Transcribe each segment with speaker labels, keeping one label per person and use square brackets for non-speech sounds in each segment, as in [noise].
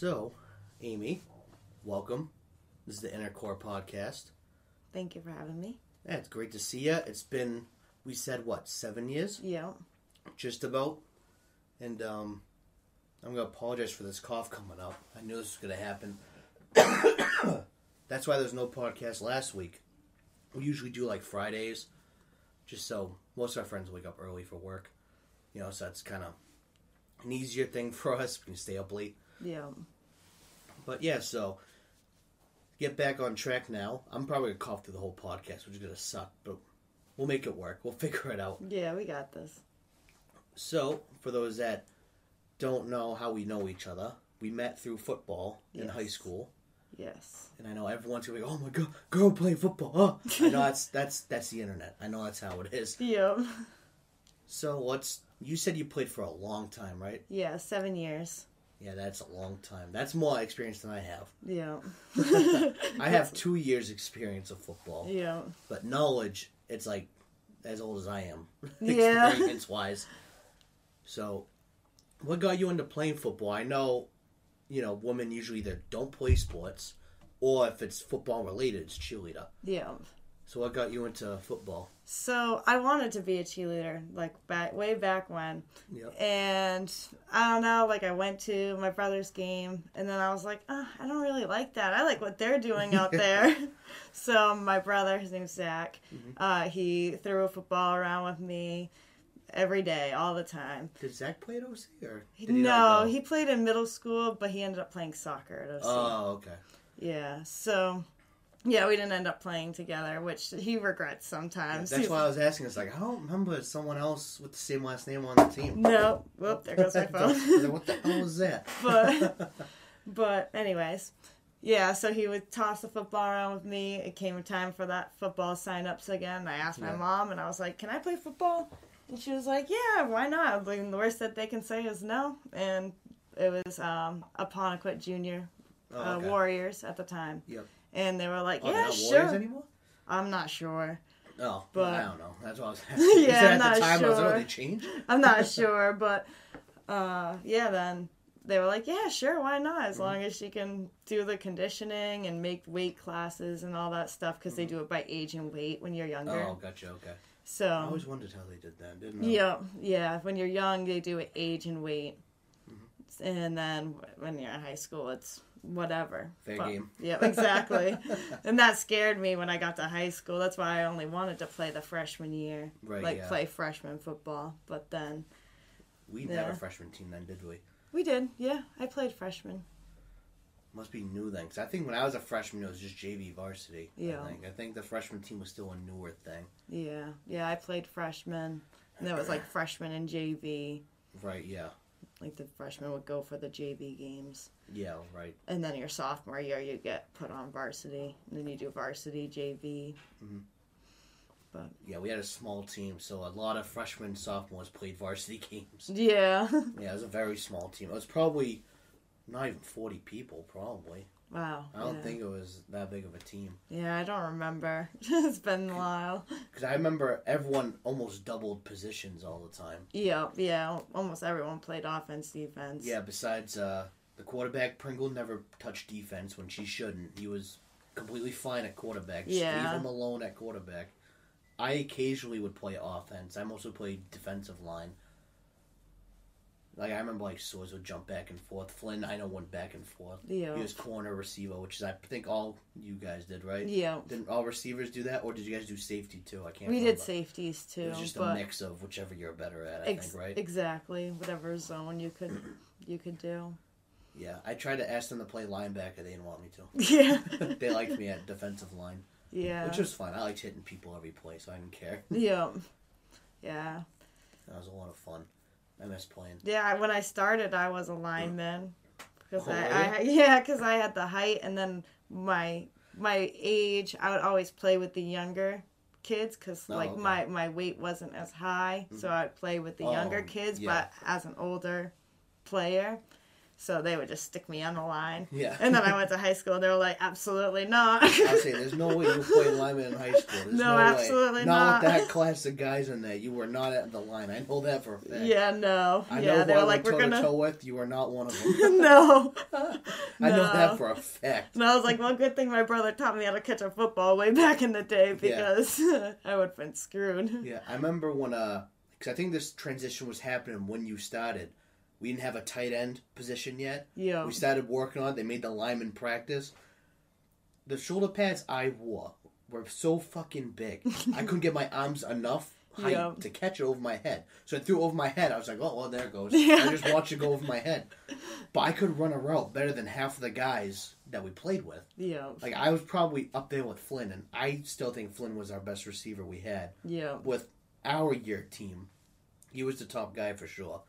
Speaker 1: So, Amy, welcome. This is the Inner Core Podcast.
Speaker 2: Thank you for having me.
Speaker 1: Yeah, it's great to see you. It's been, we said, what, seven years?
Speaker 2: Yeah.
Speaker 1: Just about. And um, I'm going to apologize for this cough coming up. I knew this was going to happen. [coughs] That's why there's no podcast last week. We usually do like Fridays, just so most of our friends wake up early for work. You know, so that's kind of an easier thing [laughs] for us. We can stay up late.
Speaker 2: Yeah.
Speaker 1: But yeah, so get back on track now. I'm probably gonna cough through the whole podcast, which is gonna suck, but we'll make it work. We'll [laughs] figure it out.
Speaker 2: Yeah, we got this.
Speaker 1: So, for those that don't know how we know each other, we met through football in high school,
Speaker 2: Yes.
Speaker 1: and I know everyone's gonna be, "Oh my god, girl playing football!" Oh. I know that's [laughs] that's that's the internet. I know that's how it is.
Speaker 2: Yeah.
Speaker 1: So, what's you said you played for a long time, right?
Speaker 2: Yeah, seven years.
Speaker 1: Yeah, that's a long time. That's more experience than I have.
Speaker 2: Yeah. [laughs]
Speaker 1: I have two years experience of football.
Speaker 2: Yeah.
Speaker 1: But knowledge, it's like as old as I am, [laughs]
Speaker 2: Yeah.
Speaker 1: experience wise. So, what got you into playing football? I know, you know, women usually either don't play sports, or if it's football related, it's cheerleader.
Speaker 2: Yeah.
Speaker 1: So, what got you into football?
Speaker 2: So I wanted to be a cheerleader, like back way back when.
Speaker 1: Yep.
Speaker 2: And I don't know, like I went to my brother's game, and then I was like, oh, I don't really like that. I like what they're doing out [laughs] there. so my brother, his name's Zach, uh, he threw a football around with me every day, all the time.
Speaker 1: Did Zach play at OC or
Speaker 2: no,
Speaker 1: he not
Speaker 2: he played in middle school, but he ended up playing soccer at OC.
Speaker 1: Oh, okay.
Speaker 2: yeah, so yeah, we didn't end up playing together, which he regrets sometimes.
Speaker 1: That's
Speaker 2: He's-
Speaker 1: why I was asking. It's like I don't remember someone else with the same last name on the team.
Speaker 2: No, whoop, there goes my [laughs] phone.
Speaker 1: like, what the hell was that? [laughs]
Speaker 2: but [laughs] but anyways, yeah. So he would toss the football around with me. It came a time for that football sign-ups again. I asked my
Speaker 1: Yeah.
Speaker 2: mom, and I was like, "Can I play football?" And she was like, "Yeah, why not?" The worst that they can say is no. And it was um, Apponequet Junior
Speaker 1: Oh,
Speaker 2: uh,
Speaker 1: okay.
Speaker 2: Warriors at the time.
Speaker 1: Yep.
Speaker 2: And they were like,
Speaker 1: Oh,
Speaker 2: "Yeah,
Speaker 1: not
Speaker 2: sure."
Speaker 1: Anymore?
Speaker 2: I'm not sure.
Speaker 1: Oh,
Speaker 2: But-
Speaker 1: I don't know. That's what I was [laughs] asking.
Speaker 2: Yeah, I'm not
Speaker 1: the time, I was like, oh,
Speaker 2: sure.
Speaker 1: they changed? [laughs]
Speaker 2: I'm not [laughs] sure, but uh, yeah, then they were like, yeah, sure, why not?
Speaker 1: Mm-hmm.
Speaker 2: As long as she can do the conditioning and make weight classes and all that stuff, because they do it by age and weight when you're younger.
Speaker 1: Mm-hmm. Oh, gotcha, okay.
Speaker 2: So I
Speaker 1: always wondered how they did that, didn't I?
Speaker 2: yeah, yeah, when you're young, they do it age and weight,
Speaker 1: Mm-hmm.
Speaker 2: and then when you're in high school, it's whatever.
Speaker 1: Fair
Speaker 2: But-
Speaker 1: game.
Speaker 2: Yeah, exactly. [laughs] and that scared me when I got to high school. That's why I only wanted to play the freshman year,
Speaker 1: Right,
Speaker 2: like
Speaker 1: yeah.
Speaker 2: play freshman football. But then
Speaker 1: We
Speaker 2: Yeah.
Speaker 1: a freshman team then, did we?
Speaker 2: we did. Yeah, I played freshman.
Speaker 1: Must be new then, because I think when I was a freshman, it was just JV varsity.
Speaker 2: Yeah.
Speaker 1: I think. I think the freshman team was still a newer thing.
Speaker 2: Yeah, yeah, I played freshman. And that was like freshman and JV.
Speaker 1: Right, yeah.
Speaker 2: Like the freshmen would go for the JV games.
Speaker 1: Yeah, right.
Speaker 2: And then your sophomore year, you get put on varsity. And then you do varsity, JV.
Speaker 1: But yeah, we had a small team, so a lot of freshmen, sophomores played varsity [laughs] games.
Speaker 2: Yeah.
Speaker 1: Yeah, it was a very small team. It was probably not even 40 people, probably.
Speaker 2: wow.
Speaker 1: I don't
Speaker 2: yeah.
Speaker 1: think it was that big of a team.
Speaker 2: Yeah, I don't remember. [laughs] it's been a while.
Speaker 1: Because I remember everyone almost doubled positions all the time.
Speaker 2: Yeah, yeah. Almost everyone played offense, defense.
Speaker 1: Yeah, besides uh, the quarterback, Pringle never touched defense when she shouldn't. He was completely fine at quarterback. Just
Speaker 2: Yeah.
Speaker 1: leave him alone at quarterback. I occasionally would play offense. I mostly played defensive line. Like I remember, like Swords would jump back and forth. Flynn, I know, went back and forth.
Speaker 2: Yeah.
Speaker 1: He was corner receiver, which is I think all you guys did, right?
Speaker 2: Yeah.
Speaker 1: Didn't all receivers do that, or did you guys do safety too? I can't.
Speaker 2: We
Speaker 1: remember.
Speaker 2: did safeties too.
Speaker 1: It was just a mix of whichever you're better at. I
Speaker 2: ex-
Speaker 1: think, right?
Speaker 2: Exactly. Whatever zone you could you could do.
Speaker 1: Yeah, I tried to ask them to play linebacker. They didn't want me to. [laughs]
Speaker 2: Yeah. [laughs]
Speaker 1: they liked me at defensive line,
Speaker 2: yeah.
Speaker 1: which was fine. I liked hitting people every play, so I didn't care. [laughs]
Speaker 2: Yeah. Yeah.
Speaker 1: That was a lot of fun. I miss playing.
Speaker 2: Yeah, when I started, I was a lineman because
Speaker 1: Oh,
Speaker 2: I, I yeah, because I had the height, and then my my age, I would always play with the younger kids because
Speaker 1: Oh,
Speaker 2: like
Speaker 1: okay.
Speaker 2: my my weight wasn't as high, so mm-hmm. I'd play with the
Speaker 1: Oh,
Speaker 2: younger kids,
Speaker 1: yeah.
Speaker 2: but as an older player. So they would just stick me on the line.
Speaker 1: Yeah.
Speaker 2: And then I went to high school. and They were like, absolutely not.
Speaker 1: I saying, there's no way you played lineman in high school. There's [laughs]
Speaker 2: No,
Speaker 1: no,
Speaker 2: absolutely
Speaker 1: way.
Speaker 2: not.
Speaker 1: with that class of guys in there. You were not at the line. I know that for a fact.
Speaker 2: yeah, no.
Speaker 1: I
Speaker 2: yeah,
Speaker 1: know
Speaker 2: they were
Speaker 1: I
Speaker 2: like, we're
Speaker 1: toe to toe with. You were not one of [laughs] them.
Speaker 2: no. [laughs]
Speaker 1: I
Speaker 2: No.
Speaker 1: know that for a fact.
Speaker 2: And I was like, well, good thing my brother taught me how to catch a football way back in the day because I would have been screwed.
Speaker 1: Yeah, I remember when uh, because I think this transition was happening when you started. We didn't have a tight end position yet.
Speaker 2: Yeah.
Speaker 1: We started working on it. They made the lineman practice. The shoulder pads I wore were so fucking big. [laughs] I couldn't get my arms enough height
Speaker 2: Yeah.
Speaker 1: to catch it over my head. So I threw it over my head. I was like, oh, well, there it goes.
Speaker 2: Yeah. [laughs]
Speaker 1: I just watched it go over my head. But I could run a route better than half of the guys that we played with.
Speaker 2: Yeah.
Speaker 1: Like, I was probably up there with Flynn, and I still think Flynn was our best receiver we had
Speaker 2: Yeah.
Speaker 1: with our year team, he was the top guy for sure.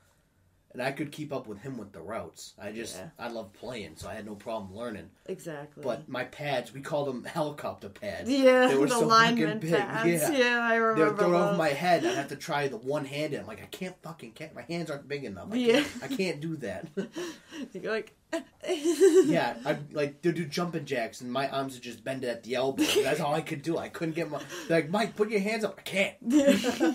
Speaker 1: And I could keep up with him with the routes. I just
Speaker 2: Yeah.
Speaker 1: I love playing, so I had no problem learning.
Speaker 2: Exactly.
Speaker 1: But my pads, we called them helicopter pads.
Speaker 2: yeah,
Speaker 1: they were
Speaker 2: the
Speaker 1: so
Speaker 2: lineman
Speaker 1: big.
Speaker 2: pads.
Speaker 1: Yeah.
Speaker 2: Yeah. I
Speaker 1: They
Speaker 2: remember.
Speaker 1: would throw it over my head. I'd have to try the one handed. I'm like, I can't fucking can't. My hands aren't big enough. I
Speaker 2: Yeah.
Speaker 1: can't, I can't do that. [laughs]
Speaker 2: You're like, [laughs]
Speaker 1: yeah, I like to do jumping jacks, and my arms would just bend at the elbow. That's all I could do. I couldn't get my like Mike. Put your hands up. I can't. [laughs]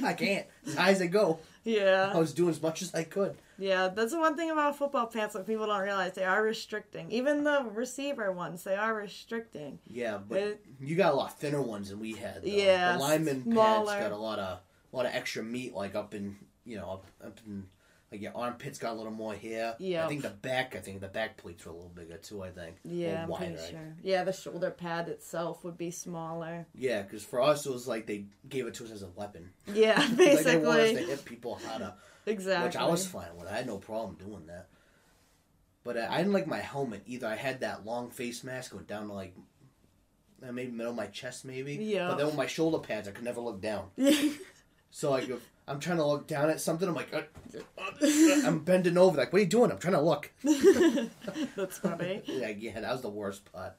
Speaker 1: I can't. As high as I go.
Speaker 2: Yeah.
Speaker 1: I was doing as much as I could.
Speaker 2: Yeah. That's the one thing about football pants that people don't realize. They are restricting. Even the receiver ones, they are restricting.
Speaker 1: Yeah, but
Speaker 2: It-
Speaker 1: you got a lot thinner ones than we had. Though.
Speaker 2: Yeah,
Speaker 1: the lineman
Speaker 2: smaller.
Speaker 1: pads got a lot of a lot of extra meat, like up in you know up, up in like your armpits got a little more hair.
Speaker 2: Yeah.
Speaker 1: I think the back, I think the back pleats were a little bigger too. I think.
Speaker 2: Yeah, I'm pretty sure. Yeah, the shoulder pad itself would be smaller.
Speaker 1: Yeah, because for us it was like they gave it to us as a weapon.
Speaker 2: Yeah, [laughs]
Speaker 1: like they want us to
Speaker 2: basically.
Speaker 1: hit people harder,
Speaker 2: exactly.
Speaker 1: which I was fine with. I had no problem doing that. But uh, I didn't like my helmet either. I had that long face mask going down to like uh, maybe middle of my chest, maybe.
Speaker 2: Yeah.
Speaker 1: But then with my shoulder pads, I could never look down. [laughs] So like if I'm trying to look down at something, I'm like, uh, uh, I'm bending over. Like, what are you doing? I'm trying to look. [laughs]
Speaker 2: That's funny. [laughs]
Speaker 1: Yeah, yeah, that was the worst part.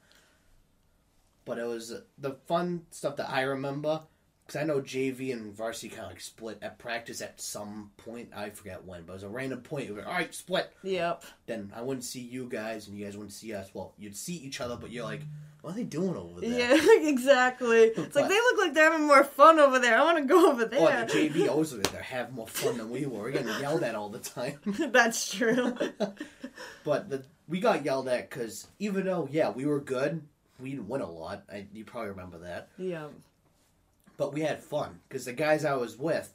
Speaker 1: But it was uh, the fun stuff that I remember because I know JV and varsity kind of like split at practice at some point. I forget when, but it was a random point. Were, All right, split.
Speaker 2: Yep.
Speaker 1: Then I wouldn't see you guys, and you guys wouldn't see us. Well, you'd see each other, but you're like, what are they doing over there?
Speaker 2: Yeah, [laughs] exactly. It's like they look like they're having more fun over there. I want to go over
Speaker 1: Oh,
Speaker 2: there.
Speaker 1: the JV always like they're having more fun than we were. We're getting yelled at all the time. [laughs]
Speaker 2: That's true. [laughs]
Speaker 1: But the, we got yelled at because even though, yeah, we were good, we didn't win a lot. I, you probably remember that.
Speaker 2: yeah.
Speaker 1: But we had fun because the guys I was with.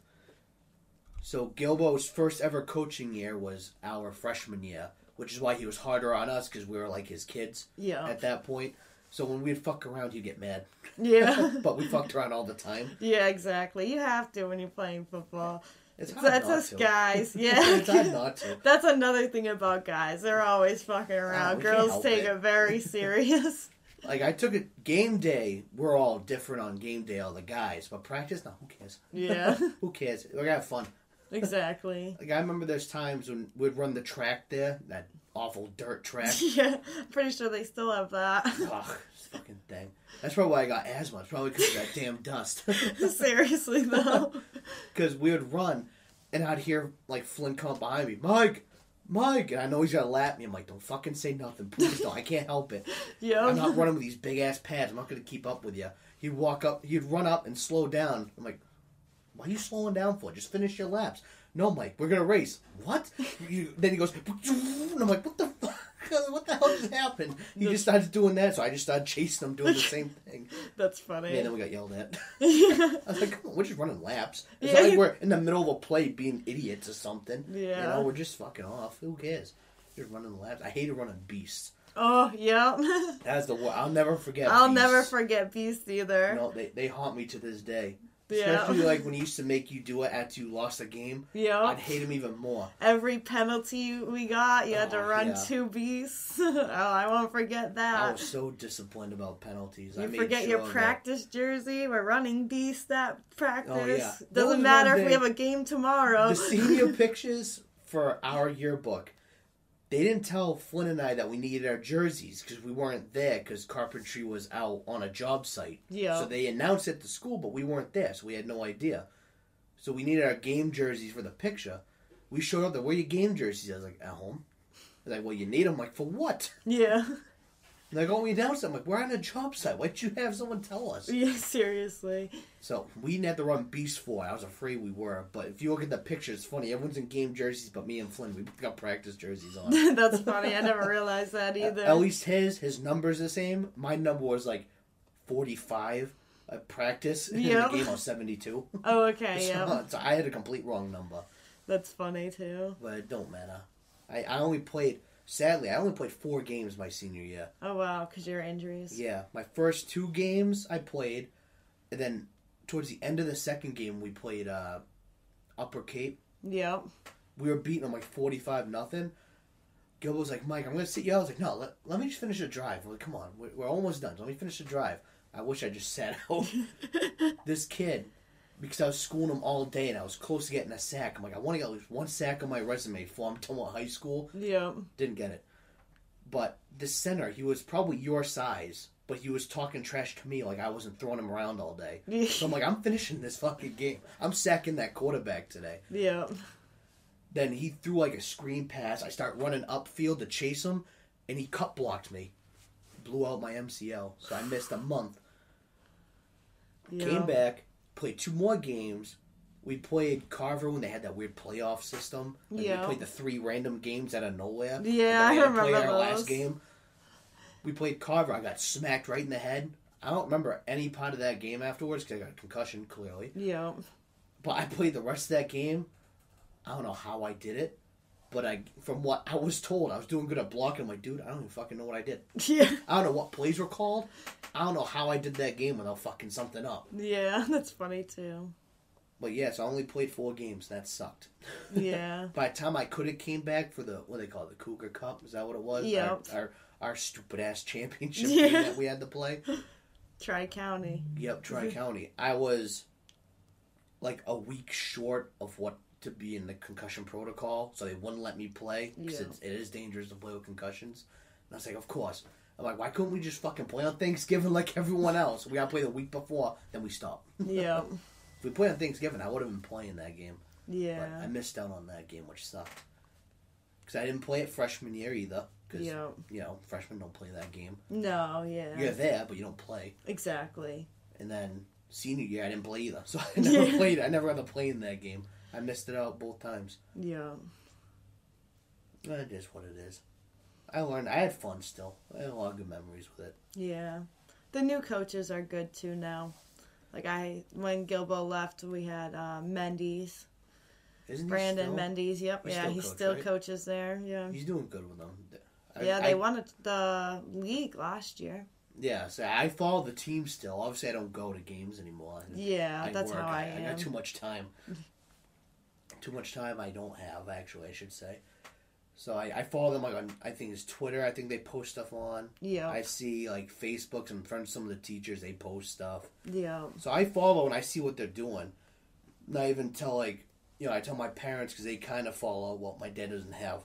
Speaker 1: So Gilbo's first ever coaching year was our freshman year, which is why he was harder on us because we were like his kids
Speaker 2: Yeah.
Speaker 1: at that point. So when we'd fuck around, he'd get mad.
Speaker 2: Yeah. [laughs]
Speaker 1: but we fucked around all the time.
Speaker 2: yeah, exactly. You have to when you're playing football.
Speaker 1: It's hard
Speaker 2: That's us
Speaker 1: to.
Speaker 2: guys. [laughs] Yeah.
Speaker 1: it's hard not to.
Speaker 2: That's another thing about guys. They're always fucking around.
Speaker 1: can't
Speaker 2: Girls take
Speaker 1: it.
Speaker 2: it very serious. [laughs]
Speaker 1: Like I took it game day. We're all different on game day, all the guys. But practice, no, who cares?
Speaker 2: Yeah. [laughs]
Speaker 1: who cares? We're gonna have fun.
Speaker 2: exactly. [laughs]
Speaker 1: Like I remember there's times when we'd run the track there, that awful dirt track. [laughs]
Speaker 2: Yeah. I'm pretty sure they still have that.
Speaker 1: Ugh, this fucking thing. That's probably why I got asthma. It's probably because of that damn dust.
Speaker 2: Seriously though.
Speaker 1: Because we would run, and I'd hear like Flynn come up behind me, Mike, Mike, and I know he's gonna lap me. I'm like, don't fucking say nothing, please don't. I can't help it. [laughs]
Speaker 2: Yeah.
Speaker 1: I'm not running with these big ass pads. I'm not gonna keep up with you. He'd walk up, he'd run up and slow down. I'm like, why are you slowing down for? Just finish your laps. No, Mike, we're gonna race. What? [laughs] You, then he goes, [laughs] and I'm like, what the fuck? What the hell just happened? He just started doing that, so I just started chasing him, doing the same [laughs] thing.
Speaker 2: That's funny.
Speaker 1: Yeah, then we got yelled at. [laughs] [laughs] I was like, come on, we're just running laps. It's not like we're in the middle of a play being idiots or something. You
Speaker 2: Yeah.
Speaker 1: know, we're just fucking off. Who cares? Just running laps. I hated running beasts.
Speaker 2: Oh, yeah.
Speaker 1: That's the word. I'll never forget.
Speaker 2: I'll
Speaker 1: beasts.
Speaker 2: never forget Beast either.
Speaker 1: No, they, they haunt me to this day.
Speaker 2: Yeah.
Speaker 1: Especially like when he used to make you do it after you lost a game.
Speaker 2: Yeah.
Speaker 1: I'd hate him even more.
Speaker 2: Every penalty we got, you had to
Speaker 1: Oh,
Speaker 2: run
Speaker 1: yeah.
Speaker 2: two beasts. [laughs] oh, I won't forget that.
Speaker 1: I was so disciplined about penalties. I
Speaker 2: You
Speaker 1: made
Speaker 2: forget your
Speaker 1: sure that-
Speaker 2: practice jersey. We're running beast that practice.
Speaker 1: Oh, yeah.
Speaker 2: Doesn't matter if we have a game tomorrow.
Speaker 1: The senior pictures for our yearbook, they didn't tell Flynn and I that we needed our jerseys because we weren't there because carpentry was out on a job site.
Speaker 2: Yeah.
Speaker 1: So they announced it to school, but we weren't there, so we had no idea. So we needed our game jerseys for the picture. We showed up there. Where are your game jerseys? I was like, at home. They're like, well, you need them. I'm like, for what?
Speaker 2: Yeah.
Speaker 1: And they're going down. I'm like, we're on a job site. Why didn't you have someone tell us? [laughs]
Speaker 2: Yeah, seriously.
Speaker 1: So we didn't have to run Beast Four. I was afraid we were, but if you look at the picture, it's funny. Everyone's in game jerseys, but me and Flynn, we got practice jerseys on. [laughs]
Speaker 2: That's funny. I never realized that either.
Speaker 1: At least his his number's the same. My number was like forty five at practice. and In the game, I was seventy two. [laughs]
Speaker 2: Oh, okay, yeah.
Speaker 1: so, so I had a complete wrong number,
Speaker 2: That's funny too.
Speaker 1: but it don't matter. I, I only played. Sadly, I only played four games my senior year.
Speaker 2: Oh wow, because your injuries.
Speaker 1: Yeah, my first two games I played, and then towards the end of the second game we played uh, Upper Cape.
Speaker 2: Yep.
Speaker 1: We were beating them like forty five nothing. Gilbert was like, "Mike, I'm gonna sit you." out." I was like, "No, let, let me just finish the drive." I'm like, "Come on, we're, we're almost done. Let me finish the drive." I wish I just sat [laughs] out. [laughs] this kid, because I was schooling him all day and I was close to getting a sack. I'm like, I want to get at least one sack on my resume before I'm done with high school.
Speaker 2: Yeah.
Speaker 1: Didn't get it. But the center, he was probably your size, but he was talking trash to me like I wasn't throwing him around all day. [laughs] So I'm like, I'm finishing this fucking game. I'm sacking that quarterback today.
Speaker 2: Yeah.
Speaker 1: Then he threw like a screen pass. I start running upfield to chase him, and he cut blocked me. Blew out my MCL, so I missed a month.
Speaker 2: Yep.
Speaker 1: Came back, played two more games. We played Carver when they had that weird playoff system. Like,
Speaker 2: Yeah.
Speaker 1: We played the three random games out of nowhere.
Speaker 2: Yeah,
Speaker 1: we
Speaker 2: I
Speaker 1: to play
Speaker 2: remember
Speaker 1: our last game. We played Carver. I got smacked right in the head. I don't remember any part of that game afterwards because I got a concussion, clearly.
Speaker 2: Yeah.
Speaker 1: But I played the rest of that game. I don't know how I did it, but I, from what I was told, I was doing good at blocking. I'm like, dude, I don't even fucking know what I did. [laughs]
Speaker 2: Yeah.
Speaker 1: I don't know what plays were called. I don't know how I did that game without fucking something up.
Speaker 2: Yeah, [laughs] that's funny too.
Speaker 1: But yes, I only played four games. That sucked. [laughs]
Speaker 2: Yeah.
Speaker 1: By the time I could have came back for the what they call it, the Cougar Cup, is that what it was?
Speaker 2: Yep.
Speaker 1: Our our, our stupid ass championship
Speaker 2: Yeah.
Speaker 1: game that we had to play.
Speaker 2: Tri County.
Speaker 1: Yep, Tri County. I was like a week short of what to be in the concussion protocol, so they wouldn't let me play because
Speaker 2: Yeah.
Speaker 1: it's dangerous to play with concussions. And I was like, of course. I'm like, why couldn't we just fucking play on Thanksgiving like everyone else? We got to play the week before, then we stop. [laughs]
Speaker 2: Yeah.
Speaker 1: If we played on Thanksgiving, I would have been playing that game. But I missed out on that game, which sucked. Because I didn't play it freshman year either. Because,
Speaker 2: Yep.
Speaker 1: you know, freshmen don't play that game.
Speaker 2: No, yeah.
Speaker 1: You're there, but you don't play.
Speaker 2: Exactly.
Speaker 1: And then senior year, I didn't play either. [laughs] So I never
Speaker 2: Yeah.
Speaker 1: played. I never got to play in that game. I missed it out both times.
Speaker 2: Yeah.
Speaker 1: It is what it is. I learned. I had fun still. I had a lot of good memories with it.
Speaker 2: Yeah. The new coaches are good too now. Like I when Gilbo left we had uh Mendes.
Speaker 1: Isn't
Speaker 2: Brandon? Mendes, yep.
Speaker 1: He's
Speaker 2: yeah, he still
Speaker 1: right?
Speaker 2: coaches there. Yeah.
Speaker 1: He's doing good with them. I-
Speaker 2: yeah, they
Speaker 1: I,
Speaker 2: won the league last year.
Speaker 1: Yeah, so I follow the team still. Obviously, I don't go to games anymore.
Speaker 2: Yeah,
Speaker 1: I
Speaker 2: that's
Speaker 1: work.
Speaker 2: how I, am.
Speaker 1: I got too much time. [laughs] too much time I don't have, actually, I should say. So I, I follow them like on I think it's Twitter. I think they post stuff on.
Speaker 2: yeah.
Speaker 1: I see like Facebook. I'm friends some of the teachers. They post stuff.
Speaker 2: yeah.
Speaker 1: So I follow and I see what they're doing. Not even tell like you know I tell my parents because they kind of follow. Well, my dad doesn't have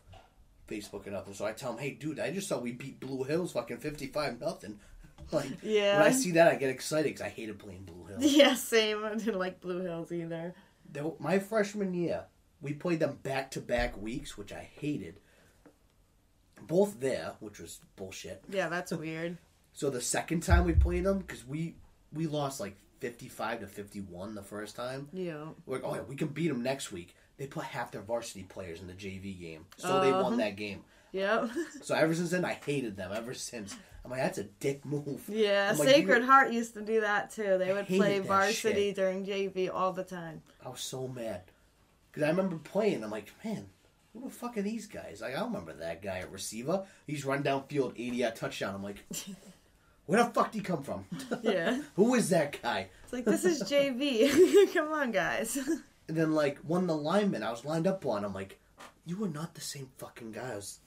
Speaker 1: Facebook or nothing, so I tell him, "Hey, dude, I just saw we beat Blue Hills, fucking fifty-five nothing." [laughs] Like
Speaker 2: Yeah.
Speaker 1: when I see that, I get excited because I hated playing Blue Hills. [laughs]
Speaker 2: Yeah, same. I didn't like Blue Hills either.
Speaker 1: They- my freshman year, we played them back to back weeks, which I hated. Both there, which was bullshit.
Speaker 2: Yeah, that's weird. [laughs]
Speaker 1: So the second time we played them, because we we lost like fifty five to fifty one the first time.
Speaker 2: Yeah.
Speaker 1: We're like, oh yeah, we can beat them next week. They put half their varsity players in the JV game, so they
Speaker 2: Uh-huh.
Speaker 1: won that game. [laughs]
Speaker 2: Yep.
Speaker 1: So ever since then, I hated them. Ever since, I'm like, that's a dick move.
Speaker 2: Yeah,
Speaker 1: I'm
Speaker 2: Sacred Heart used to do that too. They
Speaker 1: I
Speaker 2: would play varsity
Speaker 1: shit.
Speaker 2: during JV all the time.
Speaker 1: I was so mad because I remember playing. I'm like, man, who the fuck are these guys? Like, I don't remember that guy at receiver. He's run downfield, 80 yard touchdown. I'm like, [laughs] where the fuck did he come from? [laughs]
Speaker 2: Yeah.
Speaker 1: who is that guy?
Speaker 2: It's like this is JV. [laughs] Come on, guys.
Speaker 1: And then like one of the linemen I was lined up on, I'm like, you are not the same fucking guy. I was,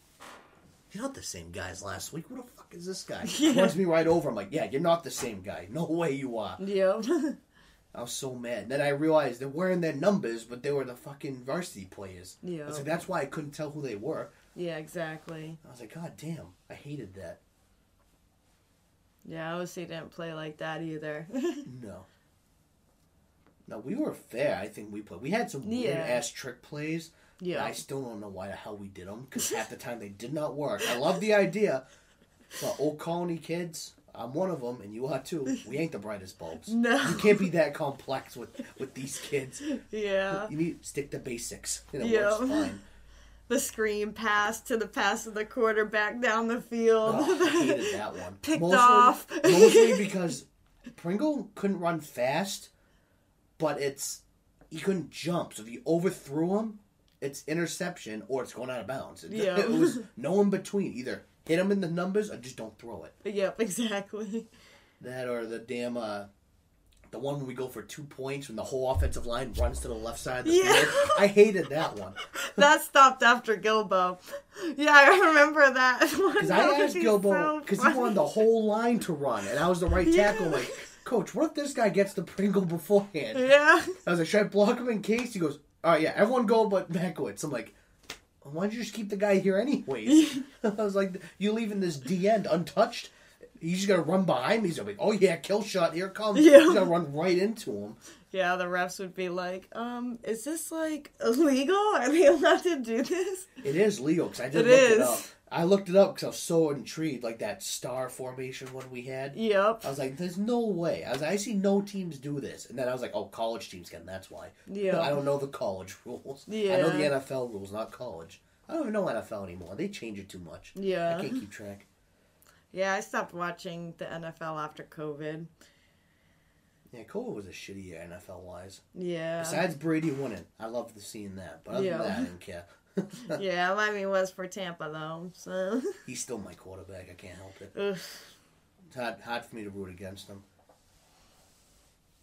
Speaker 1: you're not the same guy as last week. Who the fuck is this guy? [laughs]
Speaker 2: Yeah.
Speaker 1: Runs me right over. I'm like, yeah, you're not the same guy. No way you are.
Speaker 2: Yeah. [laughs]
Speaker 1: I was so mad. Then I realized they're wearing their numbers, but they were the fucking varsity players.
Speaker 2: Yeah.
Speaker 1: like, that's why I couldn't tell who they were.
Speaker 2: Yeah, exactly.
Speaker 1: I was like, God damn, I hated that.
Speaker 2: Yeah, I obviously didn't play like that either. [laughs]
Speaker 1: No. No, we were fair. I think we played. We had some weird ass trick plays.
Speaker 2: Yeah.
Speaker 1: I still don't know why the hell we did them because half the time they did not work. I love the idea, but old colony kids, I'm one of them, and you are too. We ain't the brightest bulbs. [laughs]
Speaker 2: No.
Speaker 1: You can't be that complex with with these kids.
Speaker 2: Yeah.
Speaker 1: You need stick to basics. And it
Speaker 2: Yeah.
Speaker 1: fine.
Speaker 2: The screen pass to the pass of the quarterback down the field.
Speaker 1: Oh, I hated [laughs] that one.
Speaker 2: Picked
Speaker 1: mostly,
Speaker 2: off.
Speaker 1: mostly [laughs] because Pringle couldn't run fast, but it's he couldn't jump. So if you overthrew him, it's interception or it's going out of bounds. It,
Speaker 2: Yeah. [laughs]
Speaker 1: it was [laughs] no in between. Either hit them in the numbers or just don't throw it.
Speaker 2: yep, exactly.
Speaker 1: That or the damn uh, the one when we go for two points when the whole offensive line runs to the left side of the
Speaker 2: Yeah.
Speaker 1: field. I hated that one. [laughs]
Speaker 2: That stopped after Gilbo. Yeah, I remember that.
Speaker 1: Because I asked Gilbo because he wanted the whole line to run, and I was the right
Speaker 2: Yeah.
Speaker 1: tackle. Like, coach, what if this guy gets the Pringle beforehand?
Speaker 2: Yeah.
Speaker 1: I was like, should I block him in case? He goes, all right, yeah, everyone go but [laughs] Bekowitz. I'm like, why don't you just keep the guy here anyways? [laughs] [laughs] I was like, you leaving this D end untouched? He's just gonna run behind me. He's gonna be, oh yeah, kill shot, here it comes.
Speaker 2: Yeah.
Speaker 1: He's gonna run right into him.
Speaker 2: Yeah, the refs would be like, um, is this like illegal? Are they allowed to do this?
Speaker 1: It is legal because I did
Speaker 2: It
Speaker 1: look it
Speaker 2: is.
Speaker 1: up. I looked it up because I was so intrigued, like that star formation one we had.
Speaker 2: Yep.
Speaker 1: I was like, "There's no way." I was, like, I see no teams do this, and then I was like, "Oh, college teams can." That's why.
Speaker 2: Yeah.
Speaker 1: I don't know the college [laughs] rules. Yeah. I know the NFL rules, not college. I don't even know NFL anymore. They change it too much.
Speaker 2: Yeah.
Speaker 1: I can't keep track.
Speaker 2: Yeah, I stopped watching the NFL after COVID.
Speaker 1: Yeah, COVID was a shitty year NFL wise.
Speaker 2: Yeah.
Speaker 1: Besides Brady winning, I loved seeing that. But other
Speaker 2: Yeah.
Speaker 1: than that, I didn't care. [laughs]
Speaker 2: yeah, Lemmy was for Tampa though, so. [laughs]
Speaker 1: He's still my quarterback. I can't help it.
Speaker 2: Ugh.
Speaker 1: It's hard, hard for me to root against him.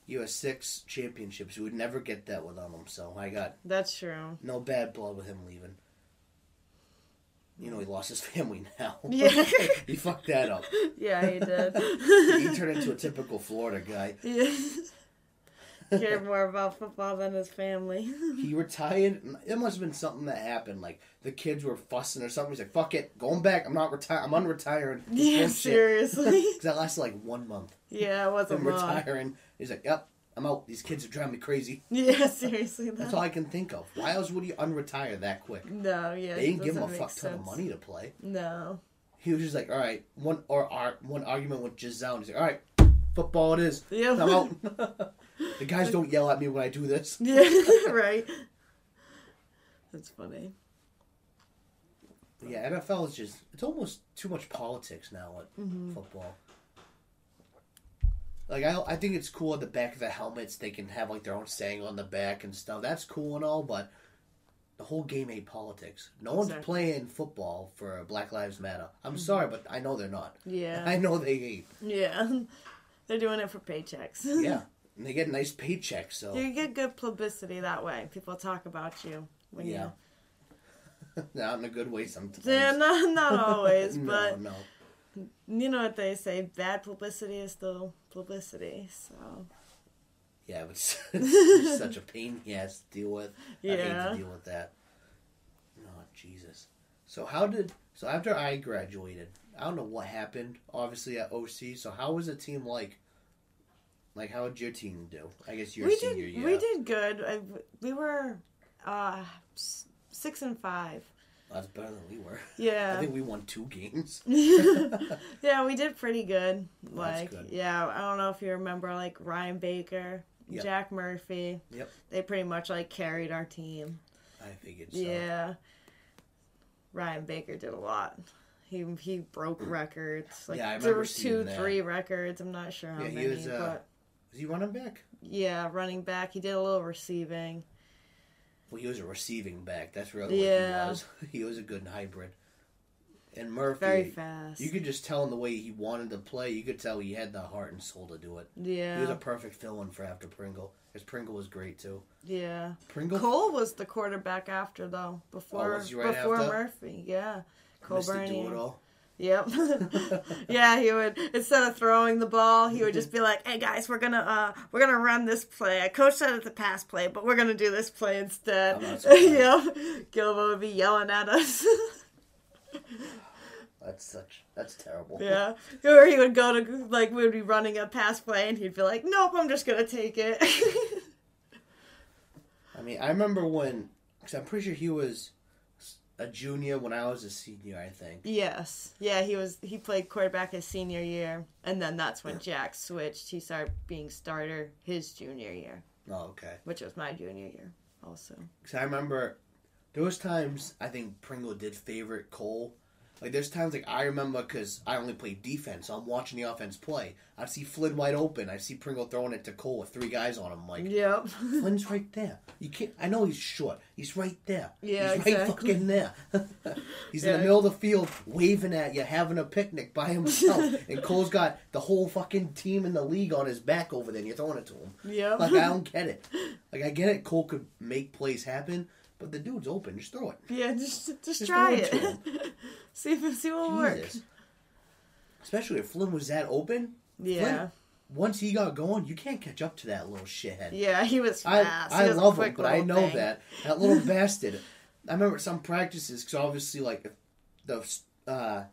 Speaker 1: You have six championships. You would never get that without him. So I got
Speaker 2: That's true.
Speaker 1: no bad blood with him leaving. You know he lost his [laughs] family now.
Speaker 2: Yeah.
Speaker 1: he fucked that up.
Speaker 2: Yeah, he did.
Speaker 1: He turned into a typical Florida guy.
Speaker 2: yeah. Cared more about football than his family. [laughs]
Speaker 1: He retired. It must have been something that happened. Like the kids were fussing or something. He's like, "Fuck it, going back. I'm not retiring. I'm unretiring."
Speaker 2: yeah, seriously. [laughs]
Speaker 1: Because that lasted like one month.
Speaker 2: Yeah, it was a
Speaker 1: Him
Speaker 2: lot.
Speaker 1: retiring. He's like, "Yep, I'm out. These kids are driving me crazy."
Speaker 2: Yeah, [laughs] seriously.
Speaker 1: That's
Speaker 2: That,
Speaker 1: all I can think of. Why else would he unretire that quick?
Speaker 2: no, yeah.
Speaker 1: They didn't give him a fuck
Speaker 2: make
Speaker 1: ton of money to play.
Speaker 2: No.
Speaker 1: He was just like, all right, one or ar- one argument with Gisele. And he's like, all right, football it is.
Speaker 2: Yeah.
Speaker 1: I'm out. The guys don't yell at me when I do this.
Speaker 2: Yeah, [laughs] [laughs] right. That's funny.
Speaker 1: Yeah, NFL is just it's almost too much politics now at
Speaker 2: Mm-hmm.
Speaker 1: football. Like I, I think it's cool at the back of the helmets they can have like their own saying on the back and stuff. That's cool and all, but the whole game ain't politics. No one's playing football for Black Lives Matter. I'm sorry, but I know they're not. [laughs]
Speaker 2: Yeah.
Speaker 1: I know they ain't.
Speaker 2: Yeah. They're doing it for paychecks.
Speaker 1: Yeah, and they get a nice paychecks. So
Speaker 2: You get good publicity that way. People talk about you when
Speaker 1: yeah, [laughs] not in a good way sometimes.
Speaker 2: Yeah, not, not [laughs] always,
Speaker 1: no,
Speaker 2: but
Speaker 1: no.
Speaker 2: you know what they say: bad publicity is still publicity. So
Speaker 1: Yeah, but it's, [laughs] it's such a pain he has to deal with. I hate
Speaker 2: Yeah.
Speaker 1: to deal with that. Oh, Jesus. So how did so after I graduated, I don't know what happened. Obviously at OC. So how was the team like? Like how did your team do? I guess your
Speaker 2: we
Speaker 1: senior
Speaker 2: did
Speaker 1: year.
Speaker 2: we did good. I, we were uh, six and five.
Speaker 1: That's better than we were. [laughs]
Speaker 2: Yeah.
Speaker 1: I think we won two games. [laughs]
Speaker 2: yeah, we did pretty good. Like,
Speaker 1: good.
Speaker 2: yeah, I don't know if you remember, like Ryan Baker,
Speaker 1: Yep.
Speaker 2: Jack Murphy.
Speaker 1: Yep.
Speaker 2: They pretty much like carried our team.
Speaker 1: I figured so.
Speaker 2: Yeah. Ryan Baker did a lot. He he broke records. Like
Speaker 1: Yeah, I
Speaker 2: there
Speaker 1: remember
Speaker 2: were two, three records. I'm not sure how
Speaker 1: Yeah, he
Speaker 2: many,
Speaker 1: was, uh,
Speaker 2: but
Speaker 1: Was he running back?
Speaker 2: yeah, running back. He did a little receiving.
Speaker 1: Well, he was a receiving back. That's really
Speaker 2: Yeah.
Speaker 1: what he was. [laughs] He was a good hybrid. And Murphy,
Speaker 2: Very fast.
Speaker 1: You could just tell in the way he wanted to play. You could tell he had the heart and soul to do it.
Speaker 2: yeah.
Speaker 1: He was a perfect fill-in for after Pringle. Because Pringle was great too.
Speaker 2: yeah.
Speaker 1: Pringle
Speaker 2: Cole was the quarterback after though. Before
Speaker 1: Oh, right
Speaker 2: before
Speaker 1: after?
Speaker 2: Murphy. Yeah. Cole
Speaker 1: missed do it all.
Speaker 2: Yep. [laughs] yeah, he would instead of throwing the ball, he would just be like, "Hey guys, we're gonna uh we're gonna run this play. I coached that it's a pass play, but we're gonna do this play instead." [laughs] Yep. Gilbo would be yelling at us. [laughs]
Speaker 1: That's such. That's terrible.
Speaker 2: yeah. Or he would go to like we would be running a pass play, and he'd be like, "Nope, I'm just gonna take it."
Speaker 1: I mean, I remember when Because I'm pretty sure he was a junior when I was a senior. I think.
Speaker 2: Yes. Yeah, he was he played quarterback his senior year and then that's when Jack switched. He started being starter his junior year,
Speaker 1: Oh, okay.
Speaker 2: which was my junior year also.
Speaker 1: Because I remember there was times I think Pringle did favorite Cole. Like there's times like I remember because I only played defense, so I'm watching the offense play. I see Flynn wide open. I see Pringle throwing it to Cole with three guys on him. I'm like
Speaker 2: Yep. [laughs]
Speaker 1: Flynn's right there. You can't. I know he's short. He's right there.
Speaker 2: Yeah,
Speaker 1: he's right fucking there. [laughs] he's in the middle of the field waving at you, having a picnic by himself, [laughs] and Cole's got the whole fucking team in the league on his back over there. and You're throwing it to him.
Speaker 2: Yeah,
Speaker 1: Like I don't get it. Like I get it. Cole could make plays happen, but the dude's open. Just throw it.
Speaker 2: yeah, just just,
Speaker 1: Just
Speaker 2: try
Speaker 1: it
Speaker 2: it. [laughs] see if see what works.
Speaker 1: Especially if Flynn was that open.
Speaker 2: Yeah.
Speaker 1: Flynn, once he got going, you can't catch up to that little shithead.
Speaker 2: Yeah, he was
Speaker 1: I,
Speaker 2: fast.
Speaker 1: I
Speaker 2: he was
Speaker 1: love him, but I know
Speaker 2: thing.
Speaker 1: that that little [laughs] bastard. I remember some practices because obviously, like the uh,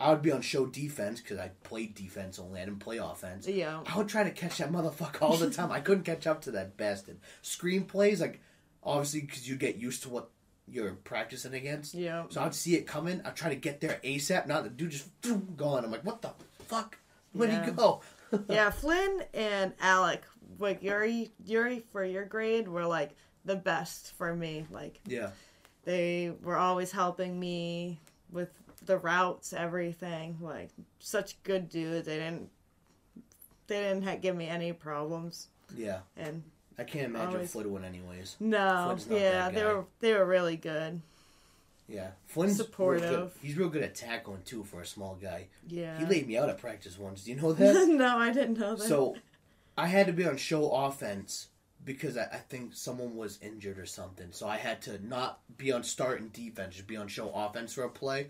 Speaker 1: I would be on show defense because I played defense only. I didn't play offense.
Speaker 2: Yeah.
Speaker 1: I would try to catch that motherfucker all the [laughs] time. I couldn't catch up to that bastard. Screen plays, like obviously because you get used to what you're practicing against.
Speaker 2: Yeah.
Speaker 1: So I'd see it coming. I'd try to get there ASAP. Not the dude just gone. I'm like, what the fuck? Where'd
Speaker 2: Yeah.
Speaker 1: he go? [laughs]
Speaker 2: yeah, Flynn and Alec, like Yuri, Yuri for your grade were like the best for me. Like
Speaker 1: yeah.
Speaker 2: they were always helping me with the routes, everything. Like such good dudes. They didn't, they didn't give me any problems.
Speaker 1: Yeah.
Speaker 2: And
Speaker 1: I can't imagine
Speaker 2: Always-
Speaker 1: Flynn anyways.
Speaker 2: no, yeah, they were they were really good.
Speaker 1: Yeah, Flynn's real
Speaker 2: Supportive.
Speaker 1: good. He's real good at tackling too for a small guy.
Speaker 2: Yeah.
Speaker 1: He laid me out at practice once. Do you know [laughs] that?
Speaker 2: no, I didn't know that.
Speaker 1: so, I had to be on show offense because I, I think someone was injured or something. So I had to not be on start and defense, just be on show offense for a play.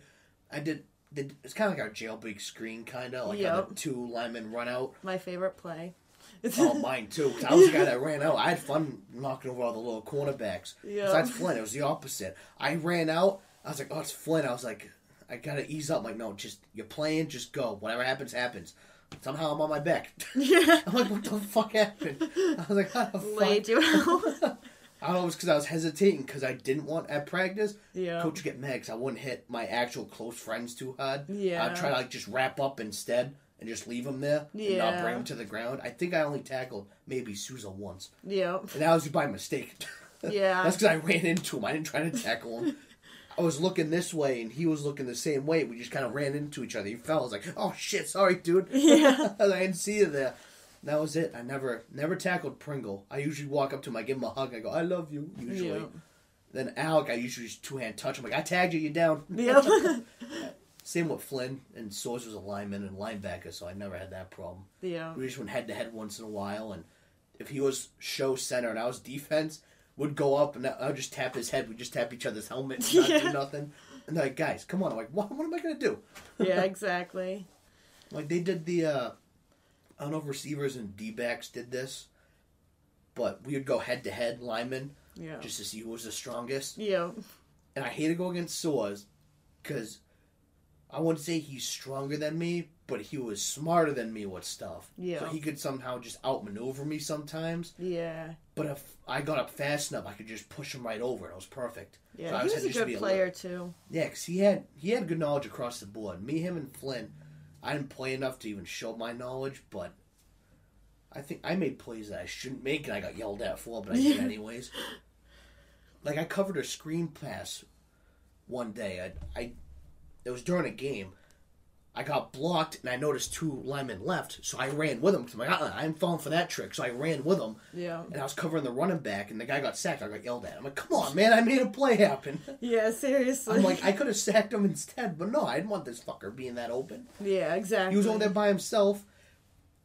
Speaker 1: I did. did it's kind of like our jailbreak screen, kind of like
Speaker 2: Yep.
Speaker 1: two linemen run out.
Speaker 2: my favorite play. [laughs]
Speaker 1: Oh, mine too. 'cause I was the guy that ran out. I had fun knocking over all the little cornerbacks.
Speaker 2: Yeah.
Speaker 1: Besides Flynn, it was the opposite. I ran out. I was like, "Oh, it's Flynn." I was like, "I gotta ease up." I'm like, no, just you're playing. Just go. Whatever happens, happens. Somehow I'm on my back. [laughs]
Speaker 2: yeah.
Speaker 1: I'm like, what the fuck happened? I was like, how the
Speaker 2: Laid
Speaker 1: fuck?
Speaker 2: you out. [laughs]
Speaker 1: I don't know. It was because I was hesitating because I didn't want at practice.
Speaker 2: yeah.
Speaker 1: Coach would get mad because I wouldn't hit my actual close friends too hard.
Speaker 2: Yeah.
Speaker 1: I'd try to like just wrap up instead and just leave them there and not
Speaker 2: Yeah.
Speaker 1: bring them to the ground. I think I only tackled maybe Souza once,
Speaker 2: Yeah.
Speaker 1: and that was by mistake. [laughs]
Speaker 2: Yeah.
Speaker 1: That's because I ran into him. I didn't try to tackle him. I was looking this way, and he was looking the same way. We just kind of ran into each other. He fell. I was like, "Oh shit, sorry, dude." [laughs]
Speaker 2: Yeah. [laughs]
Speaker 1: I didn't see you there. That was it. I never, never tackled Pringle. I usually walk up to him, I give him a hug, I go, "I love you." Usually.
Speaker 2: Yeah.
Speaker 1: Then Alec, I usually just two hand touch. I'm like, "I tagged you. You down?"
Speaker 2: Yep.
Speaker 1: Same with Flynn and Soares was a lineman and linebacker, so I never had that problem.
Speaker 2: yeah.
Speaker 1: We just went head to head once in a while, and if he was show center and I was defense, would go up and I would just tap his head. We just tap each other's helmets, not [laughs]
Speaker 2: Yeah.
Speaker 1: do nothing. And they're like, guys, come on. I'm like, what? What am I gonna do?
Speaker 2: Yeah, [laughs] exactly.
Speaker 1: Like they did the, uh, I don't know if receivers and D backs did this, but we would go head to head linemen
Speaker 2: Yeah.
Speaker 1: just to see who was the strongest.
Speaker 2: Yeah.
Speaker 1: and I hate to go against Soares because I wouldn't say he's stronger than me, but he was smarter than me with stuff.
Speaker 2: Yeah.
Speaker 1: So he could somehow just outmaneuver me sometimes.
Speaker 2: Yeah.
Speaker 1: But if I got up fast enough, I could just push him right over. and It was perfect. So
Speaker 2: Yeah.
Speaker 1: I
Speaker 2: he was
Speaker 1: had
Speaker 2: a
Speaker 1: to just be
Speaker 2: good
Speaker 1: a
Speaker 2: player too.
Speaker 1: Yeah, because he had he had good knowledge across the board. Me, him, and Flynn. I didn't play enough to even show my knowledge, but I think I made plays that I shouldn't make, and I got yelled at for, but I did [laughs] anyways. Like I covered a screen pass one day. I, I it was during a game. I got blocked, and I noticed two linemen left, so I ran with them. I'm like, uh-uh, I'm falling for that trick, so I ran with them,
Speaker 2: Yeah.
Speaker 1: and I was covering the running back, and the guy got sacked. I got yelled at. I'm like, come on, man, I made a play happen. [laughs]
Speaker 2: Yeah. Seriously.
Speaker 1: I'm like, I could have sacked him instead, but no, I didn't want this fucker being that open.
Speaker 2: yeah. Exactly.
Speaker 1: He was over there by himself.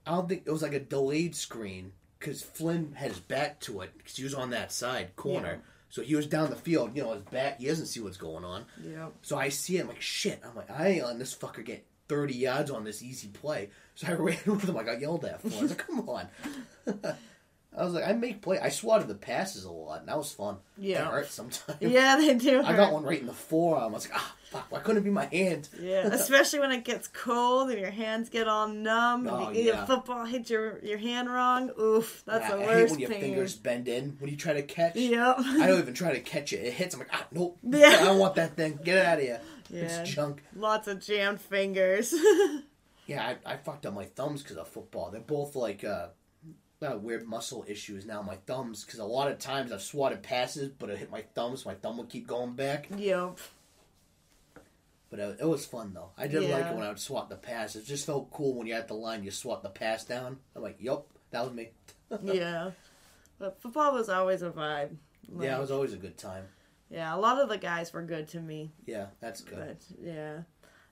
Speaker 1: I don't think it was like a delayed screen because Flynn had his back to it because he was on that side corner.
Speaker 2: Yeah.
Speaker 1: So he was down the field, you know, his back. He doesn't see what's going on.
Speaker 2: Yeah.
Speaker 1: So I see him like, shit. I'm like, I ain't letting this fucker get 30 yards on this easy play. So I [laughs] ran with him. I got yelled at for. it. I was like, come on. [laughs] I was like, I make play. I swatted the passes a lot, and that was fun.
Speaker 2: Yeah.
Speaker 1: It hurt sometimes.
Speaker 2: Yeah, they do. [laughs]
Speaker 1: I got one right in the forearm. I was like, ah, fuck, why couldn't it be my hand?
Speaker 2: Yeah, [laughs] especially when it gets cold and your hands get all numb.
Speaker 1: Oh,
Speaker 2: and you,
Speaker 1: yeah.
Speaker 2: football hits your your hand wrong. Oof, that's
Speaker 1: I,
Speaker 2: the
Speaker 1: I
Speaker 2: worst
Speaker 1: hate when your
Speaker 2: pain.
Speaker 1: fingers bend in when you try to catch.
Speaker 2: Yep.
Speaker 1: I don't [laughs] even try to catch it. It hits. I'm like, ah, nope.
Speaker 2: Yeah.
Speaker 1: I don't want that thing. Get it out of here.
Speaker 2: Yeah.
Speaker 1: It's junk.
Speaker 2: Lots of jammed fingers.
Speaker 1: Yeah, I, I fucked up my thumbs because of football. They're both like uh, uh, weird muscle issues now. My thumbs, because a lot of times I've swatted passes, but it hit my thumbs. My thumb would keep going back.
Speaker 2: yep.
Speaker 1: But it, it was fun though. I did like it when I would swat the pass. It just felt cool when you're at the line. You swat the pass down. I'm like, yup, that was me. [laughs]
Speaker 2: Yeah. But football was always a vibe.
Speaker 1: Yeah, it was always a good time.
Speaker 2: yeah, a lot of the guys were good to me,
Speaker 1: Yeah, that's good.
Speaker 2: but yeah.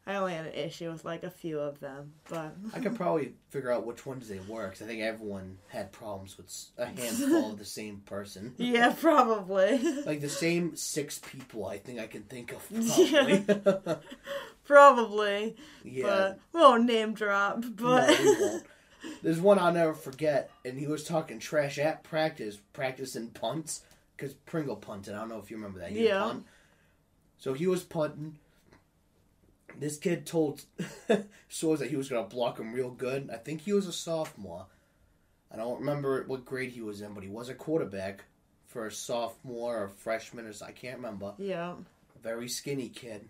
Speaker 2: I only had an issue with like a few of them, but
Speaker 1: I could [laughs] probably figure out which ones they were because I think everyone had problems with a handful of the [laughs] same person.
Speaker 2: yeah, probably. [laughs]
Speaker 1: Like the same six people, I think I can think of.
Speaker 2: Yeah.
Speaker 1: Probably.
Speaker 2: probably.
Speaker 1: yeah.
Speaker 2: But won't name drop, but
Speaker 1: No. There's one I'll never forget, and he was talking trash at practice, practicing punts, because Pringle punted. I don't know if you remember that. He
Speaker 2: Yeah.
Speaker 1: So he was punting. This kid told [laughs] Soars that he was going to block him real good. I think he was a sophomore. I don't remember what grade he was in, but he was a quarterback for a sophomore or freshman or I can't remember.
Speaker 2: yeah,
Speaker 1: Very skinny kid.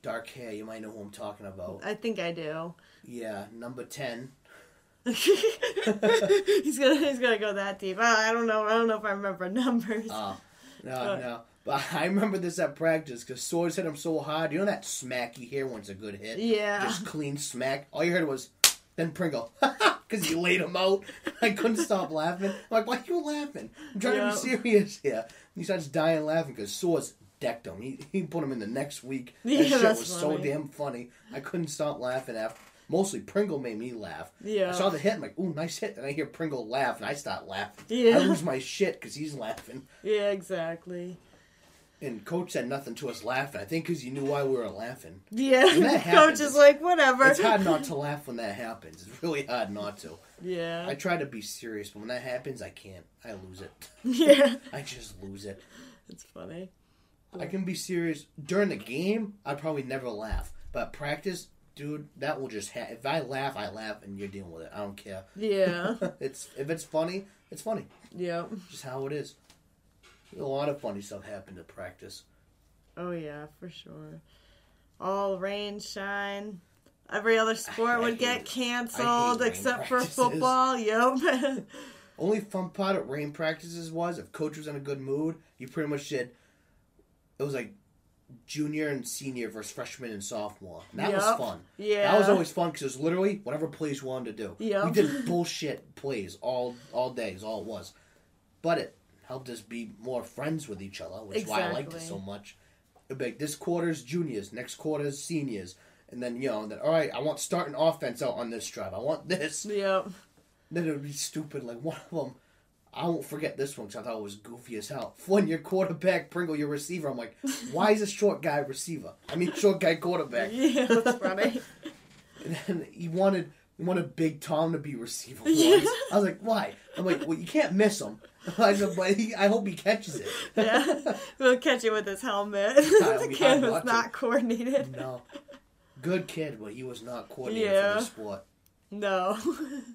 Speaker 1: Dark hair, you might know who I'm talking about.
Speaker 2: I think I do.
Speaker 1: Yeah, number 10. [laughs]
Speaker 2: he's gonna he's gonna go that deep. I, I don't know. I don't know if I remember [laughs] numbers.
Speaker 1: Oh, no,
Speaker 2: But-
Speaker 1: no. But [laughs] I remember this at practice because Swords hit him so hard. You know that smack you hear when it's a good hit?
Speaker 2: yeah,
Speaker 1: Just clean smack. All you heard was, [sniffs] then Pringle. [laughs] Because he laid him out. [laughs] I couldn't stop laughing. I'm like, why are you laughing? I'm trying
Speaker 2: Yeah.
Speaker 1: to be serious here. And he starts dying laughing because Swords decked him. He, he put him in the next week.
Speaker 2: Yeah,
Speaker 1: That
Speaker 2: shit
Speaker 1: was so damn funny. I couldn't stop laughing after. Mostly Pringle made me laugh.
Speaker 2: Yeah.
Speaker 1: I saw the hit. I'm like, ooh, nice hit. And I hear Pringle laugh, and I start laughing.
Speaker 2: Yeah.
Speaker 1: I lose my shit because he's laughing.
Speaker 2: yeah, exactly.
Speaker 1: And coach said nothing to us laughing. I think because you knew why we were laughing.
Speaker 2: Yeah,
Speaker 1: that [laughs]
Speaker 2: coach is like whatever.
Speaker 1: It's hard not [laughs] to laugh when that happens. It's really hard not to.
Speaker 2: Yeah,
Speaker 1: I try to be serious, but when that happens, I can't. I lose it. [laughs]
Speaker 2: yeah,
Speaker 1: I just lose it.
Speaker 2: it's funny.
Speaker 1: I can be serious during the game. I'd probably never laugh, but practice, dude, that will just. Ha- if I laugh, I laugh, and you're dealing with it. I don't care.
Speaker 2: Yeah,
Speaker 1: it's if it's funny, it's funny.
Speaker 2: yeah.
Speaker 1: Just how it is. A lot of funny stuff happened at practice.
Speaker 2: Oh yeah, for sure. All rain, shine. Every other sport would get canceled except for football. Yep. [laughs]
Speaker 1: Only fun part of rain practices was if coach was in a good mood, you pretty much did. It was like junior and senior versus freshman and sophomore. And that was fun.
Speaker 2: yeah.
Speaker 1: That was always fun because it was literally whatever plays you wanted to do.
Speaker 2: Yep.
Speaker 1: We did [laughs] bullshit plays all all day. Is all it was. But it helped us be more friends with each other, which is why I liked it so much. It'd be like this quarter's juniors, next quarter's seniors, and then you know, then all right, I want starting offense out on this drive. I want this.
Speaker 2: Yep.
Speaker 1: Then it would be stupid. Like one of them, I won't forget this one because I thought it was goofy as hell. [laughs] Flynn, your quarterback, Pringle, your receiver. I'm like, why is a short guy receiver? I mean, short guy quarterback. [laughs]
Speaker 2: Yeah, that's funny. [laughs]
Speaker 1: And then he wanted he wanted Big Tom to be receiver
Speaker 2: Yeah.
Speaker 1: I was like, why? I'm like, well, you can't miss him. [laughs] I said, but he, I hope he catches it. [laughs]
Speaker 2: yeah. We'll catch you with his helmet. [laughs] The kid was
Speaker 1: not
Speaker 2: not coordinated.
Speaker 1: No, good kid, but he was not coordinated
Speaker 2: Yeah.
Speaker 1: for the sport.
Speaker 2: No.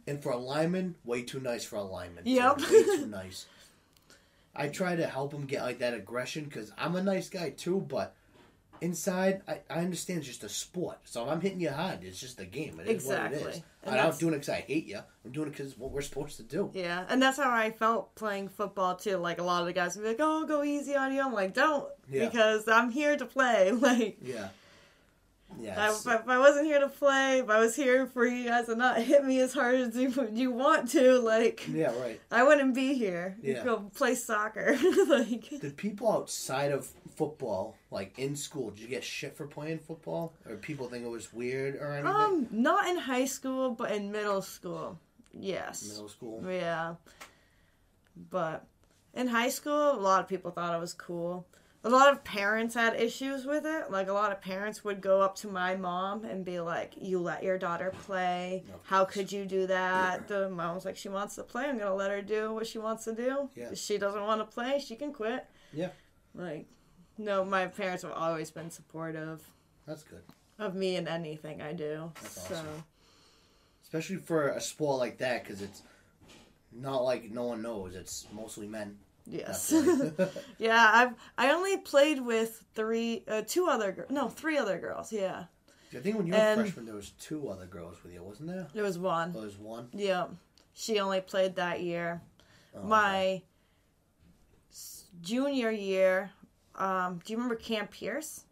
Speaker 1: And for a lineman, way too nice for a lineman.
Speaker 2: Yep.
Speaker 1: Way too nice. I try to help him get like that aggression because I'm a nice guy too, but inside, I, I understand it's just a sport. So if I'm hitting you hard, it's just a game. It is what it
Speaker 2: Exactly.
Speaker 1: is.
Speaker 2: And
Speaker 1: I'm not doing it because I hate you. I'm doing it because what we're supposed to do.
Speaker 2: Yeah, and that's how I felt playing football too. Like a lot of the guys would be like, "Oh, go easy on you." I'm like, "Don't,"
Speaker 1: Yeah.
Speaker 2: because I'm here to play. [laughs] Like,
Speaker 1: Yeah. Yeah.
Speaker 2: I, if I wasn't here to play, if I was here for you guys to not hit me as hard as you, you want to, like,
Speaker 1: yeah, right.
Speaker 2: I wouldn't be here. You
Speaker 1: Yeah.
Speaker 2: go play soccer. [laughs] like,
Speaker 1: Did people outside of football, like in school, did you get shit for playing football? Or people think it was weird or anything?
Speaker 2: um, not in high school, but in middle school. Yes.
Speaker 1: Middle school.
Speaker 2: Yeah. But in high school, a lot of people thought I was cool. A lot of parents had issues with it. Like a lot of parents would go up to my mom and be like, "You let your daughter play? How could you do that?" The mom's like, "She wants to play. I'm gonna let her do what she wants to do.
Speaker 1: Yeah.
Speaker 2: If she doesn't want to play, she can quit."
Speaker 1: Yeah.
Speaker 2: Like, no, my parents have always been supportive
Speaker 1: That's good.
Speaker 2: of me and anything I do.
Speaker 1: That's
Speaker 2: so
Speaker 1: awesome. Especially for a sport like that, because it's not like no one knows. It's mostly men.
Speaker 2: Yes. [laughs] Yeah, I've I only played with three, uh, two other, girls. no, three other girls. Yeah,
Speaker 1: I think when you were
Speaker 2: And-
Speaker 1: a freshman, there was two other girls with you, wasn't there?
Speaker 2: there was one.
Speaker 1: Oh, there was one.
Speaker 2: Yeah, she only played that year.
Speaker 1: Oh.
Speaker 2: My junior year, um, do you remember Cam Pierce?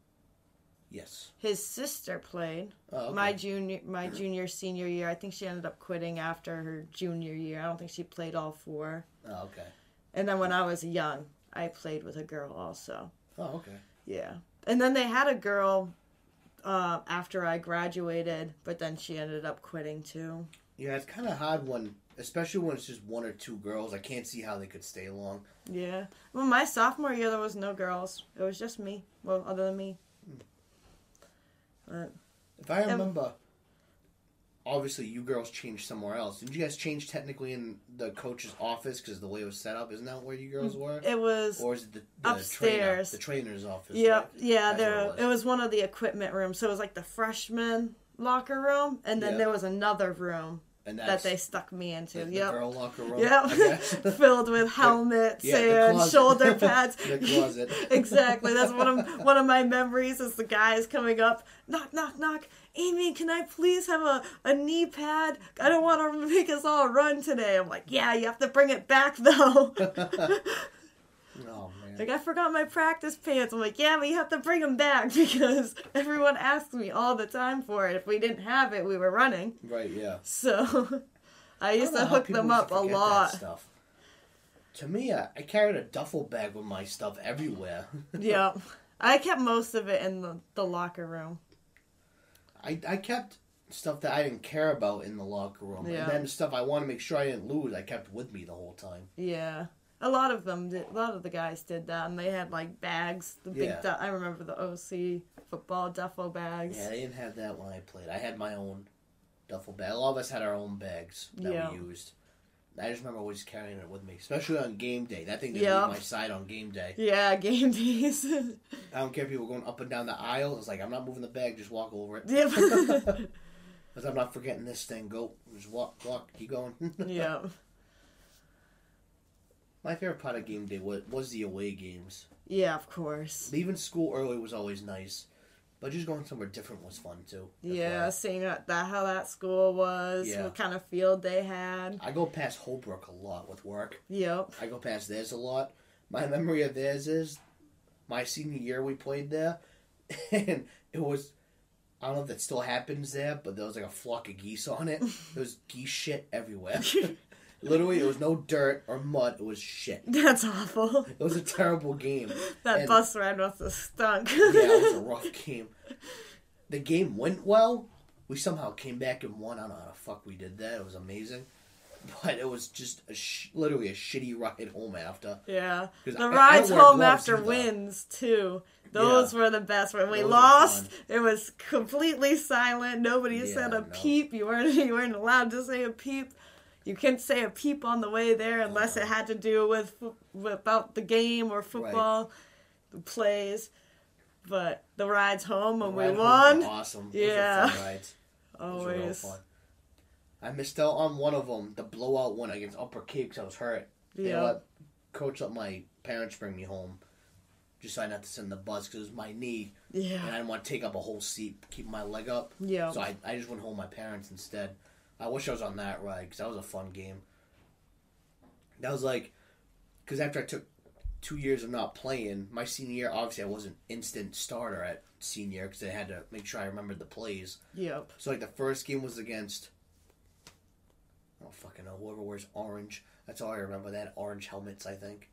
Speaker 1: Yes.
Speaker 2: His sister played.
Speaker 1: Oh, okay.
Speaker 2: My junior, my junior senior year. I think she ended up quitting after her junior year. I don't think she played all four.
Speaker 1: Oh, okay.
Speaker 2: And then when I was young, I played with a girl also.
Speaker 1: Oh, okay.
Speaker 2: Yeah. And then they had a girl uh, after I graduated, but then she ended up quitting too.
Speaker 1: Yeah, it's kind of hard when, especially when it's just one or two girls. I can't see how they could stay long.
Speaker 2: Yeah. Well, my sophomore year, there was no girls. It was just me. Well, other than me. But,
Speaker 1: If I remember, obviously you girls changed somewhere else. Did you guys change technically in the coach's office because the way it was set up? Isn't that where you girls were?
Speaker 2: it was.
Speaker 1: Or is it the, the trainer,
Speaker 2: Upstairs.
Speaker 1: the trainer's office?
Speaker 2: Yep,
Speaker 1: right?
Speaker 2: yeah.
Speaker 1: That's
Speaker 2: There,
Speaker 1: what
Speaker 2: it was one of the equipment rooms. So it was like the freshman locker room, and then
Speaker 1: Yeah.
Speaker 2: there was another room
Speaker 1: and
Speaker 2: that they stuck me into.
Speaker 1: the, the girl locker room.
Speaker 2: Yep.
Speaker 1: Okay. [laughs]
Speaker 2: Filled with helmets
Speaker 1: Yeah,
Speaker 2: and shoulder [laughs] pads.
Speaker 1: The closet. [laughs]
Speaker 2: exactly. That's one of one of my memories is the guys coming up, knock, knock, knock. Amy, can I please have a, a knee pad? I don't want to make us all run today. I'm like, yeah, you have to bring it back though.
Speaker 1: oh man.
Speaker 2: like I forgot my practice pants. I'm like, yeah, but you have to bring them back [laughs] because everyone asks me all the time for it. If we didn't have it, we were running.
Speaker 1: Right. Yeah.
Speaker 2: So [laughs] I used
Speaker 1: don't
Speaker 2: to hook them up a lot.
Speaker 1: Stuff. To me, I, I carried a duffel bag with my stuff everywhere. [laughs]
Speaker 2: yeah. I kept most of it in the, the locker room.
Speaker 1: I, I kept stuff that I didn't care about in the locker room,
Speaker 2: Yeah.
Speaker 1: and then stuff I want to make sure I didn't lose, I kept with me the whole time.
Speaker 2: Yeah. A lot of them did. A lot of the guys did that, and they had like bags. The big.
Speaker 1: Yeah.
Speaker 2: Du- I remember the OC football duffel bags.
Speaker 1: Yeah, they didn't have that when I played. I had my own duffel bag. A lot of us had our own bags that
Speaker 2: Yeah.
Speaker 1: we used. I just remember always carrying it with me, especially on game day. That thing
Speaker 2: Yeah.
Speaker 1: leave my side on game day.
Speaker 2: Yeah, [laughs] game days.
Speaker 1: I don't care if people were going up and down the aisle. It's like I'm not moving the bag, just walk over it.
Speaker 2: yep.
Speaker 1: Because [laughs] I'm not forgetting this thing. Go, just walk, walk, keep going. [laughs]
Speaker 2: yep.
Speaker 1: My favorite part of game day was, was the away games.
Speaker 2: Yeah, of course.
Speaker 1: Leaving school early was always nice, but just going somewhere different was fun too.
Speaker 2: Yeah, seeing that, that how that school was,
Speaker 1: Yeah.
Speaker 2: what kind of field they had.
Speaker 1: I go past Holbrook a lot with work.
Speaker 2: Yep.
Speaker 1: I go past theirs a lot. My memory of theirs is my senior year we played there, [laughs] and it was. I don't know if that still happens there, but there was like a flock of geese on it. [laughs] There was geese shit everywhere. [laughs] Literally, it was no dirt or mud. It was shit.
Speaker 2: That's awful.
Speaker 1: It was a terrible game. [laughs]
Speaker 2: That
Speaker 1: And-
Speaker 2: bus ride must have stunk.
Speaker 1: yeah, it was a [laughs] rough game. The game went well. We somehow came back and won. I don't know how the fuck we did that. It was amazing. But it was just a sh- literally a shitty ride home after.
Speaker 2: Yeah, The
Speaker 1: I- I
Speaker 2: rides
Speaker 1: don't
Speaker 2: home after
Speaker 1: either.
Speaker 2: wins too. Those
Speaker 1: Yeah.
Speaker 2: were the best. When we
Speaker 1: Those
Speaker 2: lost, it was completely silent. Nobody
Speaker 1: Yeah,
Speaker 2: said a
Speaker 1: no.
Speaker 2: peep. You weren't [laughs] you weren't allowed to say a peep. You can't say a peep on the way there unless it had to do with, with about the game or football, the plays. But the rides home
Speaker 1: and
Speaker 2: we won,
Speaker 1: awesome.
Speaker 2: Yeah.
Speaker 1: fun rides. Those were real [laughs]
Speaker 2: always.
Speaker 1: I missed out on one of them, the blowout one against Upper Cape because I was hurt. They
Speaker 2: Yeah.
Speaker 1: let coach let my parents bring me home, just so I have to sit in the bus because it was my knee, and I didn't want to take up a whole seat, keep my leg up.
Speaker 2: Yeah.
Speaker 1: So I, I just went home with my parents instead. I wish I was on that ride because that was a fun game. That was like, because after I took two years of not playing, my senior year, obviously I wasn't instant starter at senior because I had to make sure I remembered the plays.
Speaker 2: Yep.
Speaker 1: So like the first game was against, I don't fucking know, whoever wears orange. That's all I remember. They had orange helmets, I think.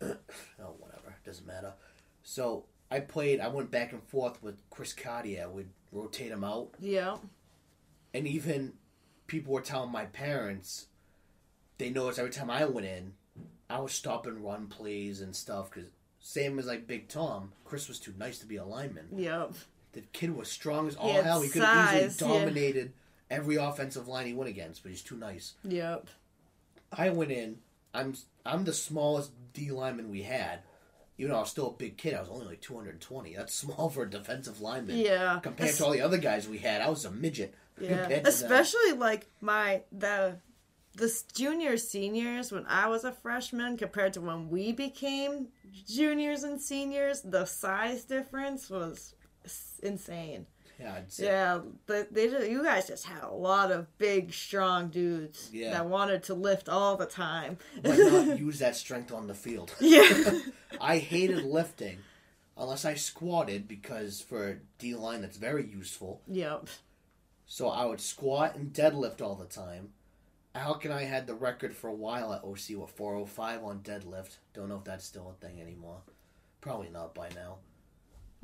Speaker 1: [clears throat] oh, whatever. Doesn't matter. So I played, I went back and forth with Chris Cartier. We'd rotate him out.
Speaker 2: Yep.
Speaker 1: And even people were telling my parents, they noticed every time I went in, I was stop and run plays and stuff because same as like Big Tom. Chris was too nice to be a lineman.
Speaker 2: Yep.
Speaker 1: The kid was strong as all
Speaker 2: had
Speaker 1: hell. He could have easily
Speaker 2: yeah.
Speaker 1: dominated every offensive line he went against, but he's too nice.
Speaker 2: Yep.
Speaker 1: I went in. I'm I'm the smallest D lineman we had. Even though I was still a big kid, I was only like 220. That's [laughs] small for a defensive lineman.
Speaker 2: Yeah.
Speaker 1: Compared to all the other guys we had, I was a midget.
Speaker 2: Yeah, [laughs] especially like my the the juniors seniors when I was a freshman compared to when we became juniors and seniors, the size difference was insane.
Speaker 1: Yeah,
Speaker 2: Yeah, but they just, you guys just had a lot of big, strong dudes
Speaker 1: Yeah.
Speaker 2: that wanted to lift all the time.
Speaker 1: But not [laughs] use that strength on the field.
Speaker 2: yeah, [laughs]
Speaker 1: I hated lifting unless I squatted because for D line that's very useful.
Speaker 2: yep,
Speaker 1: So I would squat and deadlift all the time. Alec and I had the record for a while at OC, with 405 on deadlift. Don't know if that's still a thing anymore. Probably not by now.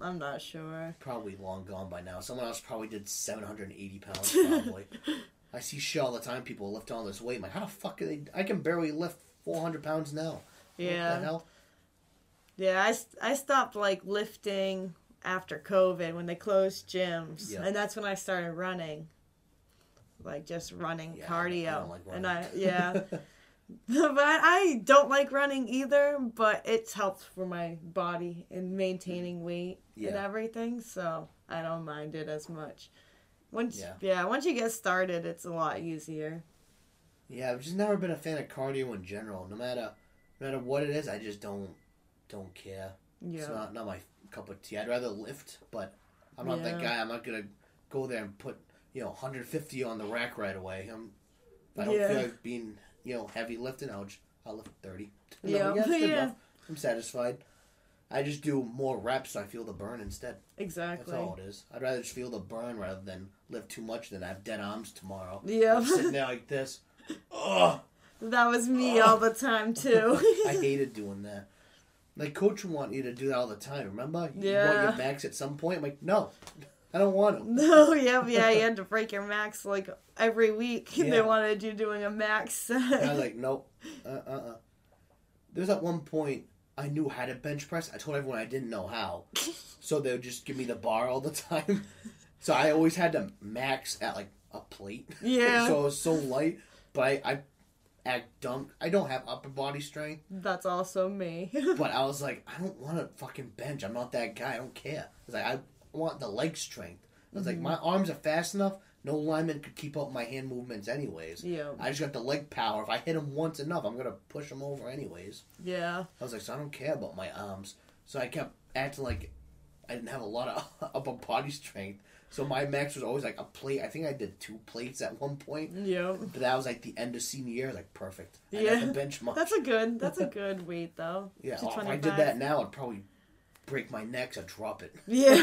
Speaker 2: I'm not sure.
Speaker 1: Probably long gone by now. Someone else probably did 780 pounds, probably. [laughs] I see shit all the time. People lift all this weight. I'm like, how the fuck are they? I can barely lift 400 pounds now. What the
Speaker 2: Yeah,
Speaker 1: hell?
Speaker 2: yeah. I, I stopped like lifting after COVID when they closed gyms,
Speaker 1: Yeah.
Speaker 2: and that's when I started running, like just running
Speaker 1: Yeah,
Speaker 2: cardio.
Speaker 1: I don't like
Speaker 2: and. I yeah, [laughs] but I don't like running either. But it's helped for my body in maintaining weight and everything, so I don't mind it as much. Once
Speaker 1: Yeah.
Speaker 2: yeah, once you get started, it's a lot easier.
Speaker 1: Yeah, I've just never been a fan of cardio in general. No matter, no matter what it is, I just don't, don't care. Yeah, It's
Speaker 2: Yeah,
Speaker 1: not not my cup of tea. I'd rather lift, but I'm not that guy. I'm not gonna go there and put you know 150 on the rack right away. I'm, I don't
Speaker 2: Yeah.
Speaker 1: feel like being you know heavy lifting. I'll just, I'll lift 30.
Speaker 2: Yeah.
Speaker 1: good
Speaker 2: Yeah.
Speaker 1: I'm satisfied. I just do more reps so I feel the burn instead.
Speaker 2: Exactly.
Speaker 1: That's all it is. I'd rather just feel the burn rather than lift too much than I have dead arms tomorrow.
Speaker 2: Yeah.
Speaker 1: I'm sitting there like this. Ugh. [laughs]
Speaker 2: That was me all the time too. [laughs]
Speaker 1: I hated [laughs] doing that. Like coach would want you to do that all the time. Remember? You
Speaker 2: Yeah.
Speaker 1: want your max at some point. I'm like, no, [laughs] I don't want to.
Speaker 2: No, yeah, yeah, you had to break your max like every week. [laughs]
Speaker 1: Yeah.
Speaker 2: They wanted you doing a max.
Speaker 1: I was [laughs] like, nope, uh, uh, uh. There was at one point I knew how to bench press. I told everyone I didn't know how, so they would just give me the bar all the time. So I always had to max at like a plate.
Speaker 2: Yeah.
Speaker 1: so it was so light, but I, I act dumb. I don't have upper body strength.
Speaker 2: That's also me. [laughs]
Speaker 1: But I was like, I don't want to fucking bench. I'm not that guy. I don't care. I was like, I want the leg strength. I was like, mm-hmm. my arms are fast enough. No lineman could keep up my hand movements, anyways.
Speaker 2: yeah,
Speaker 1: I just got the leg power. If I hit him once enough, I'm gonna push him over, anyways.
Speaker 2: yeah,
Speaker 1: I was like, so I don't care about my arms. So I kept acting like I didn't have a lot of [laughs] upper body strength. So my max was always like a plate. I think I did two plates at one point.
Speaker 2: yeah.
Speaker 1: But that was like the end of senior year. Like perfect. I
Speaker 2: Yeah.
Speaker 1: had the bench much.
Speaker 2: That's a good. That's a [laughs] good weight though.
Speaker 1: Yeah, well, if I did that now, I'd probably break my neck. So I'd drop it. [laughs] [laughs]
Speaker 2: Yeah.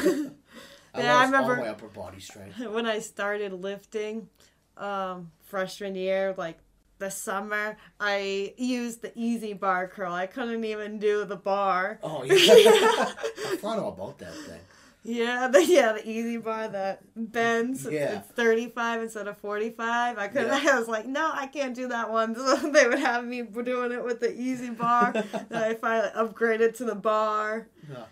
Speaker 1: I
Speaker 2: Yeah, I remember-
Speaker 1: all my upper body strength.
Speaker 2: when I started lifting, um, freshman year, like the summer, I used the easy bar curl. I couldn't even do the bar.
Speaker 1: Oh yeah, I thought all about that thing.
Speaker 2: Yeah, [laughs] the, yeah, the easy bar that bends. It's,
Speaker 1: Yeah.
Speaker 2: it's 35 instead of 45. I could
Speaker 1: Yeah. [laughs]
Speaker 2: I was like, no, I can't do that one. [laughs] So they would have me doing it with the easy bar. then I finally upgraded to the bar.
Speaker 1: Yeah.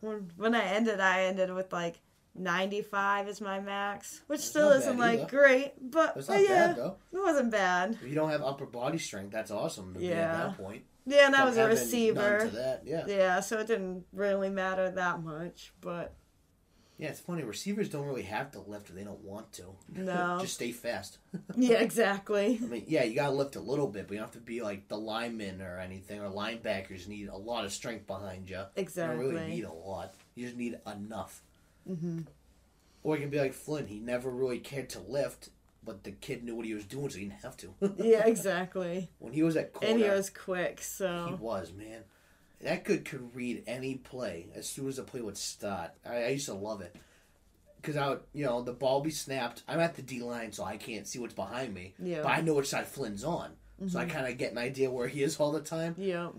Speaker 2: When, when I ended, I ended with like 95 is my max, which still isn't like
Speaker 1: either.
Speaker 2: great, but yeah,
Speaker 1: bad though.
Speaker 2: it wasn't bad.
Speaker 1: If you don't have upper body strength, that's awesome to be at
Speaker 2: Yeah.
Speaker 1: that point.
Speaker 2: Yeah, and I was a receiver.
Speaker 1: Yeah.
Speaker 2: Yeah, so it didn't really matter that much, but
Speaker 1: Yeah, it's funny. Receivers don't really have to lift if they don't want to. [laughs]
Speaker 2: No.
Speaker 1: Just stay fast. [laughs]
Speaker 2: yeah, exactly.
Speaker 1: I mean, yeah, you gotta lift a little bit, but you don't have to be like the linemen or anything. Or linebackers need a lot of strength behind you.
Speaker 2: Exactly.
Speaker 1: You don't really need a lot. You just need enough. Mm-hmm. Or you can be like Flynn. He never really cared to lift, but the kid knew what he was doing, so he didn't have to. [laughs]
Speaker 2: yeah, exactly.
Speaker 1: when he was at Coda,
Speaker 2: And he was quick, so he
Speaker 1: was man. That kid could read any play as soon as the play would start. I, I used to love it because I would, you know, the ball be snapped. I'm at the D line, so I can't see what's behind me.
Speaker 2: Yeah.
Speaker 1: But I know which side Flynn's on, so I mm-hmm. kind of get an idea where he is all the time.
Speaker 2: yeah.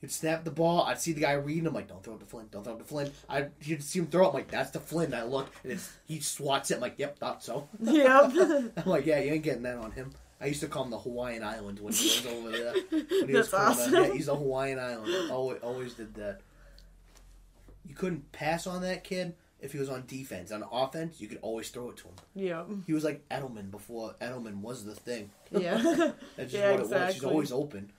Speaker 1: He'd snap the ball. I'd see the guy reading. I'm like, don't throw it to Flynn. Don't throw it to Flynn. I he'd see him throw it. I'm like, that's the Flynn. I look and it's, he swats it. I'm like, yep, thought so.
Speaker 2: Yep. [laughs]
Speaker 1: I'm like, yeah, you ain't getting that on him. I used to call him the Hawaiian Island when he was [laughs] over there. When he
Speaker 2: That's
Speaker 1: out.
Speaker 2: awesome.
Speaker 1: Yeah, he's the Hawaiian Island. Always, always did that. You couldn't pass on that kid if he was on defense. On offense, you could always throw it to him.
Speaker 2: Yeah.
Speaker 1: He was like Edelman before Edelman was the thing.
Speaker 2: Yeah. [laughs]
Speaker 1: That's just
Speaker 2: Yeah,
Speaker 1: what it was. He's
Speaker 2: exactly.
Speaker 1: always open.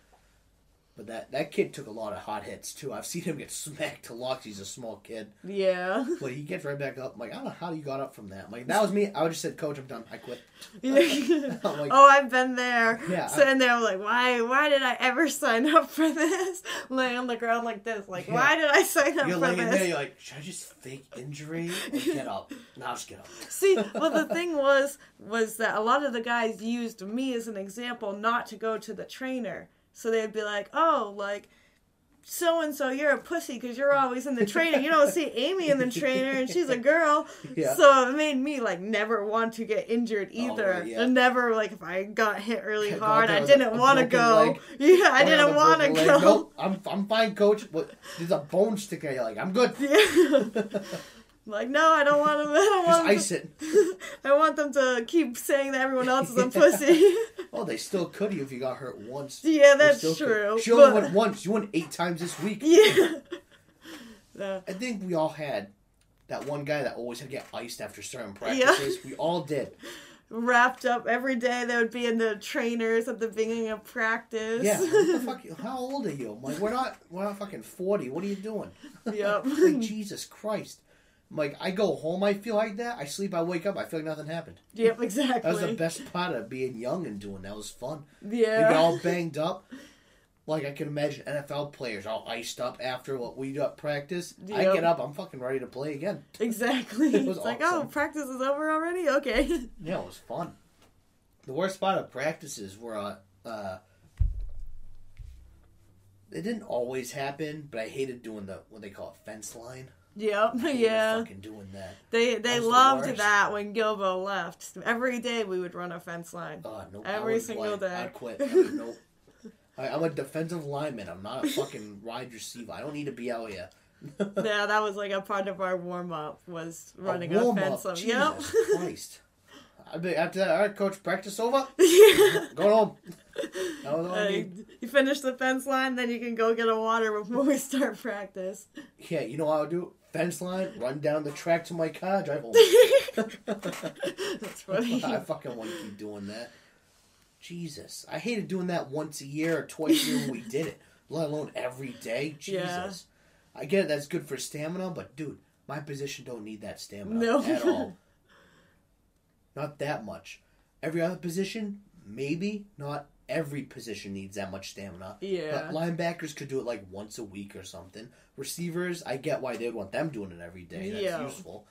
Speaker 1: But that that kid took a lot of hot hits too. I've seen him get smacked to locks. He's a small kid,
Speaker 2: yeah. [laughs]
Speaker 1: but he gets right back up. I'm like, I don't know how you got up from that. I'm like, that was me. I would just said, Coach, I'm done. I quit. [laughs] [laughs] I'm like,
Speaker 2: oh, I've been there.
Speaker 1: Yeah,
Speaker 2: Sitting there like, why why did I ever sign up for this? Laying on the ground like this. Like,
Speaker 1: Yeah.
Speaker 2: why did I sign up
Speaker 1: you're
Speaker 2: for
Speaker 1: laying
Speaker 2: this?
Speaker 1: there. You're like, should I just fake injury? Or get up. Now just get up.
Speaker 2: See, well, the thing was, was that a lot of the guys used me as an example not to go to the trainer. So they'd be like, oh, like, so and so, you're a pussy because you're always in the trainer. You don't see Amy in the trainer, and she's a [laughs] girl.
Speaker 1: Yeah.
Speaker 2: So it made me like never want to get injured oh, either,
Speaker 1: right, yeah.
Speaker 2: and never like if I got hit really [laughs]
Speaker 1: Got
Speaker 2: hard, I didn't want to go.
Speaker 1: leg. [laughs]
Speaker 2: Yeah, I
Speaker 1: oh,
Speaker 2: didn't want to go.
Speaker 1: leg. Nope, I'm I'm fine, Coach. But there's a bone sticking. out. You're like, I'm good.
Speaker 2: Yeah. Like no, I don't want them. [laughs] I don't
Speaker 1: Just
Speaker 2: want.
Speaker 1: ice it. [laughs]
Speaker 2: I want them to keep saying that everyone else is a pussy. [laughs]
Speaker 1: Oh, they still could you if you got hurt once.
Speaker 2: Yeah, that's
Speaker 1: still could.
Speaker 2: true.
Speaker 1: She only
Speaker 2: but-
Speaker 1: went once. You went eight times this week.
Speaker 2: Yeah. Yeah.
Speaker 1: I think we all had that one guy that always had to get iced after certain practices. We all did.
Speaker 2: Wrapped up every day. They would be in the trainers at the beginning of practice.
Speaker 1: Yeah. What the fuck? How old are you? I'm like, we're not. We're not fucking forty. What are you doing?
Speaker 2: yep.
Speaker 1: Like Jesus Christ. I'm like, I go home. I feel like that. I sleep. I wake up. I feel like nothing happened. [laughs]
Speaker 2: yep. Exactly.
Speaker 1: That was the best part of being young and doing that. Was fun. You
Speaker 2: Yeah.
Speaker 1: get all [laughs] banged up. Like I can imagine NFL players all iced up after what we do at practice. I get up, I'm fucking ready to play again.
Speaker 2: Exactly. [laughs]
Speaker 1: It was
Speaker 2: it's like, oh, practice is over already. Okay.
Speaker 1: Yeah, it was fun. The worst part of practices were uh, uh it didn't always happen, but I hated doing the what they call it fence line.
Speaker 2: Yep.
Speaker 1: Hated
Speaker 2: Yeah.
Speaker 1: fucking doing that.
Speaker 2: They they
Speaker 1: was the
Speaker 2: loved that when Gilbo left. Every day we would run a fence line.
Speaker 1: No,
Speaker 2: Every single
Speaker 1: play.
Speaker 2: day.
Speaker 1: I'd quit. I would, nope. [laughs] I, I'm a defensive lineman. I'm not a fucking wide receiver. I don't need to be out here. [laughs]
Speaker 2: Yeah, that was like a part of our warm up was running a,
Speaker 1: warm-up,
Speaker 2: fence line. Yep.
Speaker 1: Christ. [laughs] I'd be after that. All right, coach, practice over.
Speaker 2: yeah.
Speaker 1: Going home. That was all
Speaker 2: Uh, you finish the fence line, then you can go get a water before we start practice.
Speaker 1: Yeah, you know what I would do? Fence line, run down the track to my car, drive home. [laughs]
Speaker 2: That's funny. [laughs]
Speaker 1: I fucking want to keep doing that. Jesus, I hated doing that once a year or twice a year when we did it, let alone every day. [laughs] Jesus,
Speaker 2: Yeah.
Speaker 1: I get it. That's good for stamina, but dude, my position don't need that stamina
Speaker 2: No.
Speaker 1: at all. Not that much. Every other position, maybe. Not every position needs that much stamina.
Speaker 2: Yeah.
Speaker 1: But linebackers could do it like once a week or something. Receivers, I get why they'd want them doing it every day. That's
Speaker 2: Yeah.
Speaker 1: useful.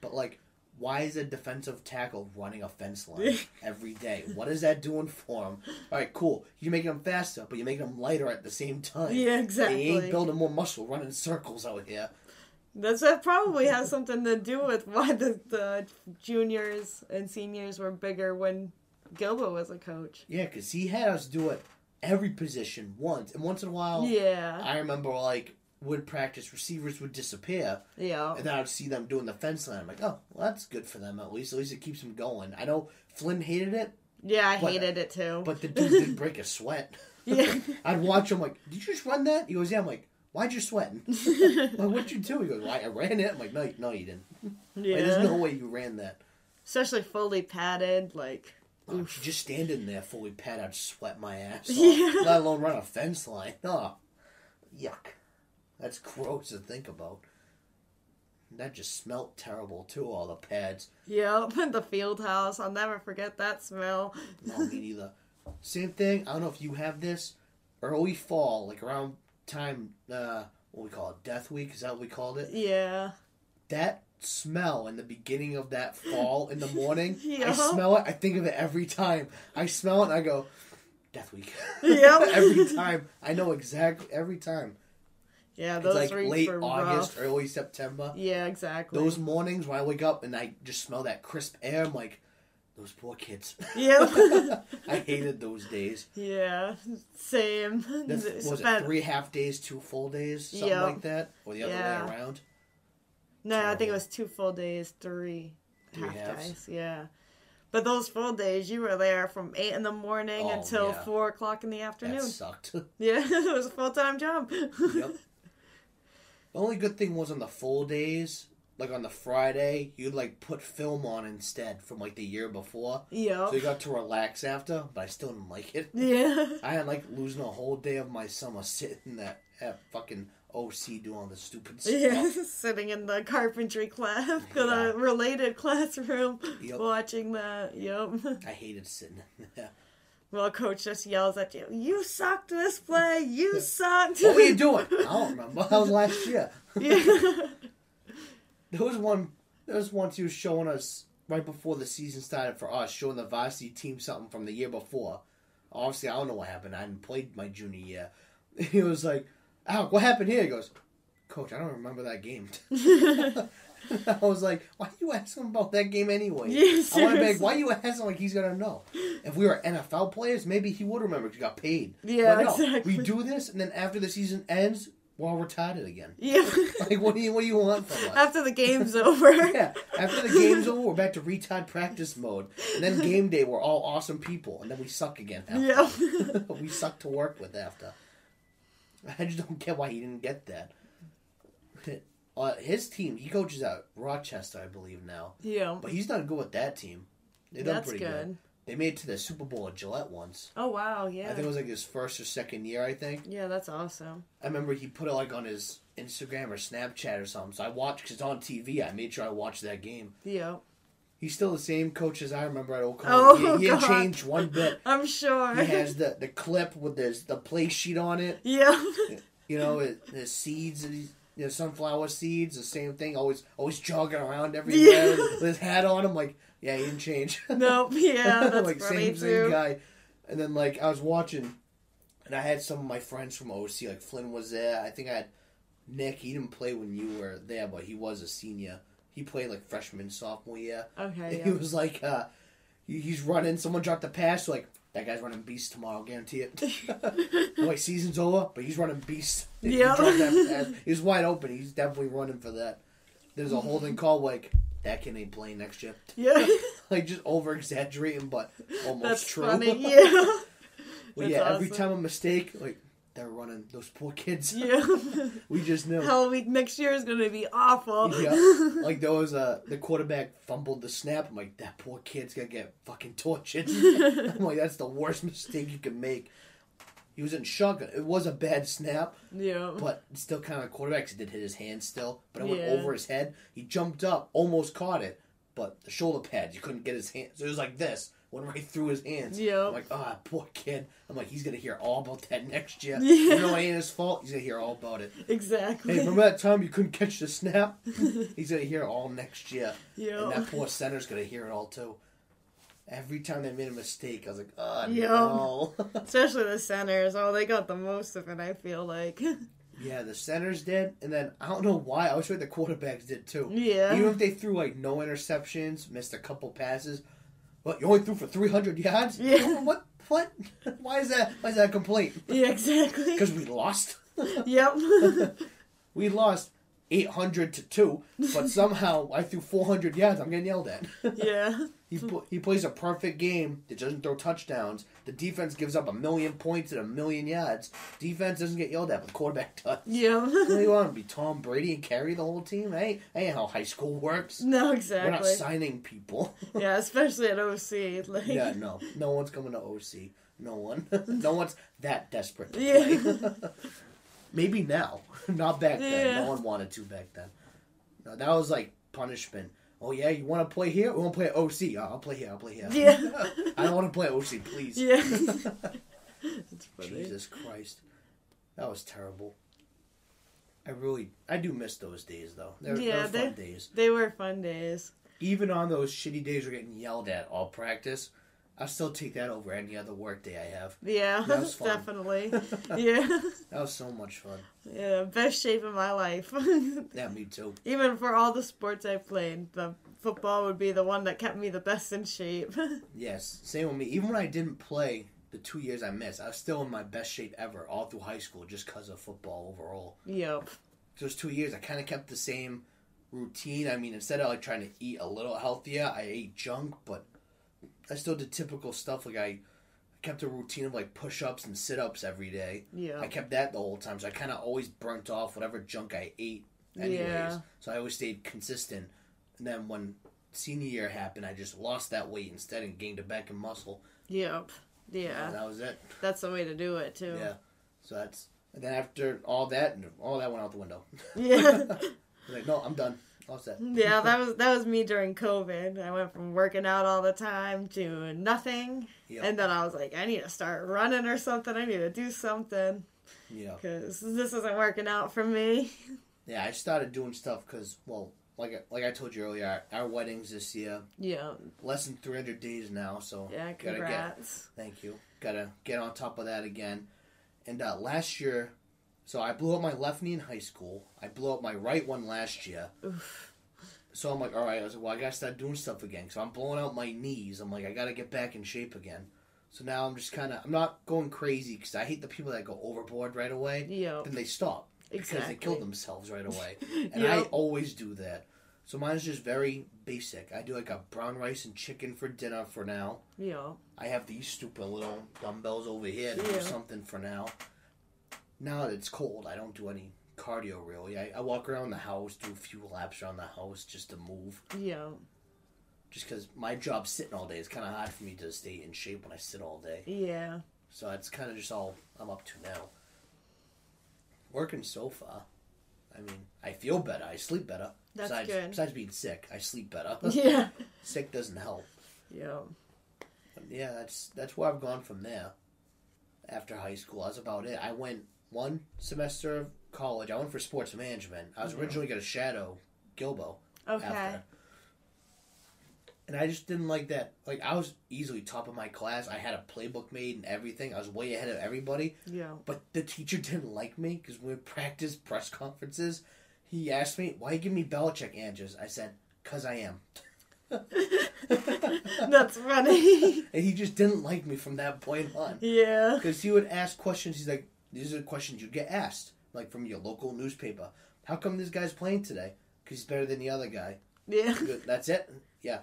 Speaker 1: But like, why is a defensive tackle running a fence line [laughs] every day? What is that doing for him? All right, cool. You're making them faster, but you're making them lighter at the same time.
Speaker 2: Yeah, exactly.
Speaker 1: They ain't building more muscle running circles out here.
Speaker 2: That's that probably has something to do with why the, the juniors and seniors were bigger when Gilbo was a coach.
Speaker 1: Yeah, because he had us do it every position once, and once in a while,
Speaker 2: Yeah.
Speaker 1: I remember like would practice receivers would disappear,
Speaker 2: Yeah.
Speaker 1: and then I'd see them doing the fence line. I'm like, oh, well, that's good for them at least. At least it keeps them going. I know Flynn hated it,
Speaker 2: Yeah, I
Speaker 1: But-
Speaker 2: hated it too.
Speaker 1: but the dude didn't break a sweat. [laughs]
Speaker 2: yeah. [laughs]
Speaker 1: I'd watch him like, did you just run that? He goes, yeah. I'm like, why'd you sweating? Like, [laughs] what'd you do? He goes, well, I ran it. I'm like, no, no, you didn't.
Speaker 2: yeah.
Speaker 1: Like, there's no way you ran that.
Speaker 2: Especially fully padded, like
Speaker 1: Oh, just standing there fully pat, I'd sweat my ass [laughs] off.
Speaker 2: Yeah.
Speaker 1: Let alone run a fence line. [laughs] Oh, yuck. That's gross to think about. That just smelt terrible too. All the pads.
Speaker 2: Yep, in [laughs] the field house. I'll never forget that smell.
Speaker 1: No, me neither. Same thing. I don't know if you have this. Early fall, like around time, uh, what we call it, Death Week. Is that what we called it?
Speaker 2: Yeah.
Speaker 1: That smell in the beginning of that [laughs] fall in the morning. I smell it. I think of it every time. I smell it and I go, Death Week.
Speaker 2: Yep. [laughs]
Speaker 1: every time. I know exactly every time.
Speaker 2: Yeah,
Speaker 1: It's
Speaker 2: those
Speaker 1: like late August,
Speaker 2: rough.
Speaker 1: early September.
Speaker 2: Yeah, exactly.
Speaker 1: Those mornings when I wake up and I just smell that crisp air, I'm like, those poor kids.
Speaker 2: Yeah. [laughs]
Speaker 1: I hated those days.
Speaker 2: yeah, same.
Speaker 1: That's, was it three half days, two full days, something
Speaker 2: Yeah.
Speaker 1: like that, or the other
Speaker 2: Yeah.
Speaker 1: way around?
Speaker 2: No, I think it was two full days, three,
Speaker 1: Three
Speaker 2: half
Speaker 1: halves?
Speaker 2: days. Yeah. But those full days, you were there from eight in the morning
Speaker 1: Oh,
Speaker 2: until
Speaker 1: yeah.
Speaker 2: four o'clock in the afternoon.
Speaker 1: That sucked. [laughs]
Speaker 2: Yeah, [laughs] it was a full time job.
Speaker 1: yep. [laughs] The only good thing was on the full days, like on the Friday, you'd like put film on instead from like the year before.
Speaker 2: Yeah.
Speaker 1: So you got to relax after, but I still didn't like it.
Speaker 2: yeah.
Speaker 1: I had like losing a whole day of my summer sitting at, at fucking OC doing all the stupid [laughs] stuff.
Speaker 2: Yeah, sitting in the carpentry class,
Speaker 1: Yeah. [laughs]
Speaker 2: a related classroom,
Speaker 1: Yep.
Speaker 2: watching that. Yep. [laughs]
Speaker 1: I hated sitting there.
Speaker 2: Well, coach just yells at you. You sucked this play. You sucked.
Speaker 1: What were you doing? I don't remember. That was last year.
Speaker 2: yeah.
Speaker 1: There was one. There was once he was showing us right before the season started for us, showing the varsity team something from the year before. Obviously, I don't know what happened. I hadn't played my junior year. He was like, "Alec, what happened here?" He goes, "Coach, I don't remember that game." [laughs] I was like, "Why are you asking about that game anyway?"
Speaker 2: Yeah,
Speaker 1: I want to be like. "Why you asking like he's gonna know?" If we were NFL players, maybe he would remember because he got paid.
Speaker 2: Yeah,
Speaker 1: But no,
Speaker 2: exactly.
Speaker 1: We do this, and then after the season ends, we're all retarded again.
Speaker 2: Yeah. [laughs]
Speaker 1: Like, what do you what do you want from us?
Speaker 2: After the game's over. [laughs]
Speaker 1: Yeah, after the game's over, we're back to retard practice mode, and then game day, we're all awesome people, and then we suck again. After.
Speaker 2: Yeah.
Speaker 1: we suck to work with after. [laughs] I just don't get why he didn't get that. [laughs] Uh, his team, he coaches at Rochester, I believe now,
Speaker 2: yeah.
Speaker 1: but he's done good with that team. They done
Speaker 2: That's
Speaker 1: pretty good.
Speaker 2: good.
Speaker 1: They made it to the Super Bowl at Gillette once.
Speaker 2: Oh wow, yeah.
Speaker 1: I think it was like his first or second year. I think.
Speaker 2: yeah, that's awesome.
Speaker 1: I remember he put it like on his Instagram or Snapchat or something. So I watched because it's on TV. I made sure I watched that game.
Speaker 2: Yeah.
Speaker 1: He's still the same coach as I remember at Oklahoma.
Speaker 2: Oh,
Speaker 1: he, he didn't change one bit. [laughs]
Speaker 2: I'm sure.
Speaker 1: He has the, the clip with his the play sheet on it.
Speaker 2: Yeah. [laughs]
Speaker 1: You know, his seeds, and he's- you know, sunflower seeds, the same thing. Always always jogging around everywhere with his hat on. I'm like, yeah, he didn't change. [laughs]
Speaker 2: nope. Yeah, that's
Speaker 1: like same
Speaker 2: too.
Speaker 1: same guy. And then like I was watching, and I had some of my friends from OC. Like Flynn was there. I think I had Nick. He didn't play when you were there, but he was a senior. He played like freshman, sophomore year.
Speaker 2: Okay.
Speaker 1: He was like, uh, he's running. Someone dropped the pass. Like that guy's running beast tomorrow. Guarantee it. [laughs] Like season's over, but he's running beast. He
Speaker 2: Yeah.
Speaker 1: pass. He's wide open. He's definitely running for that. There's a holding [laughs] call. Like that kid ain't playing next year.
Speaker 2: yeah. [laughs]
Speaker 1: Like just over exaggerating, but almost
Speaker 2: That's
Speaker 1: true.
Speaker 2: funny. Yeah.
Speaker 1: Well,
Speaker 2: That's
Speaker 1: yeah, every time a mistake, like they're running those poor kids. [laughs]
Speaker 2: Yeah.
Speaker 1: we just knew.
Speaker 2: Halloween next year is gonna be awful.
Speaker 1: Yeah, [laughs] like there was a the quarterback fumbled the snap. I'm like, that poor kid's gonna get fucking tortured. [laughs] I'm like, that's the worst mistake you can make. He was in shock. It was a bad snap,
Speaker 2: yeah.
Speaker 1: but still kind of quarterback. He did hit his hand still, but it went
Speaker 2: Yeah.
Speaker 1: over his head. He jumped up, almost caught it, but the shoulder pads, you couldn't get his hand. So it was like this, went right through his hands.
Speaker 2: Yeah.
Speaker 1: I'm like, ah, poor kid. I'm like, he's gonna hear all about that next year. [laughs]
Speaker 2: Yeah.
Speaker 1: You know, it ain't his fault. He's gonna hear all about it.
Speaker 2: Exactly.
Speaker 1: Hey, remember that time you couldn't catch the snap? [laughs] he's gonna hear it all next year,
Speaker 2: yeah.
Speaker 1: and that poor center's gonna hear it all too. Every time they made a mistake, I was like, oh
Speaker 2: Yeah.
Speaker 1: no. [laughs]
Speaker 2: Especially the centers. Oh, they got the most of it. I feel like.
Speaker 1: yeah, the centers did, and then I don't know why. I was sure the quarterbacks did too.
Speaker 2: yeah.
Speaker 1: Even if they threw like no interceptions, missed a couple passes, but you only threw for three hundred yards.
Speaker 2: Yeah.
Speaker 1: What? What? [laughs] Why is that? Why is that a complaint?
Speaker 2: yeah. Exactly.
Speaker 1: Because we lost. [laughs]
Speaker 2: Yep. [laughs]
Speaker 1: we lost eight hundred to two, but somehow I threw four hundred yards. I'm getting yelled at.
Speaker 2: yeah.
Speaker 1: He pu- he plays a perfect game that doesn't throw touchdowns. The defense gives up a million points and a million yards. Defense doesn't get yelled at, but quarterback [laughs] does.
Speaker 2: Yeah.
Speaker 1: What do you want to be Tom Brady and carry the whole team? Hey, ain't how high school works.
Speaker 2: no, exactly.
Speaker 1: We're not signing people. [laughs]
Speaker 2: Yeah, especially at OC. Like.
Speaker 1: yeah, no, no one's coming to OC. No one. [laughs] no one's that desperate
Speaker 2: Yeah.
Speaker 1: Maybe now, not back then. No one wanted to back then. No, that was like punishment. Oh yeah, you want to play here? We want to play at OC. Oh, I'll play here. I'll play here.
Speaker 2: Yeah. [laughs]
Speaker 1: I don't want to play at OC, please.
Speaker 2: Yeah. [laughs]
Speaker 1: Jesus Christ, that was terrible. I really, I do miss those days though. They were,
Speaker 2: Yeah,
Speaker 1: they fun days.
Speaker 2: They were fun days.
Speaker 1: Even on those shitty days we're getting yelled at all practice, I still take that over any other work day I have.
Speaker 2: Yeah,
Speaker 1: That was fun.
Speaker 2: definitely. [laughs] Yeah.
Speaker 1: That was so much fun.
Speaker 2: Yeah, best shape of my life. [laughs]
Speaker 1: Yeah, me too.
Speaker 2: Even for all the sports I played, the football would be the one that kept me the best in shape. [laughs]
Speaker 1: Yes, same with me. Even when I didn't play the two years I missed, I was still in my best shape ever all through high school just because of football overall.
Speaker 2: yep.
Speaker 1: Those two years, I kind of kept the same routine. I mean, instead of like trying to eat a little healthier, I ate junk, but I still did typical stuff. Like I kept a routine of like push ups and sit ups every day.
Speaker 2: Yeah.
Speaker 1: I kept that the whole time, so I kind of always burnt off whatever junk I ate, anyways.
Speaker 2: Yeah.
Speaker 1: So I always stayed consistent. And then when senior year happened, I just lost that weight instead and gained it back in muscle.
Speaker 2: Yep.
Speaker 1: And
Speaker 2: Yeah.
Speaker 1: that was it.
Speaker 2: That's the way to do it too.
Speaker 1: Yeah. So that's and then after all that, all that went out the window.
Speaker 2: Yeah. [laughs]
Speaker 1: Like, no, I'm done. All set.
Speaker 2: Yeah, that was that was me during COVID. I went from working out all the time to nothing,
Speaker 1: Yeah.
Speaker 2: and then I was like, I need to start running or something. I need to do something
Speaker 1: yeah.
Speaker 2: because this isn't working out for me.
Speaker 1: Yeah. I started doing stuff because, well, like I- like I told you earlier, our, our weddings this year
Speaker 2: Yeah,
Speaker 1: less than 300 days now. So
Speaker 2: yeah.
Speaker 1: gotta get
Speaker 2: Congrats.
Speaker 1: Thank you. Gotta get on top of that again. And uh, last year, so I blew up my left knee in high school. I blew up my right one last year.
Speaker 2: Oof.
Speaker 1: So I'm like, all right. I was like, well, I gotta start doing stuff again. So I'm blowing out my knees. I'm like, I gotta get back in shape again. So now I'm just kind of, I'm not going crazy because I hate the people that go overboard right away.
Speaker 2: Yep.
Speaker 1: Then they stop because they kill themselves right away. [laughs] And
Speaker 2: Yep.
Speaker 1: I always do that. So mine's just very basic. I do like a brown rice and chicken for dinner for now.
Speaker 2: Yeah.
Speaker 1: I have these stupid little dumbbells over here to
Speaker 2: Yeah.
Speaker 1: do something for now. Now that it's cold, I don't do any cardio really. I, I walk around the house, do a few laps around the house just to move.
Speaker 2: Yeah.
Speaker 1: Just because my job's sitting all day, it's kind of hard for me to stay in shape when I sit all day.
Speaker 2: Yeah.
Speaker 1: So that's kind of just all I'm up to now. Working so far. I mean, I feel better. I sleep better.
Speaker 2: That's
Speaker 1: besides,
Speaker 2: good.
Speaker 1: Besides being sick, I sleep better. [laughs] [laughs]
Speaker 2: Yeah.
Speaker 1: sick doesn't help.
Speaker 2: Yeah.
Speaker 1: But yeah, that's that's where I've gone from there. After high school, that's about it. I went one semester of college. I went for sports management. I was
Speaker 2: Mhm.
Speaker 1: originally going to shadow Gilbo
Speaker 2: Okay.
Speaker 1: after, and I just didn't like that. Like I was easily top of my class. I had a playbook made and everything. I was way ahead of everybody.
Speaker 2: Yeah.
Speaker 1: But the teacher didn't like me because when we practiced press conferences, he asked me, "Why you give me Belichick answers?" I said, "Cause I am." [laughs]
Speaker 2: That's funny. [laughs]
Speaker 1: And he just didn't like me from that point on.
Speaker 2: yeah.
Speaker 1: Because he would ask questions. He's like, these are the questions you get asked, like from your local newspaper. How come this guy's playing today? Because he's better than the other guy.
Speaker 2: Yeah.
Speaker 1: Good. [laughs] That's it. Yeah.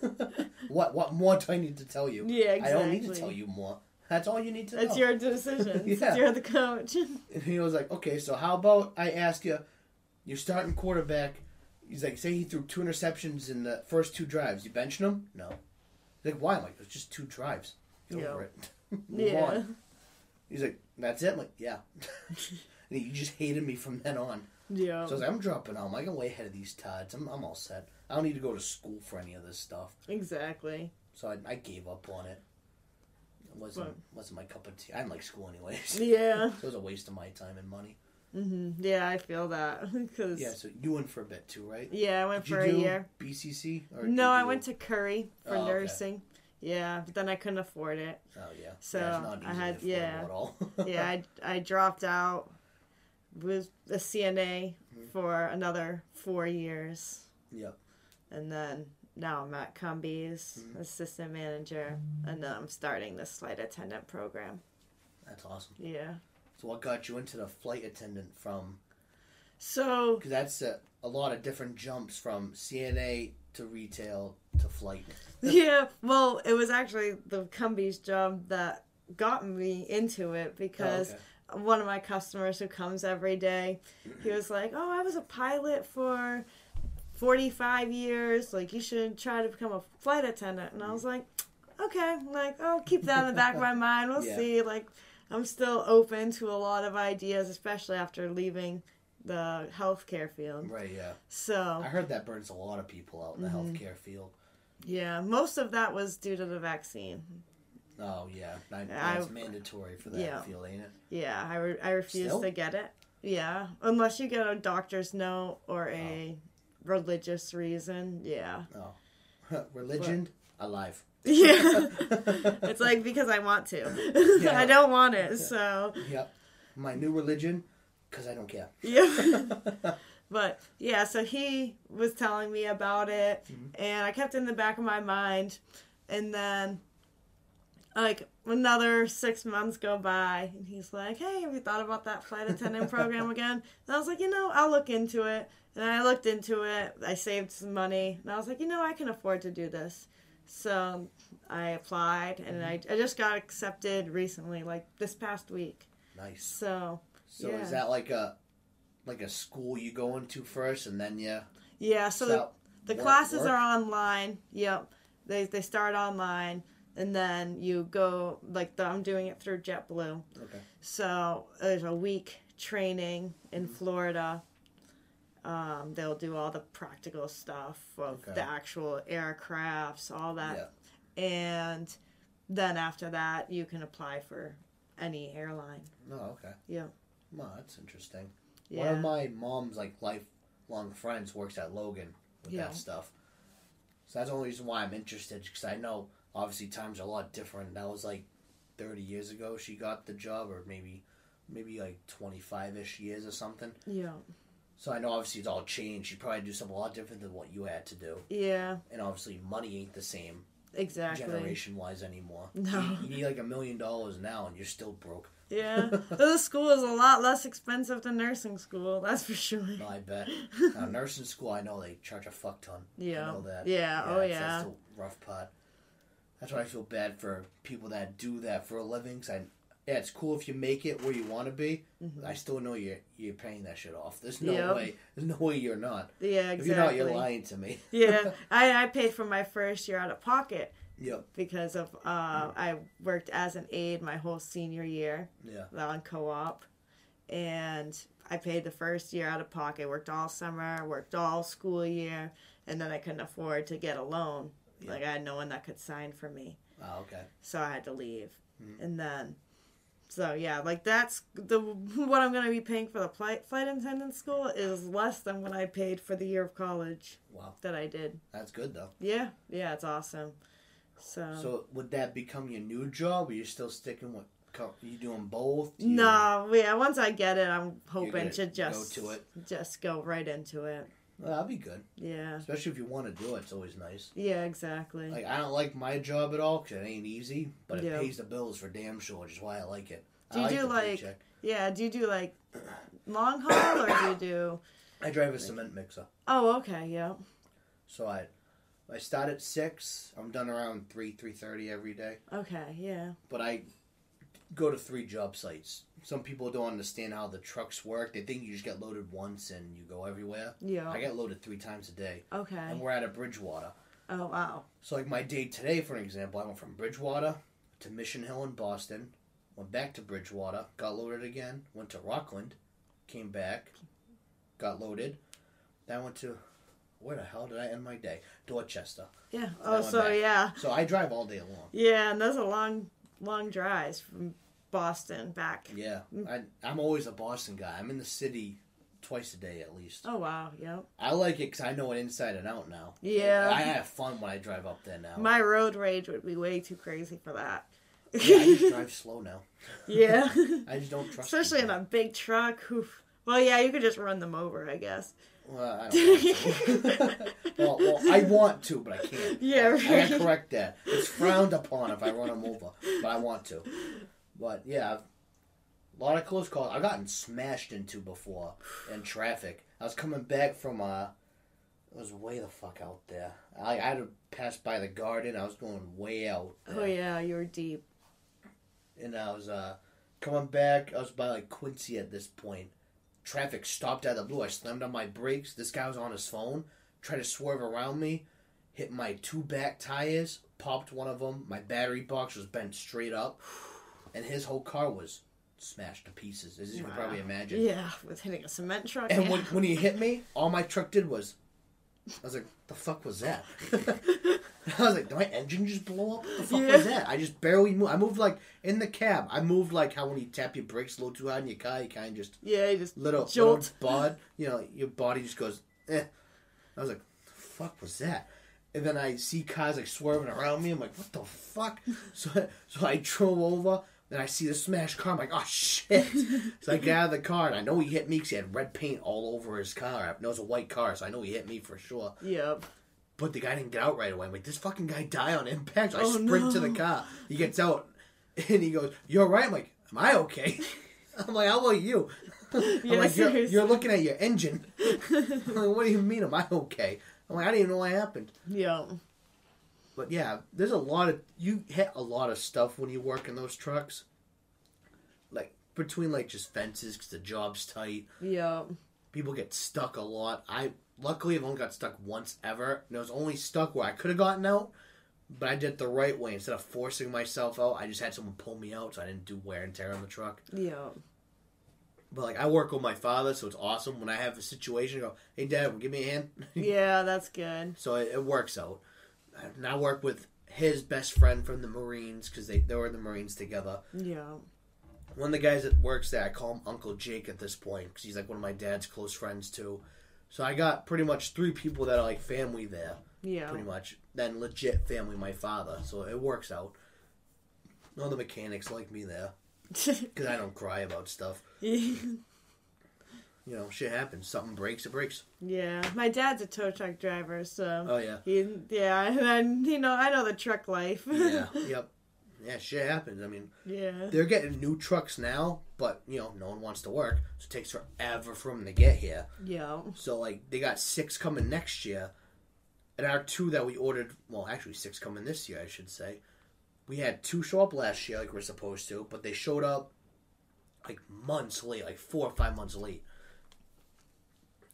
Speaker 1: [laughs] what What more do I need to tell you?
Speaker 2: Yeah. Exactly.
Speaker 1: I don't need to tell you more. That's all you need to
Speaker 2: It's
Speaker 1: know.
Speaker 2: your decision. [laughs]
Speaker 1: Yeah.
Speaker 2: You're the coach.
Speaker 1: And he was like, okay, so how about I ask you, you're starting quarterback. He's like, say he threw two interceptions in the first two drives. You benching him? No. He's like, why? I'm like, it's just two drives. Get
Speaker 2: Yeah.
Speaker 1: over it. Move
Speaker 2: yeah.
Speaker 1: on. He's like, that's it? I'm like, yeah. [laughs] and he just hated me from then on.
Speaker 2: Yeah.
Speaker 1: So I was like, I'm dropping out. I'm like, I'm way ahead of these Tods. I'm, I'm all set. I don't need to go to school for any of this stuff.
Speaker 2: exactly.
Speaker 1: So I, I gave up on it. It wasn't, wasn't my cup of tea. I didn't like school anyways. [laughs]
Speaker 2: Yeah. [laughs]
Speaker 1: So it was a waste of my time and money.
Speaker 2: hmm Yeah, I feel that because
Speaker 1: Yeah, so you went for a bit too, right?
Speaker 2: yeah, I went
Speaker 1: Did you
Speaker 2: for a
Speaker 1: do
Speaker 2: year.
Speaker 1: BCC? Or did
Speaker 2: No, I went to Curry for
Speaker 1: Oh, okay.
Speaker 2: nursing. Yeah, but then I couldn't afford it.
Speaker 1: Oh, yeah.
Speaker 2: So,
Speaker 1: yeah,
Speaker 2: I had- yeah. [laughs] Yeah, I I dropped out with a CNA
Speaker 1: Mhm.
Speaker 2: for another four years,
Speaker 1: Yep.
Speaker 2: and then now I'm at Cumbies,
Speaker 1: Mhm.
Speaker 2: assistant manager, and then I'm starting the flight attendant program.
Speaker 1: That's awesome.
Speaker 2: Yeah.
Speaker 1: So what got you into the flight attendant from?
Speaker 2: So
Speaker 1: Because that's a, a lot of different jumps from CNA to retail to flight. [laughs]
Speaker 2: yeah, well, it was actually the Cumbies job that got me into it because
Speaker 1: Oh, okay.
Speaker 2: one of my customers who comes every day, he was like, "Oh, I was a pilot for 45 years. Like, you should try to become a flight attendant." And I was like, "Okay, like I'll keep that in the back of my [laughs] mind. We'll
Speaker 1: Yeah.
Speaker 2: see." Like, I'm still open to a lot of ideas, especially after leaving the healthcare field.
Speaker 1: Right, yeah.
Speaker 2: So,
Speaker 1: I heard that burns a lot of people out in the
Speaker 2: Mhm.
Speaker 1: healthcare field.
Speaker 2: Yeah, most of that was due to the vaccine.
Speaker 1: Oh, yeah. That's mandatory for that
Speaker 2: Yeah.
Speaker 1: field, ain't it?
Speaker 2: Yeah, I, re- I refuse
Speaker 1: Still?
Speaker 2: to get it. Yeah, unless you get a doctor's note or a oh. religious reason. Yeah.
Speaker 1: Oh. [laughs] Religion, alive. [laughs] [laughs]
Speaker 2: Yeah. it's like because I want to.
Speaker 1: Yeah.
Speaker 2: I don't want it, so
Speaker 1: Yep. My new religion, because I don't care.
Speaker 2: yeah. But yeah, so he was telling me about it
Speaker 1: Mhm.
Speaker 2: and I kept it in the back of my mind and then like another six months go by and he's like, Hey, have you thought about that flight attendant [laughs] program again? And I was like, you know, I'll look into it. And I looked into it, I saved some money, and I was like, you know, I can afford to do this. So I applied and I, I just got accepted recently, like this past week.
Speaker 1: Nice.
Speaker 2: So
Speaker 1: So
Speaker 2: Yeah.
Speaker 1: is that like a like a school you go into first, and then you
Speaker 2: yeah, so the, the
Speaker 1: work-
Speaker 2: classes
Speaker 1: work?
Speaker 2: are online. Yep, they they start online, and then you go like the, I'm doing it through JetBlue.
Speaker 1: Okay.
Speaker 2: So there's a week training in
Speaker 1: Mm-hmm.
Speaker 2: Florida. Um, they'll do all the practical stuff of
Speaker 1: Okay.
Speaker 2: the actual aircrafts, all that,
Speaker 1: Yeah.
Speaker 2: and then after that you can apply for any airline.
Speaker 1: Oh, okay.
Speaker 2: Yeah.
Speaker 1: Well, that's interesting.
Speaker 2: Yeah.
Speaker 1: One of my mom's like lifelong friends works at Logan with
Speaker 2: Yeah.
Speaker 1: that stuff. So that's the only reason why I'm interested because I know obviously times are a lot different. That was like 30 years ago she got the job, or maybe maybe like 25 ish years or something.
Speaker 2: yeah.
Speaker 1: So I know obviously it's all changed. She'd probably do something a lot different than what you had to do,
Speaker 2: Yeah.
Speaker 1: and obviously money ain't the same
Speaker 2: Exactly.
Speaker 1: generation wise anymore.
Speaker 2: No.
Speaker 1: You, you need like a million dollars now, and you're still broke.
Speaker 2: Yeah. [laughs] the school is a lot less expensive than nursing school, that's for sure.
Speaker 1: No, I bet. [laughs] Now, nursing school, I know they charge a fuck ton.
Speaker 2: Yeah.
Speaker 1: I know that.
Speaker 2: Yeah, oh, yeah.
Speaker 1: That's the rough part. That's why I feel bad for people that do that for a living. Cause I, yeah, it's cool if you make it where you want to be.
Speaker 2: Mhm.
Speaker 1: I still know you're you're paying that shit off. There's no
Speaker 2: Yep.
Speaker 1: way. There's no way you're not.
Speaker 2: Yeah,
Speaker 1: If you're not, you're lying to me.
Speaker 2: yeah, [laughs] I, I paid for my first year out of pocket
Speaker 1: Yep.
Speaker 2: because of uh, I worked as an aide my whole senior year
Speaker 1: Yeah.
Speaker 2: on co-op, and I paid the first year out of pocket. Worked all summer, worked all school year, and then I couldn't afford to get a loan.
Speaker 1: Yeah.
Speaker 2: Like I had no one that could sign for me,
Speaker 1: Oh, okay.
Speaker 2: so I had to leave.
Speaker 1: Mhm.
Speaker 2: And then, so yeah, like that's the what I'm gonna be paying for the flight flight attendant school is less than what I paid for the year of college
Speaker 1: Wow.
Speaker 2: that I did.
Speaker 1: That's good though.
Speaker 2: Yeah, yeah, it's awesome. So,
Speaker 1: So would that become your new job? Or you still sticking with? co- You doing both? You-
Speaker 2: no, yeah, once I get it, I'm hoping
Speaker 1: gonna
Speaker 2: just
Speaker 1: go to it?
Speaker 2: just go right into it.
Speaker 1: Well, that'd be good.
Speaker 2: Yeah,
Speaker 1: Especially if you want to do it. It's always nice.
Speaker 2: yeah, exactly.
Speaker 1: Like I don't like my job at all because it ain't easy, but it
Speaker 2: Yeah.
Speaker 1: pays the bills for damn sure, which is why I like it.
Speaker 2: Do you do, like-
Speaker 1: paycheck.
Speaker 2: yeah, do you do like long haul or do you do? [coughs]
Speaker 1: I drive a cement mixer,
Speaker 2: Oh, okay, yeah,
Speaker 1: so I I start at six. I'm done around three three thirty every day,
Speaker 2: okay, yeah,
Speaker 1: but I go to three job sites. Some people don't understand how the trucks work. They think you just get loaded once and you go everywhere.
Speaker 2: yeah,
Speaker 1: I get loaded three times a day,
Speaker 2: Okay.
Speaker 1: and we're out of Bridgewater.
Speaker 2: Oh, wow.
Speaker 1: So like my day today, for an example, I went from Bridgewater to Mission Hill in Boston, went back to Bridgewater, got loaded again, went to Rockland, came back, got loaded. Then I went to where the hell did I end my day? Dorchester.
Speaker 2: Yeah. Oh, so
Speaker 1: back.
Speaker 2: yeah,
Speaker 1: So I drive all day long.
Speaker 2: yeah, and those are long, long drives from Boston back.
Speaker 1: Yeah, mm. I, I'm always a Boston guy. I'm in the city twice a day at least.
Speaker 2: Oh wow, yep.
Speaker 1: I like it because I know it inside and out now.
Speaker 2: Yeah.
Speaker 1: I have fun when I drive up there now.
Speaker 2: My road rage would be way too crazy for that.
Speaker 1: yeah, I just [laughs] drive slow now.
Speaker 2: yeah. [laughs]
Speaker 1: I just don't trust.
Speaker 2: Especially in a big truck. Oof. Well, yeah, you could just run them over, I guess.
Speaker 1: Well, I don't want to. [laughs] well, well, I want to, but I can't. [laughs]
Speaker 2: Yeah,
Speaker 1: I
Speaker 2: right.
Speaker 1: gotta correct that. It's frowned upon if I run them over, but I want to. But yeah, a lot of close calls. I've gotten smashed into before in traffic. I was coming back from uh, it was way the fuck out there. I, I had to pass by the garden. I was going way out.
Speaker 2: Oh yeah, you were deep.
Speaker 1: and I was uh coming back. I was by like Quincy at this point. Traffic stopped out of the blue. I slammed on my brakes. This guy was on his phone, tried to swerve around me, hit my two back tires, popped one of them. My battery box was bent straight up, and his whole car was smashed to pieces, as you can probably imagine.
Speaker 2: Yeah, with hitting a cement truck.
Speaker 1: And
Speaker 2: yeah.
Speaker 1: when, when he hit me, all my truck did was, I was like, "The fuck was that?" [laughs] I was like, "Did my engine just blow up? What the fuck was that?" I just barely moved. I moved like in the cab. I moved like how when you tap your brakes a little too hard in your car, you kind of just
Speaker 2: yeah, you just
Speaker 1: little
Speaker 2: Jolt.
Speaker 1: little bud. You know, your body just goes. Eh. I was like, "The fuck was that?" And then I see cars like swerving around me. I'm like, "What the fuck?" [laughs] So so I drove over. Then I see the smashed car. I'm like, "Oh shit!" [laughs] so I get out of the car and I know he hit me because he had red paint all over his car. I know it was a white car, so I know he hit me for sure.
Speaker 2: Yep.
Speaker 1: But the guy didn't get out right away. I'm like, this fucking guy died on impact. So I
Speaker 2: Oh,
Speaker 1: sprint to the car. He gets out [laughs] and he goes, You're right. I'm like, Am I okay? [laughs] I'm like, How about you? I'm
Speaker 2: Yeah,
Speaker 1: like, you're, you're looking at your engine. I'm like, what do you mean? Am I okay? I'm like, I didn't even know what happened.
Speaker 2: Yep.
Speaker 1: But yeah, there's a lot of you hit a lot of stuff when you work in those trucks. Like between like just fences because the job's tight.
Speaker 2: Yeah.
Speaker 1: People get stuck a lot. I luckily have only got stuck once ever, and it was only stuck where I could have gotten out, but I did it the right way instead of forcing myself out. I just had someone pull me out, so I didn't do wear and tear on the truck.
Speaker 2: Yeah.
Speaker 1: But like I work with my father, so it's awesome when I have a situation. I go, hey dad, give me a hand. [laughs]
Speaker 2: Yeah, that's good.
Speaker 1: So it, it works out. And I work with his best friend from the Marines because they, they were in the Marines together.
Speaker 2: Yeah.
Speaker 1: One of the guys that works there, I call him Uncle Jake at this point because he's like one of my dad's close friends too. So I got pretty much three people that are like family there,
Speaker 2: Yeah.
Speaker 1: pretty much. Then legit family, my father. So it works out. All the mechanics like me there [laughs] because I don't cry about stuff. [laughs] You know, shit happens. Something breaks, it breaks.
Speaker 2: yeah. My dad's a tow truck driver, so
Speaker 1: Oh yeah,
Speaker 2: he yeah, [laughs] and then, you know, I know the truck life.
Speaker 1: yeah, [laughs] yep, yeah. Shit happens. I mean.
Speaker 2: yeah.
Speaker 1: They're getting new trucks now, but you know, no one wants to work, so it takes forever for them to get here.
Speaker 2: Yeah.
Speaker 1: So like they got six coming next year, and our two that we ordered, well, actually six coming this year, I should say. We had two show up last year, like we're supposed to, but they showed up like months late, like four or five months late.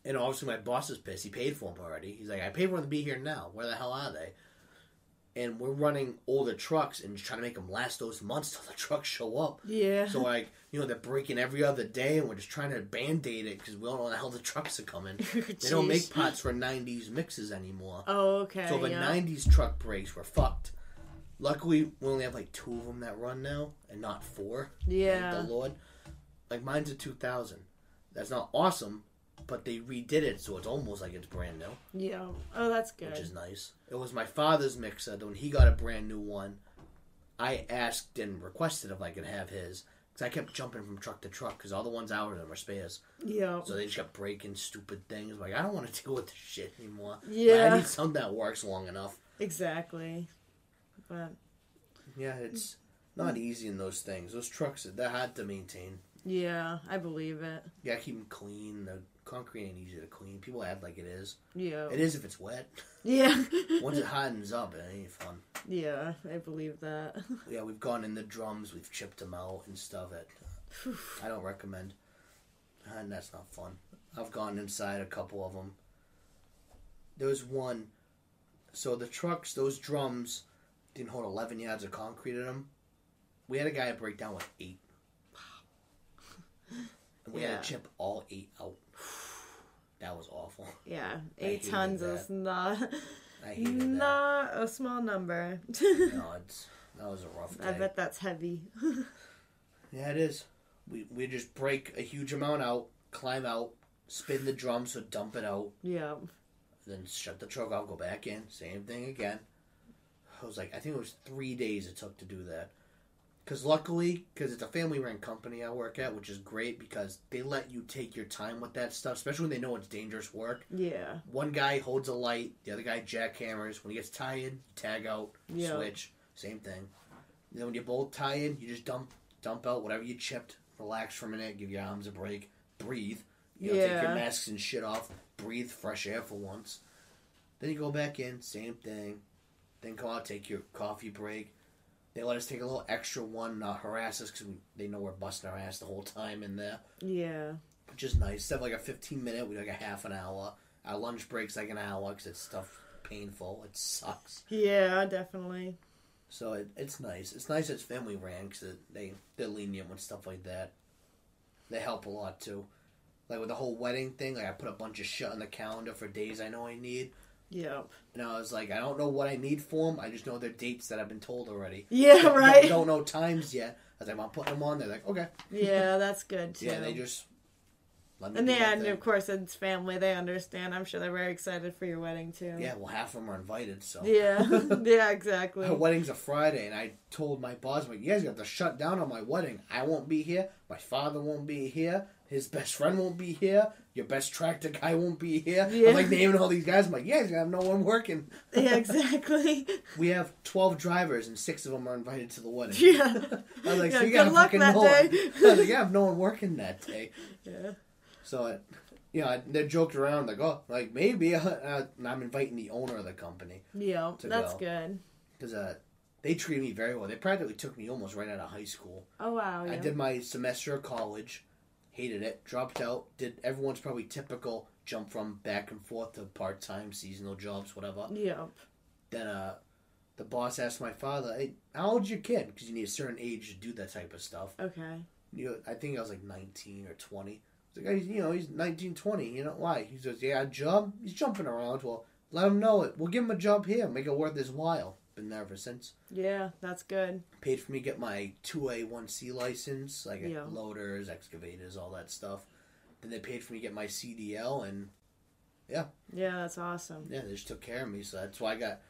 Speaker 1: And obviously, my boss is pissed. He paid for them already. He's like, "I paid for them to be here now. Where the hell are they?" And we're running older trucks and just trying to make them last those months till the [laughs] trucks show up.
Speaker 2: Yeah.
Speaker 1: So like, you know, they're breaking every other day, and we're just trying to band-aid it because we don't know when the hell the [laughs] trucks are coming. [laughs] They don't make pots for '90s mixes anymore.
Speaker 2: Oh, okay.
Speaker 1: so if a '90s truck breaks, we're fucked. Luckily, we only have like two of them that run now, and not four.
Speaker 2: Yeah.
Speaker 1: Thank the Lord. Like mine's a 2000. That's not awesome, but they redid it, so it's almost like it's brand new,
Speaker 2: Yeah. Oh, that's good.
Speaker 1: which is nice. It was my father's mixer. When he got a brand new one, I asked and requested if I could have his. Because I kept jumping from truck to truck because all the ones out of them are spares.
Speaker 2: yeah.
Speaker 1: So they just kept breaking stupid things. Like, I don't want to [laughs] deal with this shit anymore. Like,
Speaker 2: Yeah.
Speaker 1: I need something that works long enough.
Speaker 2: Exactly. But
Speaker 1: Yeah, it's not easy in those things. Those trucks, they're hard to maintain.
Speaker 2: yeah, I believe it.
Speaker 1: Yeah, keep them clean. The concrete ain't easy to clean. People act like it is.
Speaker 2: Yeah.
Speaker 1: It is if it's wet.
Speaker 2: Yeah. [laughs]
Speaker 1: Once it hardens up, it ain't fun.
Speaker 2: yeah, I believe that. [laughs]
Speaker 1: Yeah, we've gone in the drums, we've chipped them out and stuff. It, I don't recommend. And that's not fun. I've gone inside a couple of them. There was one. So the trucks, those drums, didn't hold 11 yards of concrete in them. We had a guy break down with eight. And we
Speaker 2: Yeah.
Speaker 1: had to chip all eight out. That was awful. [laughs]
Speaker 2: Yeah, eight tons
Speaker 1: that.
Speaker 2: is not
Speaker 1: hated that.
Speaker 2: not a small number. [laughs]
Speaker 1: No, it's, that was a rough day.
Speaker 2: I bet that's heavy. [laughs]
Speaker 1: Yeah, it is. We we just break a huge amount out, climb out, spin the drum, so dump it out,
Speaker 2: yeah.
Speaker 1: then shut the truck off, go back in, same thing again. I was like, I think it was three days it took to do that. Because luckily, because it's a family run company I work at, which is great because they let you take your time with that stuff, especially when they know it's dangerous work.
Speaker 2: Yeah.
Speaker 1: One guy holds a light, the other guy jackhammers. When he gets tired, you tag out,
Speaker 2: Yeah.
Speaker 1: switch, same thing. And then when you both tie in, you just dump dump out whatever you chipped, relax for a minute, give your arms a break, breathe. You know, take your masks and shit off, breathe fresh air for once. Then you go back in, same thing. Then come out, take your coffee break. They let us take a little extra one, not harass us because they know we're busting our ass the whole time in there
Speaker 2: Yeah.
Speaker 1: which is nice. Instead of like a 15 minute, we do like a half an hour. Our lunch break's like an hour because it's stuff painful. It sucks.
Speaker 2: Yeah, definitely.
Speaker 1: So it, it's nice. It's nice it's family ran because they, they're lenient with stuff like that. They help a lot too. Like with the whole wedding thing, like I put a bunch of shit on the calendar for days I know I need.
Speaker 2: Yep.
Speaker 1: And I was like, I don't know what I need for them. I just know their dates that I've been told already. [laughs]
Speaker 2: Yeah,
Speaker 1: Don't-
Speaker 2: right.
Speaker 1: Don't, know times yet. I was like, I'm putting them on. They're like, okay.
Speaker 2: Yeah, [laughs] that's good too.
Speaker 1: Yeah, they just. Let me
Speaker 2: and they and of course it's family. They understand. I'm sure they're very excited for your wedding too.
Speaker 1: Yeah, well, half of them are invited, so.
Speaker 2: Yeah. [laughs] yeah. Exactly.
Speaker 1: Her wedding's a Friday, and I told my boss, like, you guys got to shut down on my wedding. I won't be here. My father won't be here. His best friend won't be here. Your best tractor guy won't be here.
Speaker 2: Yeah.
Speaker 1: I'm like naming all these guys. I'm like, yeah, he's gonna have no one working.
Speaker 2: yeah. [laughs] Exactly.
Speaker 1: We have 12 drivers, and six of them are invited to the wedding.
Speaker 2: yeah. [laughs]
Speaker 1: I was like,
Speaker 2: Yeah,
Speaker 1: so you
Speaker 2: good
Speaker 1: got
Speaker 2: luck
Speaker 1: fucking
Speaker 2: that
Speaker 1: no one. [laughs] I was like, yeah, I have no one working that day.
Speaker 2: Yeah.
Speaker 1: So, it, you know, they joked around, like, oh, like, maybe. Uh, and I'm inviting the owner of the company.
Speaker 2: Yeah. That's
Speaker 1: go.
Speaker 2: good.
Speaker 1: because uh, they treated me very well. They practically took me almost right out of high school.
Speaker 2: Oh wow.
Speaker 1: I
Speaker 2: Yeah.
Speaker 1: did my semester of college, hated it, dropped out. Did everyone's probably typical jump from back and forth to part time seasonal jobs, whatever.
Speaker 2: Yep.
Speaker 1: Then uh, the boss asked my father, "Hey, how old's your kid?" Because you need a certain age to do that type of stuff.
Speaker 2: Okay.
Speaker 1: You know, I think I was like 19 or 20. I was like, hey, you know, he's 19, 20. You know, why? He says, yeah, job? He's jumping around. Well, let him know it. We'll give him a job here. Make it worth his while. Been there ever since.
Speaker 2: Yeah, that's good.
Speaker 1: Paid for me to get my 2A, 1C license. Like
Speaker 2: Yeah.
Speaker 1: loaders, excavators, all that stuff. Then they paid for me to get my CDL. And,
Speaker 2: Yeah, Yeah, that's awesome.
Speaker 1: yeah, they just took care of me. So that's why I got...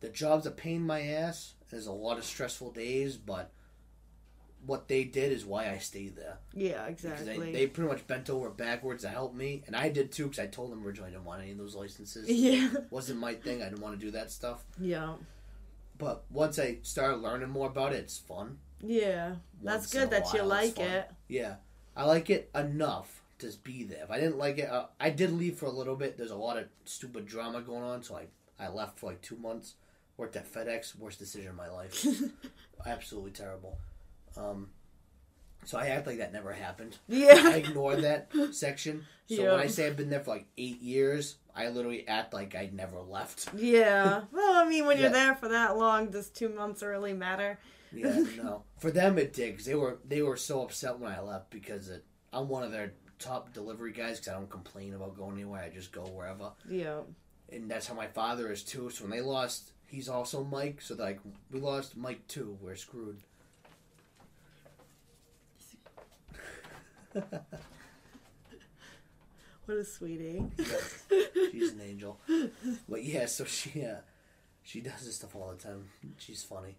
Speaker 1: The job's a pain in my ass. There's a lot of stressful days, but... What they did is why I stayed there.
Speaker 2: Yeah, exactly.
Speaker 1: they, they pretty much bent over backwards to help me, and I did too. Because I told them originally I didn't want any of those licenses. [laughs]
Speaker 2: yeah.
Speaker 1: wasn't my thing. I didn't want to do that stuff.
Speaker 2: Yeah.
Speaker 1: But once I started learning more about it, it's fun.
Speaker 2: Yeah. That's good that you like it.
Speaker 1: Yeah, I like it enough to be there. If I didn't like it, uh, I did leave for a little bit. There's a lot of stupid drama going on, so I I left for like two months. Worked at FedEx, worst decision of my life. [laughs] Absolutely terrible. Um, so I act like that never happened. Yeah. I
Speaker 2: Yeah.
Speaker 1: ignored that section. So
Speaker 2: Yeah.
Speaker 1: when I say I've been there for like eight years, I literally act like I never left.
Speaker 2: Yeah. [laughs] Well, I mean, when you're there for that long, does two months really matter?
Speaker 1: Yeah, no. For them, it did 'cause they were they were so upset when I left because it, I'm one of their top delivery guys because I don't complain about going anywhere. I just go wherever,
Speaker 2: Yeah.
Speaker 1: and that's how my father is too. So when they lost, he's also Mike. So like we lost Mike too. We're screwed. [laughs]
Speaker 2: What a sweetie.
Speaker 1: She's an [laughs] angel. But yeah, so she uh, she does this stuff all the time. She's funny.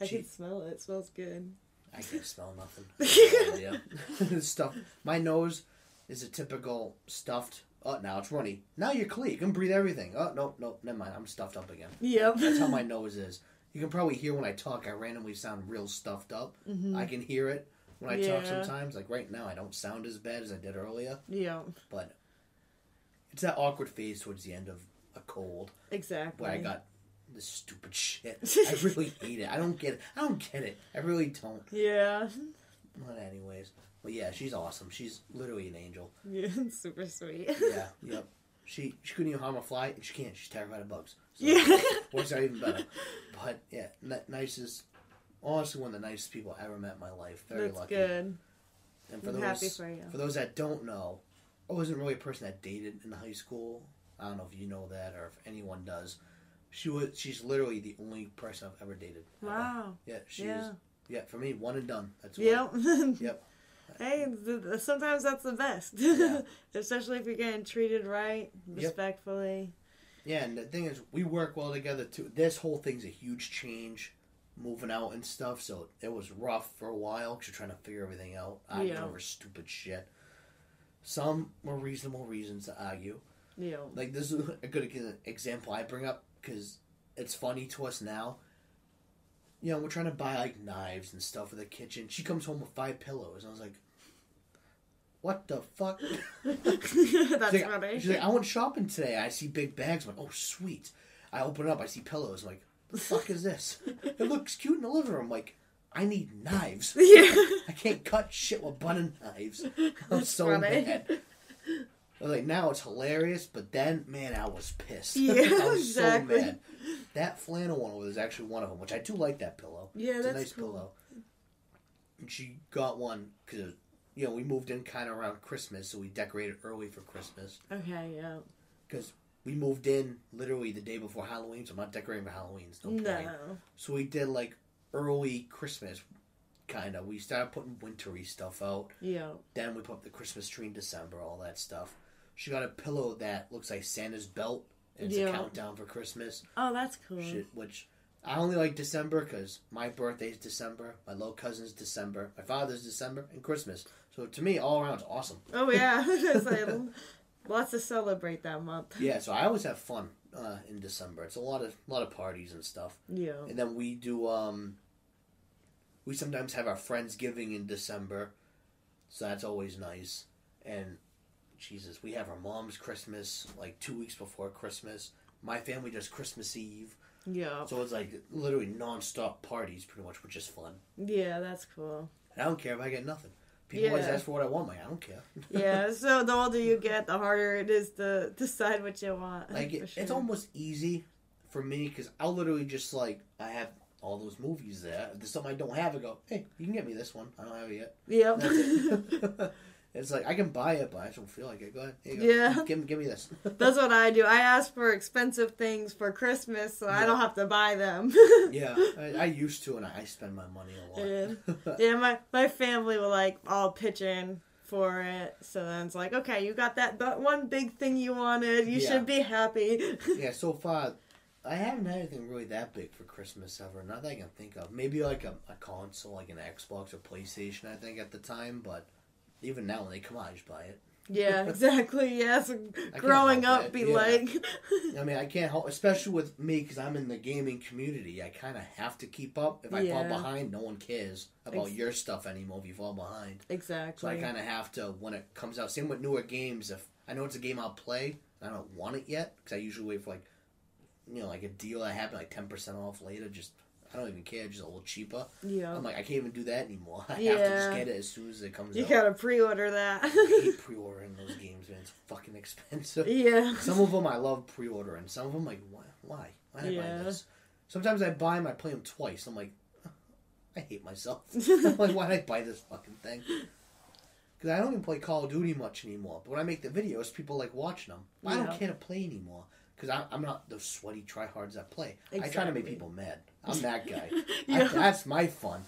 Speaker 2: I
Speaker 1: She-
Speaker 2: can smell it. It smells good.
Speaker 1: I can't smell nothing. [laughs] No idea. Stuff. My nose is a typical stuffed. Oh, now it's runny. Now you're clear. You can breathe everything. Oh, no, no, never mind. I'm stuffed up again.
Speaker 2: Yep.
Speaker 1: That's how my nose is. You can probably hear when I talk. I randomly sound real stuffed up. I can hear it when I talk
Speaker 2: Mm-hmm.
Speaker 1: Sometimes. Like right now, I don't sound as bad as I did earlier.
Speaker 2: Yeah.
Speaker 1: But it's that awkward phase towards the end of a cold
Speaker 2: Exactly.
Speaker 1: where I got this stupid shit. I really [laughs] hate it. I don't get it. I don't get it. I really don't.
Speaker 2: Yeah.
Speaker 1: But anyways, but yeah, she's awesome. She's literally an angel.
Speaker 2: Yeah. [laughs] Super sweet.
Speaker 1: Yeah, [laughs] yep. She she couldn't even harm a fly, and she can't. She's terrified of bugs. So
Speaker 2: Yeah.
Speaker 1: works out even better. But yeah, n- nicest. Honestly, one of the nicest people I ever met in my life. Very
Speaker 2: That's
Speaker 1: lucky.
Speaker 2: good.
Speaker 1: And for
Speaker 2: I'm
Speaker 1: those
Speaker 2: happy for you.
Speaker 1: for those that don't know, I wasn't really a person that dated in high school. I don't know if you know that or if anyone does. She was. She's literally the only person I've ever dated. ever.
Speaker 2: Wow.
Speaker 1: Yeah, she
Speaker 2: Yeah.
Speaker 1: was. Yeah, for me, one and done. That's what-
Speaker 2: Yep. [laughs]
Speaker 1: Yep.
Speaker 2: Hey, sometimes that's the best.
Speaker 1: Yeah. [laughs]
Speaker 2: Especially if you're getting treated right, respectfully.
Speaker 1: Yeah, and the thing is, we work well together too. This whole thing's a huge change, moving out and stuff. So it was rough for a while because you're trying to figure everything out, arguing
Speaker 2: Yeah.
Speaker 1: over stupid shit. Some were reasonable reasons to argue.
Speaker 2: Yeah.
Speaker 1: Like this is [laughs] a good example I bring up because it's funny to us now. You know, we're trying to buy like knives and stuff for the kitchen. She comes home with five pillows. and I was like, "What the fuck?" [laughs] [laughs]
Speaker 2: that's
Speaker 1: She's like,
Speaker 2: funny.
Speaker 1: she's like, I went shopping today. I see big bags. I'm like, oh, sweet. I open it up. I see pillows. I'm like, the fuck is this? it looks cute in the living room. I'm like, I need knives. [laughs]
Speaker 2: yeah.
Speaker 1: I can't cut shit with butter knives. [laughs] I'm so
Speaker 2: funny.
Speaker 1: mad. Like, now it's hilarious, but then, man, I was pissed.
Speaker 2: Yeah, [laughs]
Speaker 1: I was
Speaker 2: exactly.
Speaker 1: so mad. That flannel one was actually one of them, which I do like that pillow.
Speaker 2: Yeah,
Speaker 1: it's
Speaker 2: that's
Speaker 1: a nice
Speaker 2: cool.
Speaker 1: pillow. And she got one because, you know, we moved in kind of around Christmas, so we decorated early for Christmas
Speaker 2: Okay, yeah.
Speaker 1: because we moved in literally the day before Halloween, so I'm not decorating for Halloween. It's no, point. So we did like early Christmas, kind of. We started putting wintry stuff out.
Speaker 2: Yeah.
Speaker 1: Then we put up the Christmas tree in December, all that stuff. She got a pillow that looks like Santa's belt. And it's
Speaker 2: Yeah.
Speaker 1: a countdown for Christmas,
Speaker 2: Oh, that's cool.
Speaker 1: shit, which I only like December because my birthday's December, my little cousin's December, my father's December, and Christmas. So to me, all around, it's awesome.
Speaker 2: Oh, yeah. [laughs] [laughs] Lots to celebrate that month.
Speaker 1: Yeah, so I always have fun uh, in December. It's a lot of lot of parties and stuff.
Speaker 2: Yeah.
Speaker 1: And then we do um we sometimes have our friends giving in December. So that's always nice. And Jesus, we have our mom's Christmas like 2 weeks before Christmas. My family does Christmas Eve.
Speaker 2: Yeah.
Speaker 1: So it's like literally non-stop parties, pretty much, which is fun.
Speaker 2: Yeah, that's cool.
Speaker 1: And I don't care if I get nothing. People always
Speaker 2: Yeah.
Speaker 1: ask for what I want. Like I don't care. [laughs]
Speaker 2: Yeah, so the older you get, the harder it is to decide what you want. [laughs]
Speaker 1: Like it,
Speaker 2: sure.
Speaker 1: it's almost easy for me because I'll literally just like I have all those movies there. If there's something I don't have, I go, hey, you can get me this one. I don't have it yet.
Speaker 2: Yep. [laughs]
Speaker 1: It's like I can buy it, but I don't feel like it. Go ahead. Here you go.
Speaker 2: Yeah.
Speaker 1: Give, me- give me this. [laughs]
Speaker 2: That's what I do. I ask for expensive things for Christmas, so I don't have to buy them. [laughs]
Speaker 1: yeah, I, I used to, and I spend my money a lot. [laughs]
Speaker 2: yeah, my my family will like all pitch in for it. So then it's like, okay, you got that, that one big thing you wanted. You
Speaker 1: Yeah.
Speaker 2: should be happy.
Speaker 1: yeah, so far, I haven't had anything really that big for Christmas ever. Not that I can think of. Maybe like a, a console, like an Xbox or PlayStation, I think, at the time, but even now when they come out, I just buy it.
Speaker 2: yeah, [laughs] exactly. Yes, so growing up,
Speaker 1: it,
Speaker 2: be
Speaker 1: yeah.
Speaker 2: like,
Speaker 1: I mean, I can't help, especially with me, because I'm in the gaming community. I kind of have to keep up. If I fall behind, no one cares about
Speaker 2: Ex-
Speaker 1: your stuff anymore if you fall behind.
Speaker 2: exactly.
Speaker 1: So I kind of have to when it comes out. Same with newer games. If I know it's a game I'll play, and I don't want it yet because I usually wait for like, you know, like a deal that happened like ten percent off later. Just I don't even care. Just a little cheaper.
Speaker 2: yeah,
Speaker 1: I'm like I can't even do that anymore. [laughs] I have to just get it as soon as it comes
Speaker 2: you
Speaker 1: out.
Speaker 2: You gotta pre-order that.
Speaker 1: I hate [laughs] pre-ordering those games, man. It's fucking expensive.
Speaker 2: yeah.
Speaker 1: Some of them I love pre-ordering. Some of them like why? Why? Why did I
Speaker 2: Yeah.
Speaker 1: buy this? Sometimes I buy them. I play them twice. I'm like, [laughs] I hate myself. I'm like, why did I buy this fucking thing? Because I don't even play Call of Duty much anymore. But when I make the videos, people like watching them. I don't care to play anymore. Because I'm not those sweaty tryhards that play. I try to make people mad. I'm that guy. [laughs] I, that's my fun.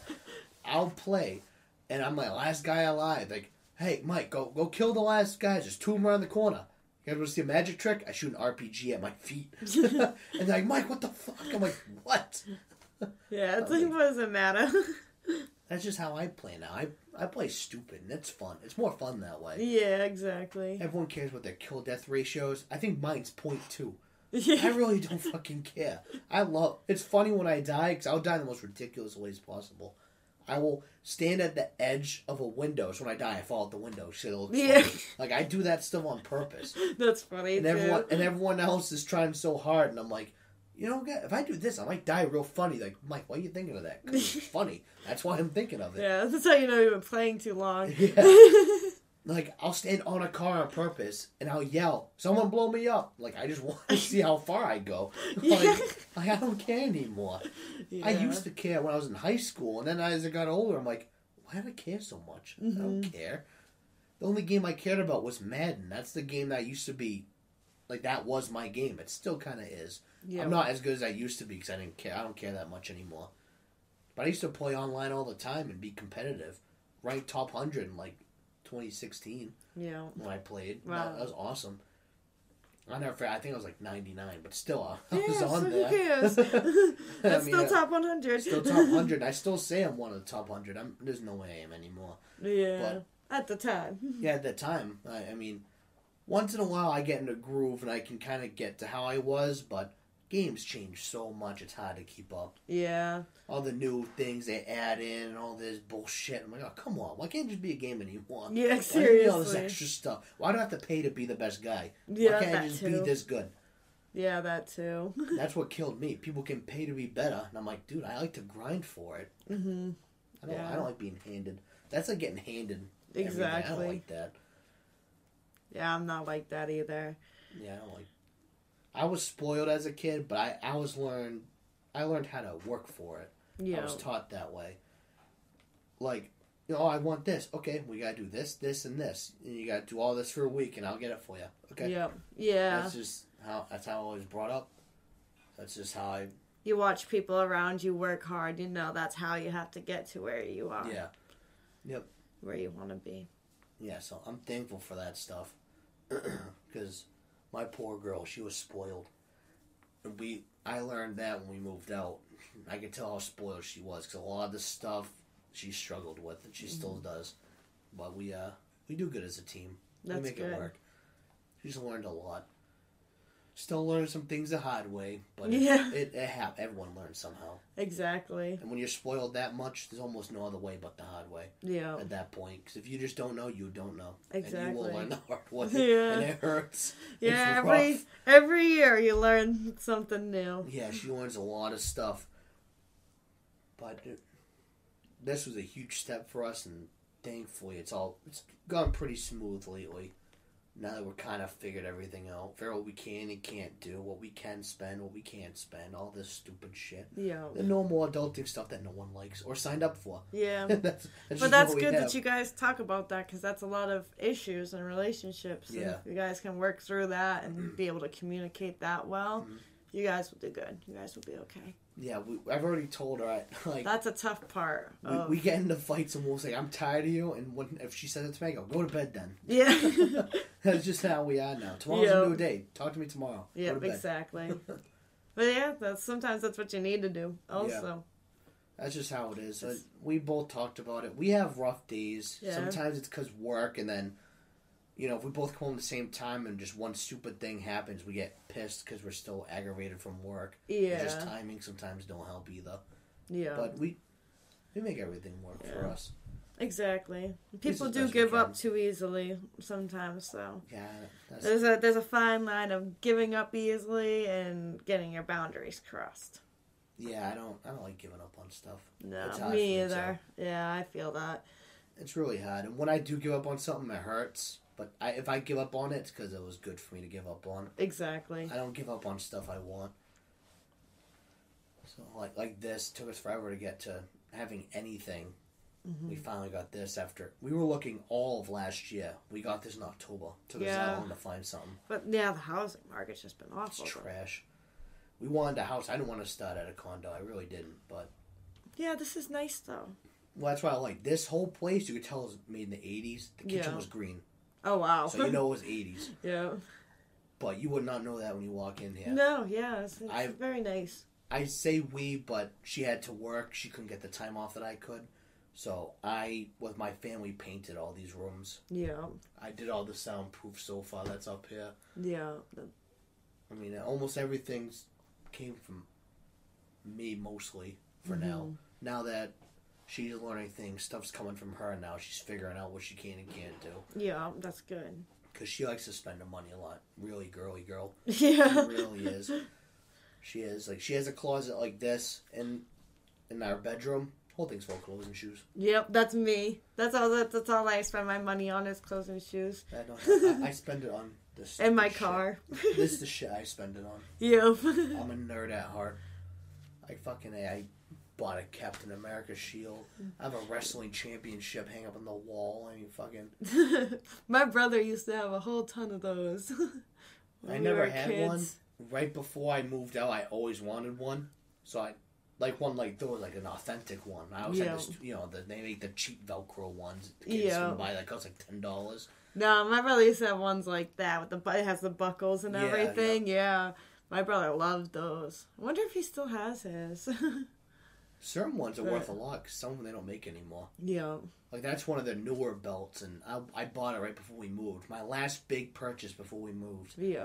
Speaker 1: I'll play, and I'm like last guy alive. Like, hey, Mike, go go kill the last guys. There's two of them around the corner. You guys want to see a magic trick? I shoot an RPG at my feet. [laughs] [laughs] and they're like, Mike, what the fuck? I'm like, what?
Speaker 2: Yeah, it's like, what does it matter?
Speaker 1: That's just how I play now. I I play stupid, and it's fun. It's more fun that way.
Speaker 2: yeah, exactly.
Speaker 1: Everyone cares what their kill death ratios. I think mine's 0.2. [laughs] I really don't fucking care. I love. It's funny when I die because I'll die in the most ridiculous ways possible. I will stand at the edge of a window, so when I die, I fall out the window. Shit,
Speaker 2: Yeah.
Speaker 1: funny. Like I do that stuff on purpose, [laughs]
Speaker 2: That's funny
Speaker 1: and
Speaker 2: too.
Speaker 1: everyone and everyone else is trying so hard, and I'm like, you know, if I do this, I might die real funny. Like, Mike, why are you thinking of that? 'Cause it's [laughs] funny. That's why I'm thinking of it.
Speaker 2: yeah, that's how you know you've been playing too long. [laughs]
Speaker 1: Yeah. [laughs] Like I'll stand on a car on purpose and I'll yell, "Someone blow me up!" Like I just want to see how far I go. Like,
Speaker 2: Yeah.
Speaker 1: like I don't care anymore.
Speaker 2: Yeah.
Speaker 1: I used to care when I was in high school, and then as I got older, I'm like, why do I care so much? I don't
Speaker 2: Mm-hmm.
Speaker 1: care. The only game I cared about was Madden. That's the game that used to be, like that was my game. It still kind of is.
Speaker 2: Yeah.
Speaker 1: I'm not as good as I used to be because I didn't care. I don't care that much anymore. But I used to play online all the time and be competitive, rank top hundred in like 2016
Speaker 2: Yeah.
Speaker 1: when I played.
Speaker 2: Wow.
Speaker 1: That, that was awesome. I never. forget- I think I was like 99, but still, I [laughs] was
Speaker 2: Yeah,
Speaker 1: on
Speaker 2: so
Speaker 1: there.
Speaker 2: who cares? [laughs] [laughs]
Speaker 1: I mean,
Speaker 2: still
Speaker 1: uh,
Speaker 2: top 100.
Speaker 1: Still top hundred. I still say I'm one of the top hundred. I'm there's no way I am anymore.
Speaker 2: Yeah. At the time.
Speaker 1: Yeah, at the time, I, I mean, once in a while I get in a groove and I can kind of get to how I was, but games change so much. It's hard to keep up.
Speaker 2: Yeah.
Speaker 1: All the new things they add in and all this bullshit. I'm like, oh come on, why can't it just be a game anymore?
Speaker 2: Yeah,
Speaker 1: Why need all this extra stuff? Why do I have to pay to be the best guy?
Speaker 2: Yeah,
Speaker 1: why can't I
Speaker 2: that
Speaker 1: just
Speaker 2: too.
Speaker 1: be this good?
Speaker 2: Yeah, that too. [laughs]
Speaker 1: That's what killed me. People can pay to be better, and I'm like, dude, I like to grind for it.
Speaker 2: Mm-hmm.
Speaker 1: I don't.
Speaker 2: Yeah.
Speaker 1: I don't like being handed. That's like getting handed. Exactly. everything. I don't like that.
Speaker 2: Yeah, I'm not like that either.
Speaker 1: Yeah, I don't like. I was spoiled as a kid, but I I was learned. I learned how to work for it.
Speaker 2: Yeah.
Speaker 1: I was taught that way. Like, you know, oh, I want this. Okay, we gotta do this, this, and this. And you gotta do all this for a week, and I'll get it for you. Okay.
Speaker 2: Yeah. Yeah.
Speaker 1: That's just how. That's how I was brought up. That's just how I.
Speaker 2: You watch people around you work hard, you know that's how you have to get to where you are.
Speaker 1: Yeah. Yep.
Speaker 2: Where you want to be.
Speaker 1: Yeah. So I'm thankful for that stuff. [clears throat] Because my poor girl, she was spoiled. And we, I learned that when we moved out. I could tell how spoiled she was because a lot of the stuff she struggled with, and she still
Speaker 2: Mm-hmm.
Speaker 1: does. But we, uh, we do good as a team.
Speaker 2: That's
Speaker 1: we make
Speaker 2: good.
Speaker 1: it work. She's learned a lot. Still learning some things the hard way, but
Speaker 2: Yeah.
Speaker 1: it, it, it hap- everyone learns somehow.
Speaker 2: Exactly.
Speaker 1: And when you're spoiled that much, there's almost no other way but the hard way
Speaker 2: Yeah.
Speaker 1: at that point. Because if you just don't know, you don't know. And you will learn the hard way. [laughs]
Speaker 2: Yeah.
Speaker 1: And it hurts.
Speaker 2: Yeah, every every year you learn something new.
Speaker 1: Yeah, she learns a lot of stuff. But it, this was a huge step for us, and thankfully, it's all it's gone pretty smooth lately. Now that we're kind of figured everything out, figure what we can and can't do, what we can spend, what we can't spend, all this stupid shit.
Speaker 2: Yeah.
Speaker 1: The normal adulting stuff that no one likes or signed up for.
Speaker 2: Yeah. [laughs]
Speaker 1: that's, that's
Speaker 2: But that's good
Speaker 1: have.
Speaker 2: that you guys talk about that because that's a lot of issues in relationships.
Speaker 1: Yeah.
Speaker 2: you guys can work through that and be able to communicate that well,
Speaker 1: Mhm.
Speaker 2: you guys will do good. You guys will be okay.
Speaker 1: Yeah, we, I've already told her. I, [laughs] like
Speaker 2: That's a tough part.
Speaker 1: we,
Speaker 2: Of,
Speaker 1: we get into fights and we'll say, "I'm tired of you," and when if she says it to me, I go, "Go to bed then." [laughs]
Speaker 2: yeah. [laughs]
Speaker 1: That's just how we are now. Tomorrow's
Speaker 2: Yeah.
Speaker 1: a new day. Talk to me tomorrow.
Speaker 2: Yeah,
Speaker 1: to
Speaker 2: exactly. But yeah, that's sometimes that's what you need to do. Also,
Speaker 1: That's just how it is. We both talked about it. We have rough days.
Speaker 2: Yeah.
Speaker 1: Sometimes it's because work, and then, you know, if we both come home at the same time and just one stupid thing happens, we get pissed because we're still aggravated from work.
Speaker 2: yeah,
Speaker 1: Just timing sometimes don't help either.
Speaker 2: yeah,
Speaker 1: But we we make everything work for us.
Speaker 2: exactly. People do give up too easily sometimes. So
Speaker 1: Yeah,
Speaker 2: there's a there's a fine line of giving up easily and getting your boundaries crossed.
Speaker 1: yeah. I don't I don't like giving up on stuff.
Speaker 2: No, me
Speaker 1: for me, too.
Speaker 2: either. Yeah, I feel that.
Speaker 1: It's really hard, and when I do give up on something, it hurts. But I, if I give up on it, it's because it was good for me to give up on.
Speaker 2: Exactly.
Speaker 1: I don't give up on stuff I want. So like like this took us forever to get to having anything.
Speaker 2: Mm-hmm.
Speaker 1: We finally got this after we were looking all of last year. We got this in October. Took us
Speaker 2: Yeah.
Speaker 1: that long to find something.
Speaker 2: But yeah, the housing market's just been
Speaker 1: It's
Speaker 2: awful.
Speaker 1: trash. We wanted a house. I didn't want to start at a condo. I really didn't. But
Speaker 2: Yeah, this is nice though.
Speaker 1: well, that's why I like this whole place. You could tell it was made in the '80s. The kitchen
Speaker 2: Yeah.
Speaker 1: was green,
Speaker 2: Oh wow.
Speaker 1: so you know it was '80s. [laughs]
Speaker 2: yeah.
Speaker 1: But you would not know that when you walk in here.
Speaker 2: No, yeah, it's, it's
Speaker 1: I-
Speaker 2: very nice.
Speaker 1: I say we, but she had to work. She couldn't get the time off that I could. So I, with my family, painted all these rooms.
Speaker 2: Yeah,
Speaker 1: I did all the soundproof sofa that's up here.
Speaker 2: yeah,
Speaker 1: I mean, almost everything's came from me mostly for now.
Speaker 2: Mhm.
Speaker 1: Now that she's learning things, stuff's coming from her now. She's figuring out what she can and can't do.
Speaker 2: yeah. That's good.
Speaker 1: Because she likes to spend the money a lot. Really girly girl. [laughs]
Speaker 2: Yeah.
Speaker 1: She really is. She is. Like, she has a closet like this in, in our bedroom. Whole thing's full of clothes and shoes.
Speaker 2: Yep, that's me. That's all. That, that's all I spend my money on is clothes and shoes
Speaker 1: I, don't, I, I spend it on this. [laughs]
Speaker 2: and my
Speaker 1: shit.
Speaker 2: car.
Speaker 1: This is the shit I spend it on. [laughs]
Speaker 2: yep.
Speaker 1: I'm a nerd at heart. I fucking I bought a Captain America shield. I have a wrestling championship hang up on the wall. I mean, fucking. [laughs]
Speaker 2: my brother used to have a whole ton of those. [laughs]
Speaker 1: I never had
Speaker 2: kids.
Speaker 1: one. Right before I moved out, I always wanted one. So I like one like those, like an authentic one. I always
Speaker 2: Yeah.
Speaker 1: had this, you know, the, they make the cheap Velcro ones. Kids
Speaker 2: Yeah.
Speaker 1: can buy that cost like ten dollars.
Speaker 2: No, my brother used to have ones like that with the it has the buckles and
Speaker 1: Yeah,
Speaker 2: everything. Yeah. My brother loved those. I wonder if he still has his. [laughs]
Speaker 1: Certain ones are
Speaker 2: Right.
Speaker 1: worth a lot because some of them they don't make anymore.
Speaker 2: yeah.
Speaker 1: Like that's one of the newer belts, and I, I bought it right before we moved. My last big purchase before we moved,
Speaker 2: Yeah.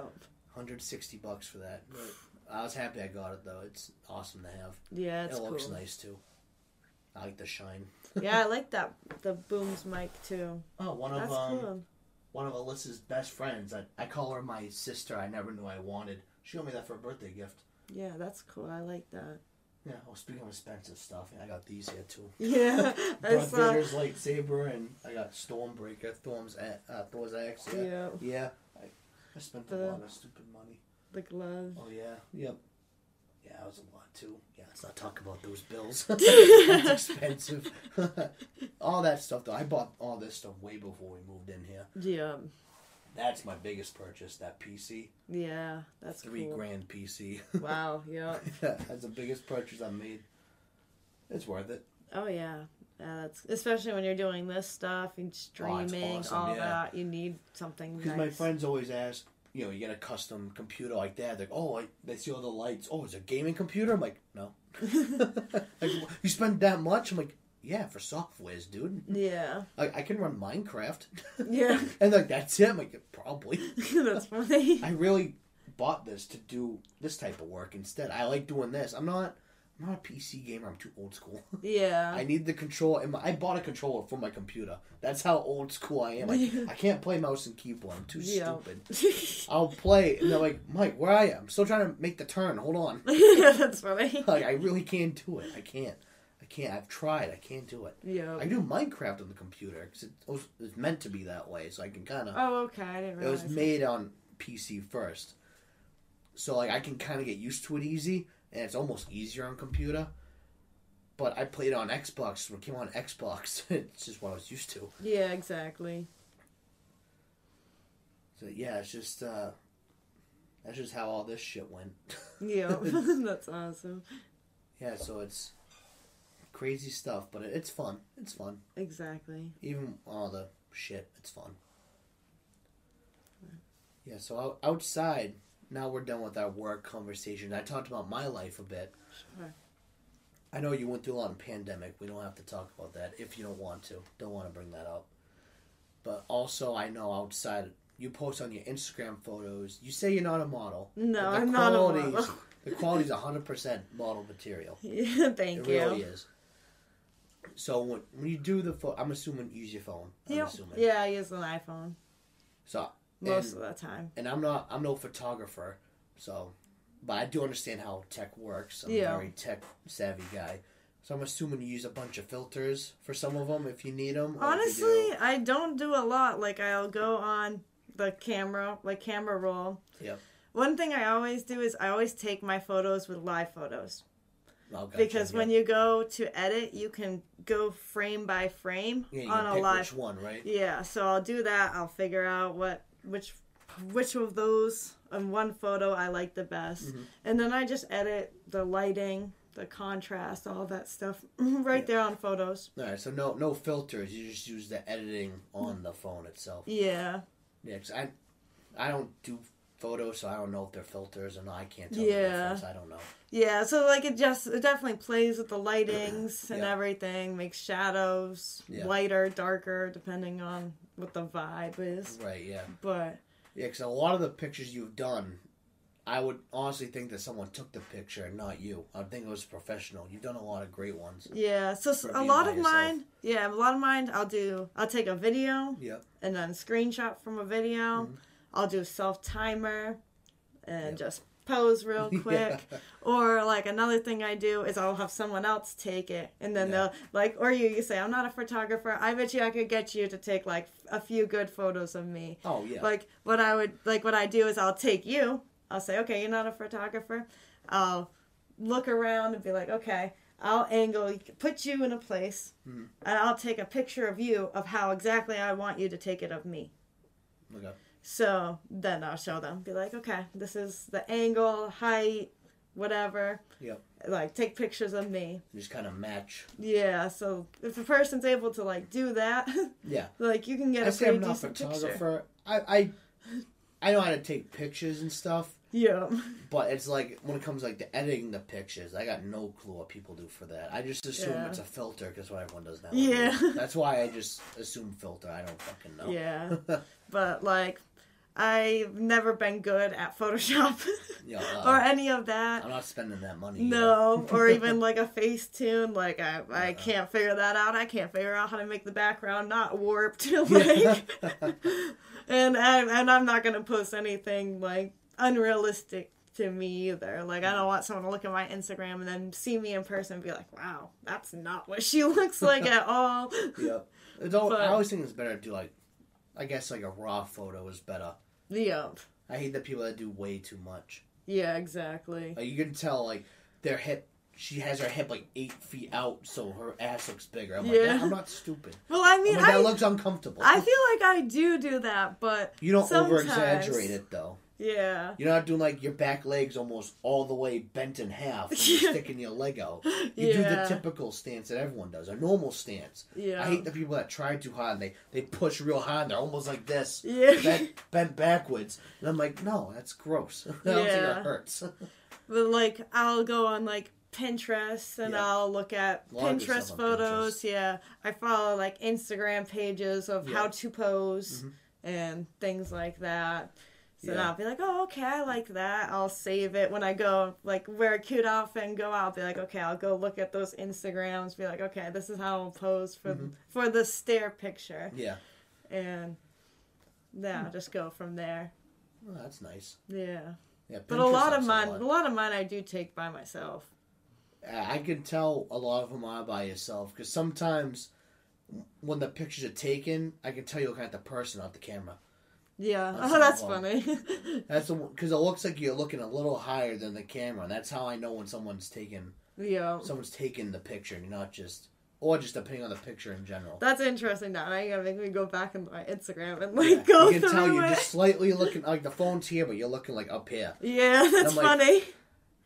Speaker 1: 160 bucks for that. I was happy I got it though. It's awesome to have.
Speaker 2: Yeah, it's
Speaker 1: it looks
Speaker 2: cool.
Speaker 1: nice too. I like the shine. [laughs]
Speaker 2: yeah, I like that the booms mic too.
Speaker 1: Oh, one of um,
Speaker 2: cool.
Speaker 1: one of Alyssa's best friends. I, I call her my sister. I never knew I wanted. She got me that for a birthday gift.
Speaker 2: Yeah, that's cool. I like that.
Speaker 1: Yeah. Well, speaking of expensive stuff, I got these here too. [laughs]
Speaker 2: Yeah, [laughs]
Speaker 1: Darth
Speaker 2: saw.
Speaker 1: Vader's lightsaber, and I got Stormbreaker, Thor's uh, Thor's axe. Yeah.
Speaker 2: Yeah,
Speaker 1: Yeah. I, I spent a lot of stupid money.
Speaker 2: the glove.
Speaker 1: Oh yeah. Yep. Yeah, that was a lot too. Yeah, let's not talk about those bills. [laughs] That's expensive. all that stuff though. I bought all this stuff way before we moved in here.
Speaker 2: Yeah,
Speaker 1: That's my biggest purchase. That PC,
Speaker 2: yeah, that's
Speaker 1: three
Speaker 2: cool.
Speaker 1: grand PC. [laughs]
Speaker 2: Wow. Yeah. [laughs]
Speaker 1: That's the biggest purchase I've made. It's worth it.
Speaker 2: Oh yeah. Yeah, that's especially when you're doing this stuff and oh, streaming,
Speaker 1: awesome,
Speaker 2: all
Speaker 1: yeah.
Speaker 2: that. You need something
Speaker 1: Because
Speaker 2: nice.
Speaker 1: my friends always ask, you know, you get a custom computer like that. They're like, oh, I, they see all the lights. Oh, it's a gaming computer. I'm like, no. [laughs] like, you spend that much? I'm like, yeah, for softwares, dude.
Speaker 2: yeah.
Speaker 1: Like, I can run Minecraft. [laughs]
Speaker 2: Yeah.
Speaker 1: and like that's it. I'm like, probably. [laughs]
Speaker 2: that's funny. [laughs]
Speaker 1: I really bought this to do this type of work instead. I like doing this. I'm not. I'm not a PC gamer. I'm too old school.
Speaker 2: Yeah.
Speaker 1: I need the control. And my, I bought a controller for my computer. That's how old school I am. I, I can't play mouse and keyboard. I'm too
Speaker 2: Yeah.
Speaker 1: stupid. I'll play, and they're like, Mike, where are you? I'm still trying to make the turn. Hold on.
Speaker 2: yeah, that's funny.
Speaker 1: Like, I really can't do it. I can't. I can't. I've tried. I can't do it.
Speaker 2: Yeah.
Speaker 1: I do Minecraft on the computer because it was, it was meant to be that way. So I can kind of.
Speaker 2: Oh, okay. I didn't realize.
Speaker 1: it was made on PC first, so like I can kind of get used to it easy, and it's almost easier on computer. But I played on Xbox when it came on Xbox. [laughs] it's just what I was used to.
Speaker 2: Yeah, exactly.
Speaker 1: So yeah, it's just uh, that's just how all this shit went.
Speaker 2: Yeah, [laughs] [laughs] that's awesome.
Speaker 1: yeah, so it's crazy stuff, but it, it's fun. It's fun.
Speaker 2: Exactly.
Speaker 1: Even all the shit, it's fun. Yeah, so outside, now we're done with our work conversation. I talked about my life a bit.
Speaker 2: Sure.
Speaker 1: I know you went through a lot of pandemic. We don't have to talk about that if you don't want to. Don't want to bring that up. But also, I know outside, you post on your Instagram photos. You say you're not a model.
Speaker 2: No, I'm not a
Speaker 1: quality's-
Speaker 2: model.
Speaker 1: The quality's [laughs] 100% model material.
Speaker 2: Yeah, [laughs] thank
Speaker 1: it
Speaker 2: you.
Speaker 1: really is. So when, when you do the photo, I'm assuming you use your phone. I'm
Speaker 2: Yep.
Speaker 1: assuming.
Speaker 2: Yeah, I use an iPhone
Speaker 1: So
Speaker 2: most
Speaker 1: and,
Speaker 2: of the time.
Speaker 1: and I'm not I'm no photographer, so but I do understand how tech works. I'm
Speaker 2: Yeah.
Speaker 1: a very tech savvy guy. So I'm assuming you use a bunch of filters for some of them if you need them.
Speaker 2: Honestly, I don't do a lot. Like I'll go on the camera, like camera roll.
Speaker 1: Yep.
Speaker 2: One thing I always do is I always take my photos with live photos
Speaker 1: oh, gotcha,
Speaker 2: because
Speaker 1: yeah.
Speaker 2: when you go to edit, you can go frame by frame
Speaker 1: yeah, you
Speaker 2: on
Speaker 1: can
Speaker 2: a live
Speaker 1: which one, right?
Speaker 2: Yeah, so I'll do that. I'll figure out what which which of those in one photo I like the best,
Speaker 1: Mm-hmm.
Speaker 2: and then I just edit the lighting, the contrast, all that stuff [laughs] right
Speaker 1: Yeah.
Speaker 2: there on photos.
Speaker 1: All right, so no no filters. You just use the editing on the phone itself.
Speaker 2: Yeah,
Speaker 1: Yeah, 'cause I I don't do photos, so I don't know if they're filters or not. I can't tell
Speaker 2: Yeah.
Speaker 1: the difference. I don't know.
Speaker 2: yeah. So like it just it definitely plays with the lightings and
Speaker 1: Yeah.
Speaker 2: everything, makes shadows
Speaker 1: Yeah.
Speaker 2: lighter, darker, depending on what the vibe is.
Speaker 1: Right? Yeah.
Speaker 2: But
Speaker 1: Yeah, because a lot of the pictures you've done, I would honestly think that someone took the picture and not you. I think it was professional. You've done a lot of great ones.
Speaker 2: yeah, so a lot of
Speaker 1: yourself.
Speaker 2: mine, yeah, a lot of mine, I'll do. I'll take a video.
Speaker 1: Yep.
Speaker 2: and then screenshot from a video.
Speaker 1: Mhm.
Speaker 2: I'll do self timer and
Speaker 1: Yep.
Speaker 2: just pose real [laughs] quick.
Speaker 1: Yeah.
Speaker 2: Or like another thing I do is I'll have someone else take it and then
Speaker 1: Yeah.
Speaker 2: they'll like or you you say I'm not a photographer. I bet you I could get you to take like a few good photos of me.
Speaker 1: Oh yeah.
Speaker 2: Like what I would like what I do is I'll take you. I'll say, "Okay, you're not a photographer." I'll look around and be like, "Okay, I'll angle put you in a place
Speaker 1: Mhm.
Speaker 2: and I'll take a picture of you of how exactly I want you to take it of me."
Speaker 1: okay.
Speaker 2: So then I'll show them, be like, okay, this is the angle, height, whatever.
Speaker 1: Yep.
Speaker 2: Like, take pictures of me.
Speaker 1: Just kind of match.
Speaker 2: Yeah, so if a person's able to, like, do that, [laughs]
Speaker 1: Yeah.
Speaker 2: like, you can get
Speaker 1: I
Speaker 2: a
Speaker 1: say
Speaker 2: pretty
Speaker 1: I'm not a
Speaker 2: decent picture.
Speaker 1: photographer. I, I I know how to take pictures and stuff,
Speaker 2: Yeah.
Speaker 1: but it's like when it comes like to editing the pictures, I got no clue what people do for that. I just assume
Speaker 2: Yeah.
Speaker 1: it's a filter because what everyone does now.
Speaker 2: Yeah. [laughs]
Speaker 1: That's why I just assume filter. I don't fucking know.
Speaker 2: Yeah. [laughs] But, like, I've never been good at Photoshop [laughs]
Speaker 1: Yeah, uh,
Speaker 2: or any of that.
Speaker 1: I'm not spending that money.
Speaker 2: No, or [laughs] even like a Facetune. Like I, I
Speaker 1: Uh-uh.
Speaker 2: can't figure that out. I can't figure out how to make the background not warped. [laughs] Like, and and and I'm not gonna post anything like unrealistic to me either. Like I don't want someone to look at my Instagram and then see me in person and be like, "Wow, that's not what she looks like at all."
Speaker 1: All,
Speaker 2: But-
Speaker 1: I always think it's better to do like, I guess like a raw photo is better.
Speaker 2: Yeah, um,
Speaker 1: I hate the people that do way too much.
Speaker 2: yeah, exactly.
Speaker 1: Like you can tell like their hip. She has her hip like eight feet out, so her ass looks bigger. I'm
Speaker 2: Yeah.
Speaker 1: like, I'm not stupid.
Speaker 2: Well, I
Speaker 1: I
Speaker 2: mean, I
Speaker 1: that looks uncomfortable.
Speaker 2: I feel like I do do that, but
Speaker 1: you don't over exaggerate it though.
Speaker 2: Yeah.
Speaker 1: You're not doing like your back legs almost all the way bent in half, [laughs]
Speaker 2: Yeah.
Speaker 1: sticking your leg out. You do the typical stance that everyone does, a normal stance.
Speaker 2: Yeah.
Speaker 1: I hate the people that try too hard. And they they push real hard. And they're almost like this.
Speaker 2: Yeah.
Speaker 1: bent, bent backwards. And I'm like, no, that's gross. [laughs] I don't think
Speaker 2: Yeah.
Speaker 1: it hurts. [laughs]
Speaker 2: But like I'll go on like Pinterest and
Speaker 1: Yeah.
Speaker 2: I'll look at
Speaker 1: A lot of
Speaker 2: Pinterest photos. Yeah. I follow like Instagram pages of
Speaker 1: Yeah.
Speaker 2: how to pose
Speaker 1: Mhm.
Speaker 2: and things like that. So
Speaker 1: Yeah.
Speaker 2: I'll be like, oh, okay, I like that. I'll save it when I go, like, wear a cute outfit and go out. I'll be like, okay, I'll go look at those Instagrams. Be like, okay, this is how I'll pose for
Speaker 1: Mm-hmm.
Speaker 2: for the stare picture,
Speaker 1: Yeah.
Speaker 2: and yeah, I'll just go from there.
Speaker 1: Well, that's nice.
Speaker 2: Yeah,
Speaker 1: Yeah.
Speaker 2: but a lot of mine,
Speaker 1: lot.
Speaker 2: a lot of mine, I do take by myself.
Speaker 1: I can tell a lot of them are by yourself because sometimes when the pictures are taken, I can tell you're looking at the person, not the camera.
Speaker 2: Yeah,
Speaker 1: That's [laughs]
Speaker 2: oh, that's funny. [laughs]
Speaker 1: That's because it looks like you're looking a little higher than the camera, and that's how I know when someone's taking
Speaker 2: yeah,
Speaker 1: someone's taking the picture, you're not just or just depending on the picture in general.
Speaker 2: that's interesting. Now you gotta make me go back into my Instagram and like
Speaker 1: Yeah,
Speaker 2: go
Speaker 1: you can tell you're
Speaker 2: it.
Speaker 1: just slightly looking like the phone's here, but you're looking like up here.
Speaker 2: Yeah, that's
Speaker 1: I'm like-
Speaker 2: funny.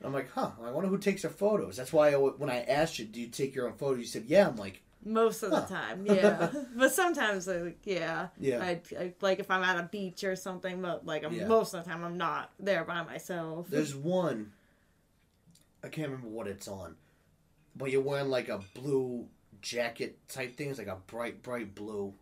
Speaker 1: I'm like, huh? I wonder who takes their photos. That's why I, when I asked you, do you take your own photos? You said, yeah. I'm like,
Speaker 2: Most of the time, yeah. [laughs] but sometimes, like, yeah,
Speaker 1: Yeah.
Speaker 2: I, I like if I'm at a beach or something, but like I'm,
Speaker 1: Yeah.
Speaker 2: most of the time I'm not there by myself.
Speaker 1: There's one. I can't remember what it's on, but you're wearing like a blue jacket type thing. It's like a bright, bright blue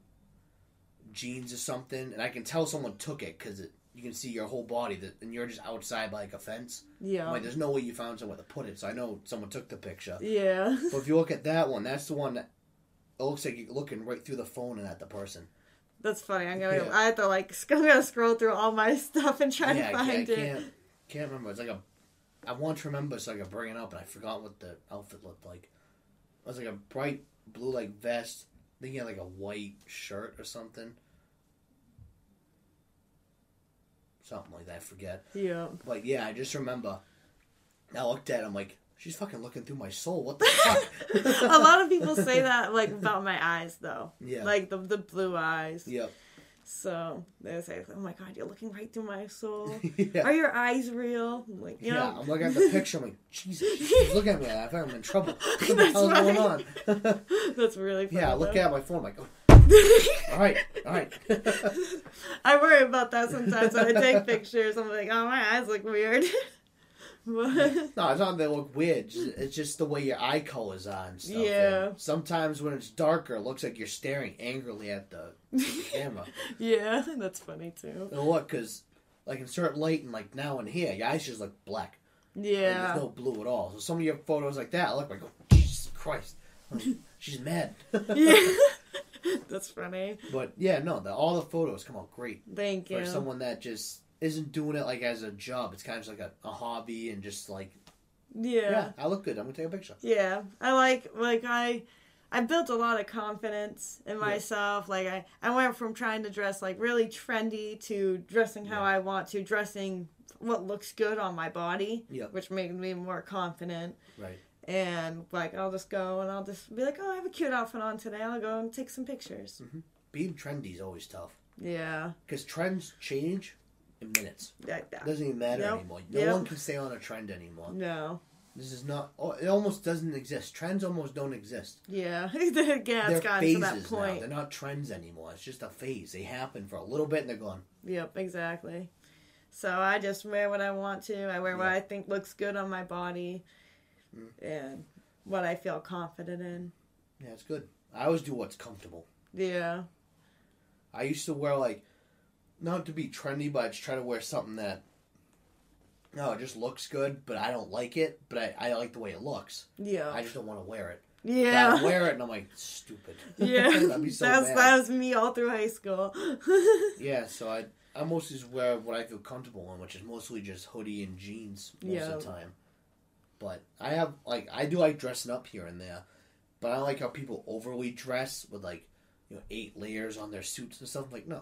Speaker 1: jeans or something, and I can tell someone took it because it, you can see your whole body, that, and you're just outside by like a fence.
Speaker 2: yeah,
Speaker 1: I'm like, there's no way you found somewhere to put it, so I know someone took the picture.
Speaker 2: yeah,
Speaker 1: But if you look at that one, that's the one that it looks like you're looking right through the phone and at the person.
Speaker 2: that's funny. I'm gonna,
Speaker 1: Yeah.
Speaker 2: I have to like, [laughs] I'm gonna scroll through all my [laughs] stuff and try
Speaker 1: yeah,
Speaker 2: to
Speaker 1: I
Speaker 2: find
Speaker 1: can't, I
Speaker 2: it.
Speaker 1: can't, can't remember. It's like a. I want to remember so I could bring it up, and I forgot what the outfit looked like. It was like a bright blue like vest. I think he had like a white shirt or something. Something like that, I forget.
Speaker 2: Yeah,
Speaker 1: But yeah, I just remember. I looked at him like, she's fucking looking through my soul. What the [laughs] fuck?
Speaker 2: a lot of people say that like about my eyes though,
Speaker 1: Yeah.
Speaker 2: like the the blue eyes.
Speaker 1: Yep.
Speaker 2: So they say, "Oh my god, you're looking right through my soul. [laughs]
Speaker 1: yeah.
Speaker 2: Are your eyes real?" I'm like, you
Speaker 1: Yeah,
Speaker 2: know,
Speaker 1: I'm looking at the picture. I'm like, Jesus, she's looking at me. I think I'm in trouble. [laughs] What the hell's going on?
Speaker 2: that's really funny.
Speaker 1: yeah, I look
Speaker 2: though.
Speaker 1: at my phone. I'm like, oh, all right, all right.
Speaker 2: I worry about that sometimes when I take pictures. I'm like, oh, my eyes look weird.
Speaker 1: No, it's not that they look weird. It's just the way your eye colors are and stuff.
Speaker 2: Yeah.
Speaker 1: And sometimes when it's darker, it looks like you're staring angrily at the, the [laughs] camera.
Speaker 2: yeah, that's funny too.
Speaker 1: And look, because like in certain light and like now and here, your eyes just look black. Like,
Speaker 2: Yeah.
Speaker 1: there's no blue at all. So some of your photos like that, I look like, oh, Jesus Christ. She's mad. [laughs]
Speaker 2: yeah. [laughs] that's funny.
Speaker 1: But yeah, no, the, all the photos come out great
Speaker 2: Thank you.
Speaker 1: for someone that just isn't doing it like as a job. It's kind of just like a, a hobby and just like,
Speaker 2: yeah.
Speaker 1: yeah, I look good. I'm gonna take a picture.
Speaker 2: Yeah, I like like I I built a lot of confidence in myself. Like I I went from trying to dress like really trendy to dressing how
Speaker 1: Yeah.
Speaker 2: I want to dressing what looks good on my body,
Speaker 1: Yep.
Speaker 2: which made me more confident.
Speaker 1: Right.
Speaker 2: And like I'll just go and I'll just be like, "Oh, I have a cute outfit on today. I'll go and take some pictures." Mm-hmm.
Speaker 1: Being trendy is always tough
Speaker 2: Yeah.
Speaker 1: because trends change in minutes.
Speaker 2: Like that.
Speaker 1: doesn't even matter
Speaker 2: Nope.
Speaker 1: anymore. No
Speaker 2: Yep.
Speaker 1: one can stay on a trend anymore.
Speaker 2: No.
Speaker 1: This is not. oh, It almost doesn't exist. Trends almost don't exist.
Speaker 2: Yeah. yeah, it's [laughs]
Speaker 1: They're
Speaker 2: gotten to that
Speaker 1: phases now.
Speaker 2: point.
Speaker 1: They're not trends anymore. It's just a phase. They happen for a little bit and they're gone.
Speaker 2: Yep, exactly. So I just wear what I want to. I wear what I think looks good on my body,
Speaker 1: Mm.
Speaker 2: and what I feel confident in.
Speaker 1: Yeah, it's good. I always do what's comfortable.
Speaker 2: Yeah,
Speaker 1: I used to wear like, not to be trendy, but I just try to wear something that, no, it just looks good, but I don't like it. But I, I like the way it looks.
Speaker 2: yeah,
Speaker 1: I just don't want to wear it. But
Speaker 2: yeah,
Speaker 1: I wear it and I'm like, stupid. [laughs]
Speaker 2: yeah. [laughs]
Speaker 1: So
Speaker 2: That's
Speaker 1: mad.
Speaker 2: that was me all through high school. [laughs]
Speaker 1: Yeah, so I I mostly just wear what I feel comfortable in, which is mostly just hoodie and jeans most
Speaker 2: Yeah.
Speaker 1: of the time. But I have like I do like dressing up here and there, but I like how people overly dress with like you know eight layers on their suits and stuff. I'm like no,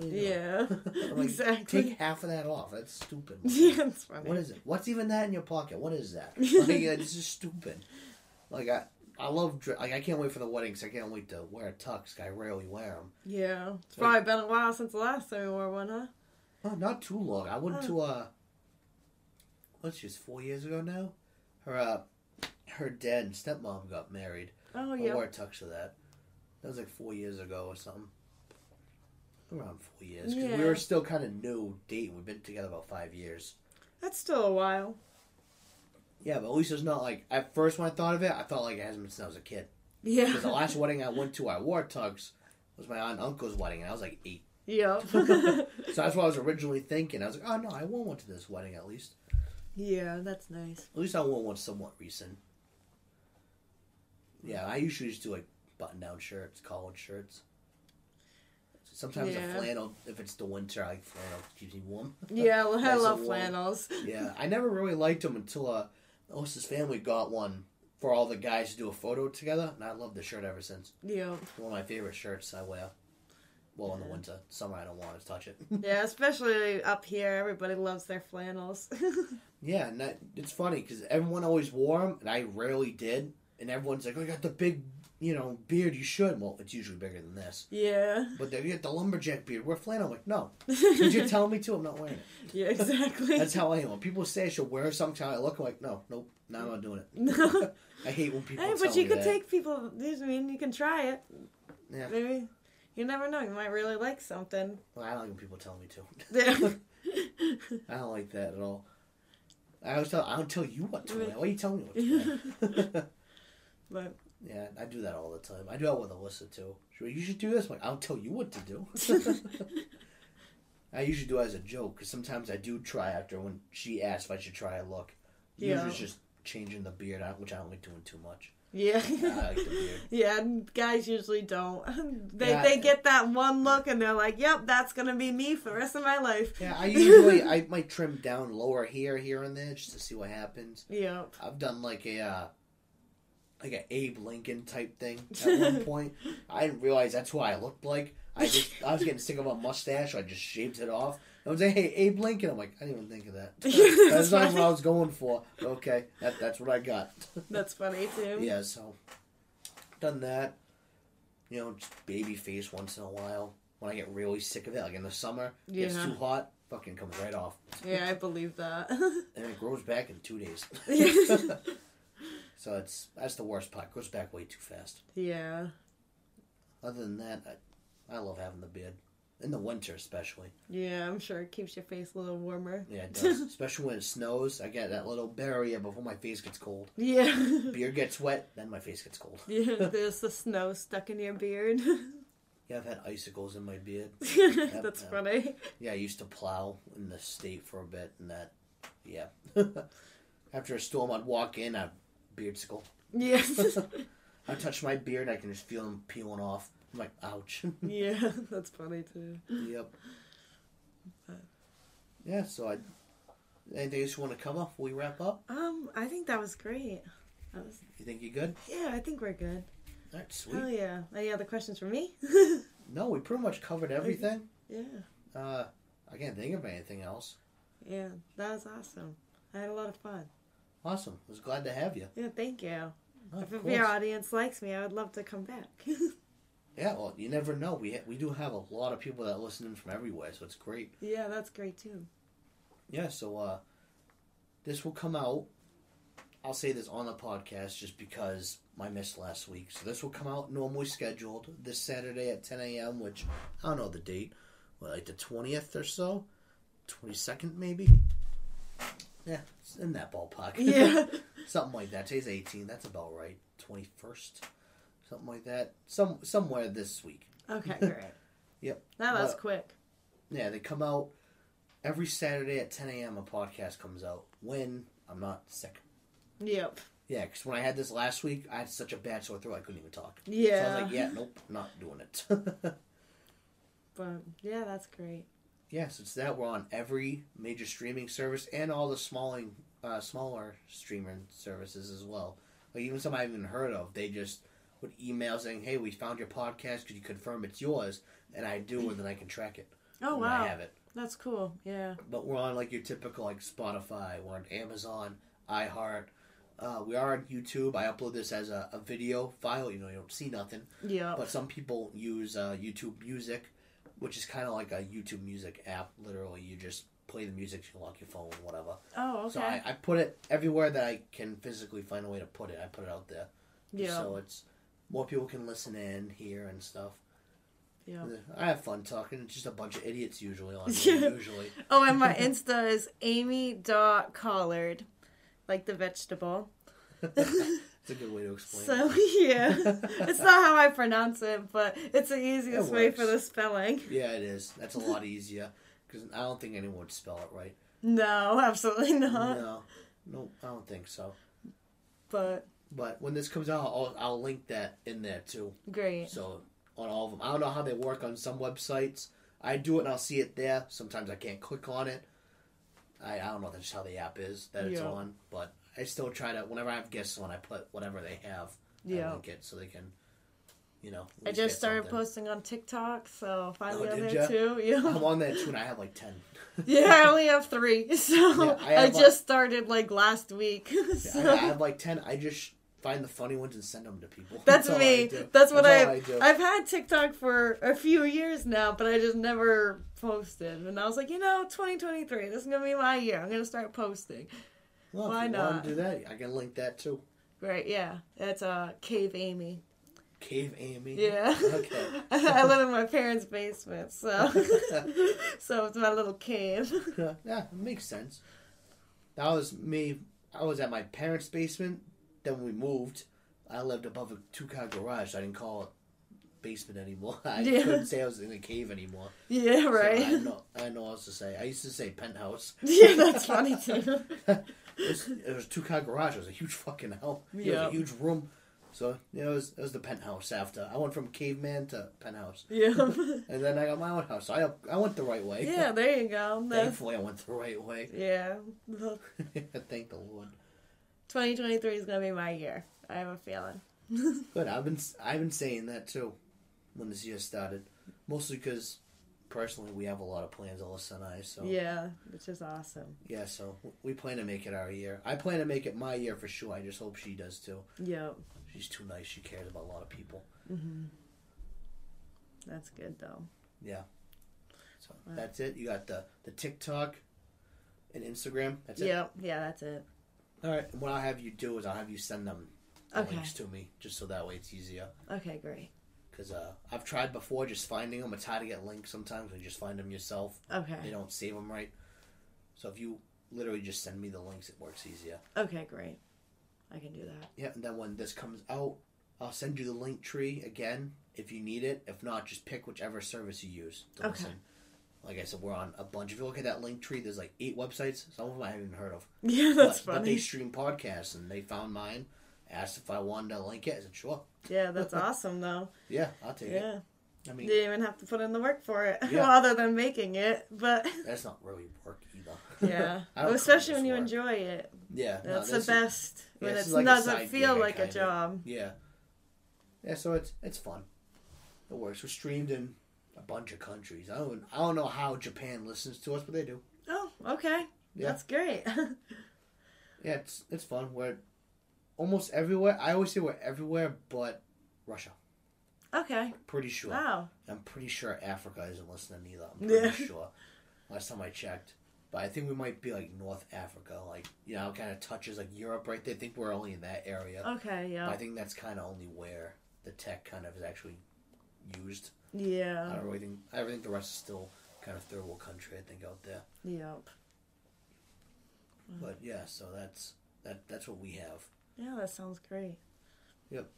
Speaker 1: you
Speaker 2: yeah, [laughs]
Speaker 1: like,
Speaker 2: exactly.
Speaker 1: Take half of that off. That's stupid. [laughs]
Speaker 2: yeah, it's funny.
Speaker 1: What is it? What's even that in your pocket? What is that? [laughs] Like, uh, this is stupid. Like I, I love dre- like I can't wait for the weddings. I can't wait to wear a tux. I rarely wear them.
Speaker 2: Yeah, it's
Speaker 1: Like-
Speaker 2: probably been a while since the last time we wore one, huh?
Speaker 1: Oh, not too long. I went
Speaker 2: Oh.
Speaker 1: to uh, what's just four years ago now. Her uh, her dad and stepmom got married.
Speaker 2: Oh yeah.
Speaker 1: I wore a tux to that. That was like four years ago or something. Around four years because we were still kind of new date. We've been together about five years.
Speaker 2: that's still a while.
Speaker 1: Yeah, but at least it's not like at first when I thought of it, I thought like it hasn't been since I was a kid.
Speaker 2: Yeah,
Speaker 1: Because the last [laughs] wedding I went to, I wore tux. Was my aunt and uncle's wedding, and I was like eight.
Speaker 2: Yep. [laughs]
Speaker 1: So that's what [laughs] I was originally thinking. I was like, oh no, I wore one to this wedding at least.
Speaker 2: yeah, that's nice.
Speaker 1: At least I wore one somewhat recent. Yeah, I usually just do like button down shirts, collared shirts. Sometimes
Speaker 2: Yeah.
Speaker 1: a flannel, if it's the winter, I like flannel keeps me warm.
Speaker 2: Yeah, well, [laughs] I love flannels.
Speaker 1: yeah, I never really liked them until uh, Osa's family got one for all the guys to do a photo together, and I love the shirt ever since.
Speaker 2: Yeah,
Speaker 1: One of my favorite shirts I wear. Well, in the winter, summer I don't want to touch it. [laughs]
Speaker 2: Yeah, especially up here, everybody loves their flannels. [laughs]
Speaker 1: yeah, and that, it's funny because everyone always wore them, and I rarely did. And everyone's like, "Oh, you got the big, you know, beard. You should." Well, it's usually bigger than this.
Speaker 2: yeah.
Speaker 1: But they get the lumberjack beard. Wear flannel. I'm like, no. [laughs] Did you tell me to? I'm not wearing it.
Speaker 2: yeah, exactly.
Speaker 1: That's how I am. When people say I should wear something, I look I'm like, no, nope, no, I'm not doing it.
Speaker 2: no. [laughs]
Speaker 1: I hate when people
Speaker 2: Hey, but you could
Speaker 1: that.
Speaker 2: take people. I mean, you can try it.
Speaker 1: Yeah.
Speaker 2: Maybe. You never know. You might really like something.
Speaker 1: Well, I don't like when people tell me to.
Speaker 2: Yeah. [laughs]
Speaker 1: I don't like that at all. I always tell. I don't tell you what to wear. Why are you telling me what to wear?
Speaker 2: but
Speaker 1: yeah, I do that all the time. I do that with Alyssa too. She You should do this. Like, I'll tell you what to do. [laughs] I usually do it as a joke because sometimes I do try after when she asks if I should try a look.
Speaker 2: Yeah.
Speaker 1: Usually it's just changing the beard, out, which I don't like doing too much.
Speaker 2: yeah.
Speaker 1: I like the beard. [laughs]
Speaker 2: Yeah, and guys usually don't. [laughs] They
Speaker 1: Yeah.
Speaker 2: they get that one look and they're like, "Yep, that's gonna be me for the rest of my life."
Speaker 1: Yeah, I usually I might trim down lower here, here and there just to see what happens.
Speaker 2: Yeah.
Speaker 1: I've done like a uh, like a Abe Lincoln type thing at one [laughs] point. I didn't realize that's what I looked like. I just I was getting sick of a mustache, so I just shaved it off. I was like, "Hey, Abe Lincoln." I'm like, I didn't even think of that. [laughs] That's not what. I was going for. Okay, that, that's what I got. [laughs]
Speaker 2: That's funny too.
Speaker 1: yeah, so done that. You know, just baby face once in a while. When I get really sick of it, like in the summer, it gets too hot, fucking comes right off,
Speaker 2: Yeah, I believe that.
Speaker 1: and it grows back in two days. So it's that's the worst part. It grows back way too fast.
Speaker 2: yeah.
Speaker 1: Other than that, I, I love having the beard in the winter, especially.
Speaker 2: Yeah, I'm sure it keeps your face a little warmer.
Speaker 1: Yeah, it [laughs] does. especially when it snows. I get that little barrier before my face gets cold.
Speaker 2: Yeah. [laughs]
Speaker 1: Beard gets wet, then my face gets cold.
Speaker 2: yeah, [laughs] there's the snow stuck in your beard.
Speaker 1: Yeah, I've had icicles in my beard.
Speaker 2: That's
Speaker 1: yeah.
Speaker 2: funny.
Speaker 1: Yeah, I used to plow in the state for a bit, and that, yeah. After a storm, I'd walk in, I'd beardsicle.
Speaker 2: Yes. [laughs]
Speaker 1: I touch my beard, I can just feel them peeling off. I'm like, ouch. [laughs]
Speaker 2: yeah, that's funny too.
Speaker 1: yep. Yeah, so I. Anything else you want to come up before we wrap up?
Speaker 2: Um, I think that was great. That was
Speaker 1: You think you're good?
Speaker 2: yeah, I think we're good.
Speaker 1: Right, sweet.
Speaker 2: Oh yeah. Any other questions for me? [laughs]
Speaker 1: No, we pretty much covered everything.
Speaker 2: yeah.
Speaker 1: Uh, I can't think of anything else.
Speaker 2: Yeah, that was awesome. I had a lot of fun.
Speaker 1: Awesome. I was glad to have you.
Speaker 2: Yeah, thank you.
Speaker 1: Oh,
Speaker 2: if your audience likes me, I would love to come back. [laughs]
Speaker 1: Yeah, well, you never know. We ha- we do have a lot of people that listen in from everywhere, so it's great.
Speaker 2: yeah, that's great too.
Speaker 1: Yeah, so uh, this will come out. I'll say this on the podcast just because I missed last week. So this will come out normally scheduled this Saturday at 10 a.m., which I don't know the date. What, like the 20th or so? 22nd, maybe? Yeah, in that ballpark. [laughs]
Speaker 2: Yeah.
Speaker 1: Something like that. Today's 18. That's about right. 21st. Something like that. Some Somewhere this week.
Speaker 2: okay, [laughs] great.
Speaker 1: Yep.
Speaker 2: That was
Speaker 1: But-
Speaker 2: quick.
Speaker 1: Yeah, they come out every Saturday at 10 a.m. A podcast comes out when I'm not sick.
Speaker 2: Yep.
Speaker 1: Yeah, because when I had this last week, I had such a bad sore throat I couldn't even talk. So I was like, yeah, [laughs] nope, not doing it.
Speaker 2: But yeah, that's great.
Speaker 1: Yes, it's that. We're on every major streaming service and all the smalling, uh, smaller streaming services as well. Like even some I haven't even heard of, they just would email saying, "Hey, we found your podcast. Could you confirm it's yours?" And I do, and then I can track it. [laughs]
Speaker 2: Oh
Speaker 1: when I
Speaker 2: wow,
Speaker 1: have it.
Speaker 2: that's cool. Yeah.
Speaker 1: But we're on like your typical like Spotify. We're on Amazon, iHeart. Uh, we are on YouTube. I upload this as a, a video file. You know, you don't see nothing.
Speaker 2: Yeah.
Speaker 1: But some people use uh, YouTube Music, which is kind of like a YouTube Music app. Literally, you just play the music, you lock your phone, whatever.
Speaker 2: oh okay.
Speaker 1: So I, I put it everywhere that I can physically find a way to put it. I put it out there.
Speaker 2: yeah.
Speaker 1: So it's more people can listen in, hear, and stuff.
Speaker 2: yeah.
Speaker 1: Uh, I have fun talking. It's just a bunch of idiots usually on [laughs] here, usually. [laughs]
Speaker 2: Oh, and my Insta is Amy dot Collard, like the vegetable. [laughs]
Speaker 1: It's a good way to explain. it.
Speaker 2: So [laughs] yeah, it's not how I pronounce it, but it's the easiest
Speaker 1: It
Speaker 2: way for the spelling.
Speaker 1: Yeah, it is. That's a lot [laughs] easier because I don't think anyone would spell it right.
Speaker 2: No, absolutely not.
Speaker 1: No, no, I don't think so.
Speaker 2: But
Speaker 1: But when this comes out, I'll, I'll link that in there too.
Speaker 2: great.
Speaker 1: So on all of them, I don't know how they work on some websites. I do it and I'll see it there. Sometimes I can't click on it. I, I don't know if that's how the app is that it's
Speaker 2: Yeah.
Speaker 1: on, but I still try to. Whenever I have guests on, I put whatever they have. I
Speaker 2: Yeah.
Speaker 1: link it so they can, you know.
Speaker 2: I just started
Speaker 1: something.
Speaker 2: posting on TikTok, so find
Speaker 1: Oh,
Speaker 2: me on there too. [laughs] Yeah.
Speaker 1: I'm on that too, and I have like ten. [laughs]
Speaker 2: yeah, I only have three, [laughs] so
Speaker 1: Yeah, I
Speaker 2: I,
Speaker 1: have, like-
Speaker 2: just started like last week. so.
Speaker 1: I, I have like ten. I just find the funny ones and send them to people.
Speaker 2: That's
Speaker 1: all
Speaker 2: me.
Speaker 1: I.
Speaker 2: That's what I,
Speaker 1: I do.
Speaker 2: I've had TikTok for a few years now, but I just never posted. And I was like, you know, 2023, this is gonna be my year. I'm gonna start posting.
Speaker 1: Well,
Speaker 2: why
Speaker 1: if you want
Speaker 2: not?
Speaker 1: to do that? I can link that too.
Speaker 2: Right? Yeah, it's uh, Cave Amy.
Speaker 1: Cave Amy.
Speaker 2: Yeah.
Speaker 1: Okay. [laughs]
Speaker 2: I live in my parents' basement, so [laughs] so it's my little cave. [laughs]
Speaker 1: yeah, it makes sense. That was me. I was at my parents' basement. Then we moved, I lived above a two-car garage. I didn't call it basement anymore. I
Speaker 2: Yeah.
Speaker 1: couldn't say I was in a cave anymore.
Speaker 2: Yeah,
Speaker 1: So I
Speaker 2: right.
Speaker 1: know, I know what else to say. I used to say penthouse.
Speaker 2: yeah, that's funny too.
Speaker 1: It was, it was two-car garage. It was a huge fucking house. It was
Speaker 2: Yeah.
Speaker 1: a huge room. So yeah, it was it was the penthouse after. I went from caveman to penthouse,
Speaker 2: Yeah. [laughs]
Speaker 1: and then I got my own house. So I I went the right way.
Speaker 2: Yeah, there you go. [laughs] That's,
Speaker 1: Thankfully, I went the right way.
Speaker 2: yeah. [laughs]
Speaker 1: Thank the Lord.
Speaker 2: 2023 is gonna be my year. I have a feeling.
Speaker 1: Good. I've been I've been saying that too when this year started, mostly because personally we have a lot of plans, Alyssa and I. So
Speaker 2: Yeah, which is awesome.
Speaker 1: yeah, so we plan to make it our year. I plan to make it my year for sure. I just hope she does too.
Speaker 2: Yep.
Speaker 1: She's too nice. She cares about a lot of people.
Speaker 2: hmm That's good though. Yeah.
Speaker 1: So that's it. You got the the TikTok and Instagram. That's it.
Speaker 2: Yep. Yeah, that's it.
Speaker 1: All right. What I'll have you do is I'll have you send them the
Speaker 2: Okay.
Speaker 1: links to me, just so that way it's easier.
Speaker 2: Okay, great.
Speaker 1: Because uh, I've tried before just finding them. It's hard to get links sometimes when you just find them yourself.
Speaker 2: Okay.
Speaker 1: They don't save them right. So if you literally just send me the links, it works easier.
Speaker 2: Okay, great. I can do that.
Speaker 1: Yeah, and then when this comes out, I'll send you the Linktree again if you need it. If not, just pick whichever service you use to
Speaker 2: Okay.
Speaker 1: listen. Like I said, we're on a bunch. If you look at that Linktree, there's like eight websites. Some of them I haven't even heard of. [laughs]
Speaker 2: Yeah, that's
Speaker 1: but, but they stream podcasts, and they found mine. Asked if I wanted to link it. I said sure.
Speaker 2: Yeah, that's [laughs] awesome though.
Speaker 1: Yeah, I'll take it.
Speaker 2: Yeah.
Speaker 1: I
Speaker 2: You
Speaker 1: mean,
Speaker 2: didn't even have to put in the work for it. [laughs]
Speaker 1: Yeah.
Speaker 2: well, other than making it, but [laughs]
Speaker 1: that's not really work either.
Speaker 2: yeah,
Speaker 1: I don't
Speaker 2: especially when you
Speaker 1: work.
Speaker 2: enjoy it.
Speaker 1: Yeah, no,
Speaker 2: That's the
Speaker 1: this is-
Speaker 2: best
Speaker 1: yeah,
Speaker 2: when
Speaker 1: this
Speaker 2: it
Speaker 1: like
Speaker 2: doesn't feel like a job.
Speaker 1: Yeah. Yeah, so it's it's fun. It works. We're streamed in a bunch of countries. I don't I don't know how Japan listens to us, but they do.
Speaker 2: Oh, okay,
Speaker 1: Yeah.
Speaker 2: that's great.
Speaker 1: Yeah, it's it's fun. We're almost everywhere. I always say we're everywhere but Russia.
Speaker 2: okay,
Speaker 1: Pretty sure.
Speaker 2: wow.
Speaker 1: I'm pretty sure Africa isn't listening either. I'm pretty
Speaker 2: Yeah.
Speaker 1: sure. Last time I checked. But I think we might be like North Africa, like you know, kind of touches like Europe right there. I think we're only in that area.
Speaker 2: Okay, yeah,
Speaker 1: I think that's kind of only where the tech kind of is actually used.
Speaker 2: Yeah.
Speaker 1: I don't really think. I think the rest is still kind of third world country. I think out there.
Speaker 2: yep.
Speaker 1: But yeah, so that's that. That's what we have.
Speaker 2: Yeah, that sounds great. Yep.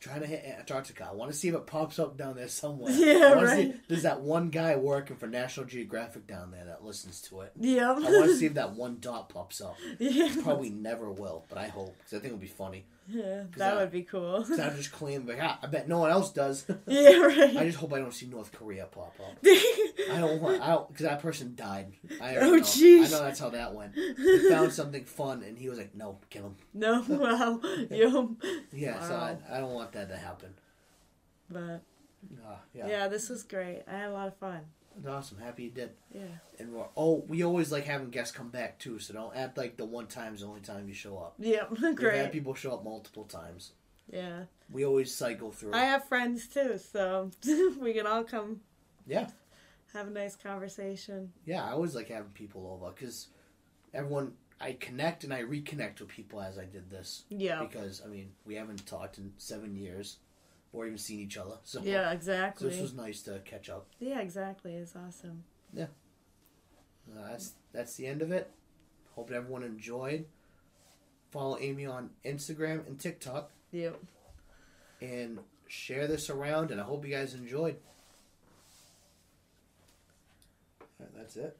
Speaker 1: Trying to hit Antarctica. I want to see if it pops up down there somewhere. [laughs]
Speaker 2: Yeah, right.
Speaker 1: See, there's that one guy working for National Geographic down there that listens to it.
Speaker 2: Yep.
Speaker 1: I want to see [laughs] if that one dot pops up.
Speaker 2: yeah,
Speaker 1: Probably never will, but I hope because I think it would be funny.
Speaker 2: Yeah, that
Speaker 1: I-
Speaker 2: would be cool. [laughs]
Speaker 1: I just claim, like, ah, I bet no one else does. [laughs]
Speaker 2: yeah, right.
Speaker 1: I just hope I don't see North Korea pop up. [laughs] I don't want. I don't because that person died. I
Speaker 2: Oh, jeez.
Speaker 1: I know that's how that went. They found something fun, and he was like, "No, kill him."
Speaker 2: no, wow, yep.
Speaker 1: Yeah, so I, I don't want that to happen.
Speaker 2: But
Speaker 1: Uh, yeah,
Speaker 2: yeah, this was great. I had a lot of fun.
Speaker 1: Awesome. Happy you did.
Speaker 2: Yeah.
Speaker 1: And we're, oh, we always like having guests come back too. So don't act like the one time's the only time you show up.
Speaker 2: Yep. [laughs]
Speaker 1: We've had people show up multiple times.
Speaker 2: Yeah.
Speaker 1: We always cycle through.
Speaker 2: I have friends too, so [laughs] we can all come
Speaker 1: yeah,
Speaker 2: have a nice conversation.
Speaker 1: yeah. I always like having people over because everyone. I connect and I reconnect with people as I did this.
Speaker 2: Yeah.
Speaker 1: because I mean we haven't talked in seven years or even seen each other. So
Speaker 2: Yeah, exactly.
Speaker 1: so this was nice to catch up.
Speaker 2: Yeah, exactly. It's awesome.
Speaker 1: Uh, that's that's the end of it. Hope everyone enjoyed. follow Amy on Instagram and TikTok,
Speaker 2: Yep.
Speaker 1: and share this around. And I hope you guys enjoyed. Right, that's it.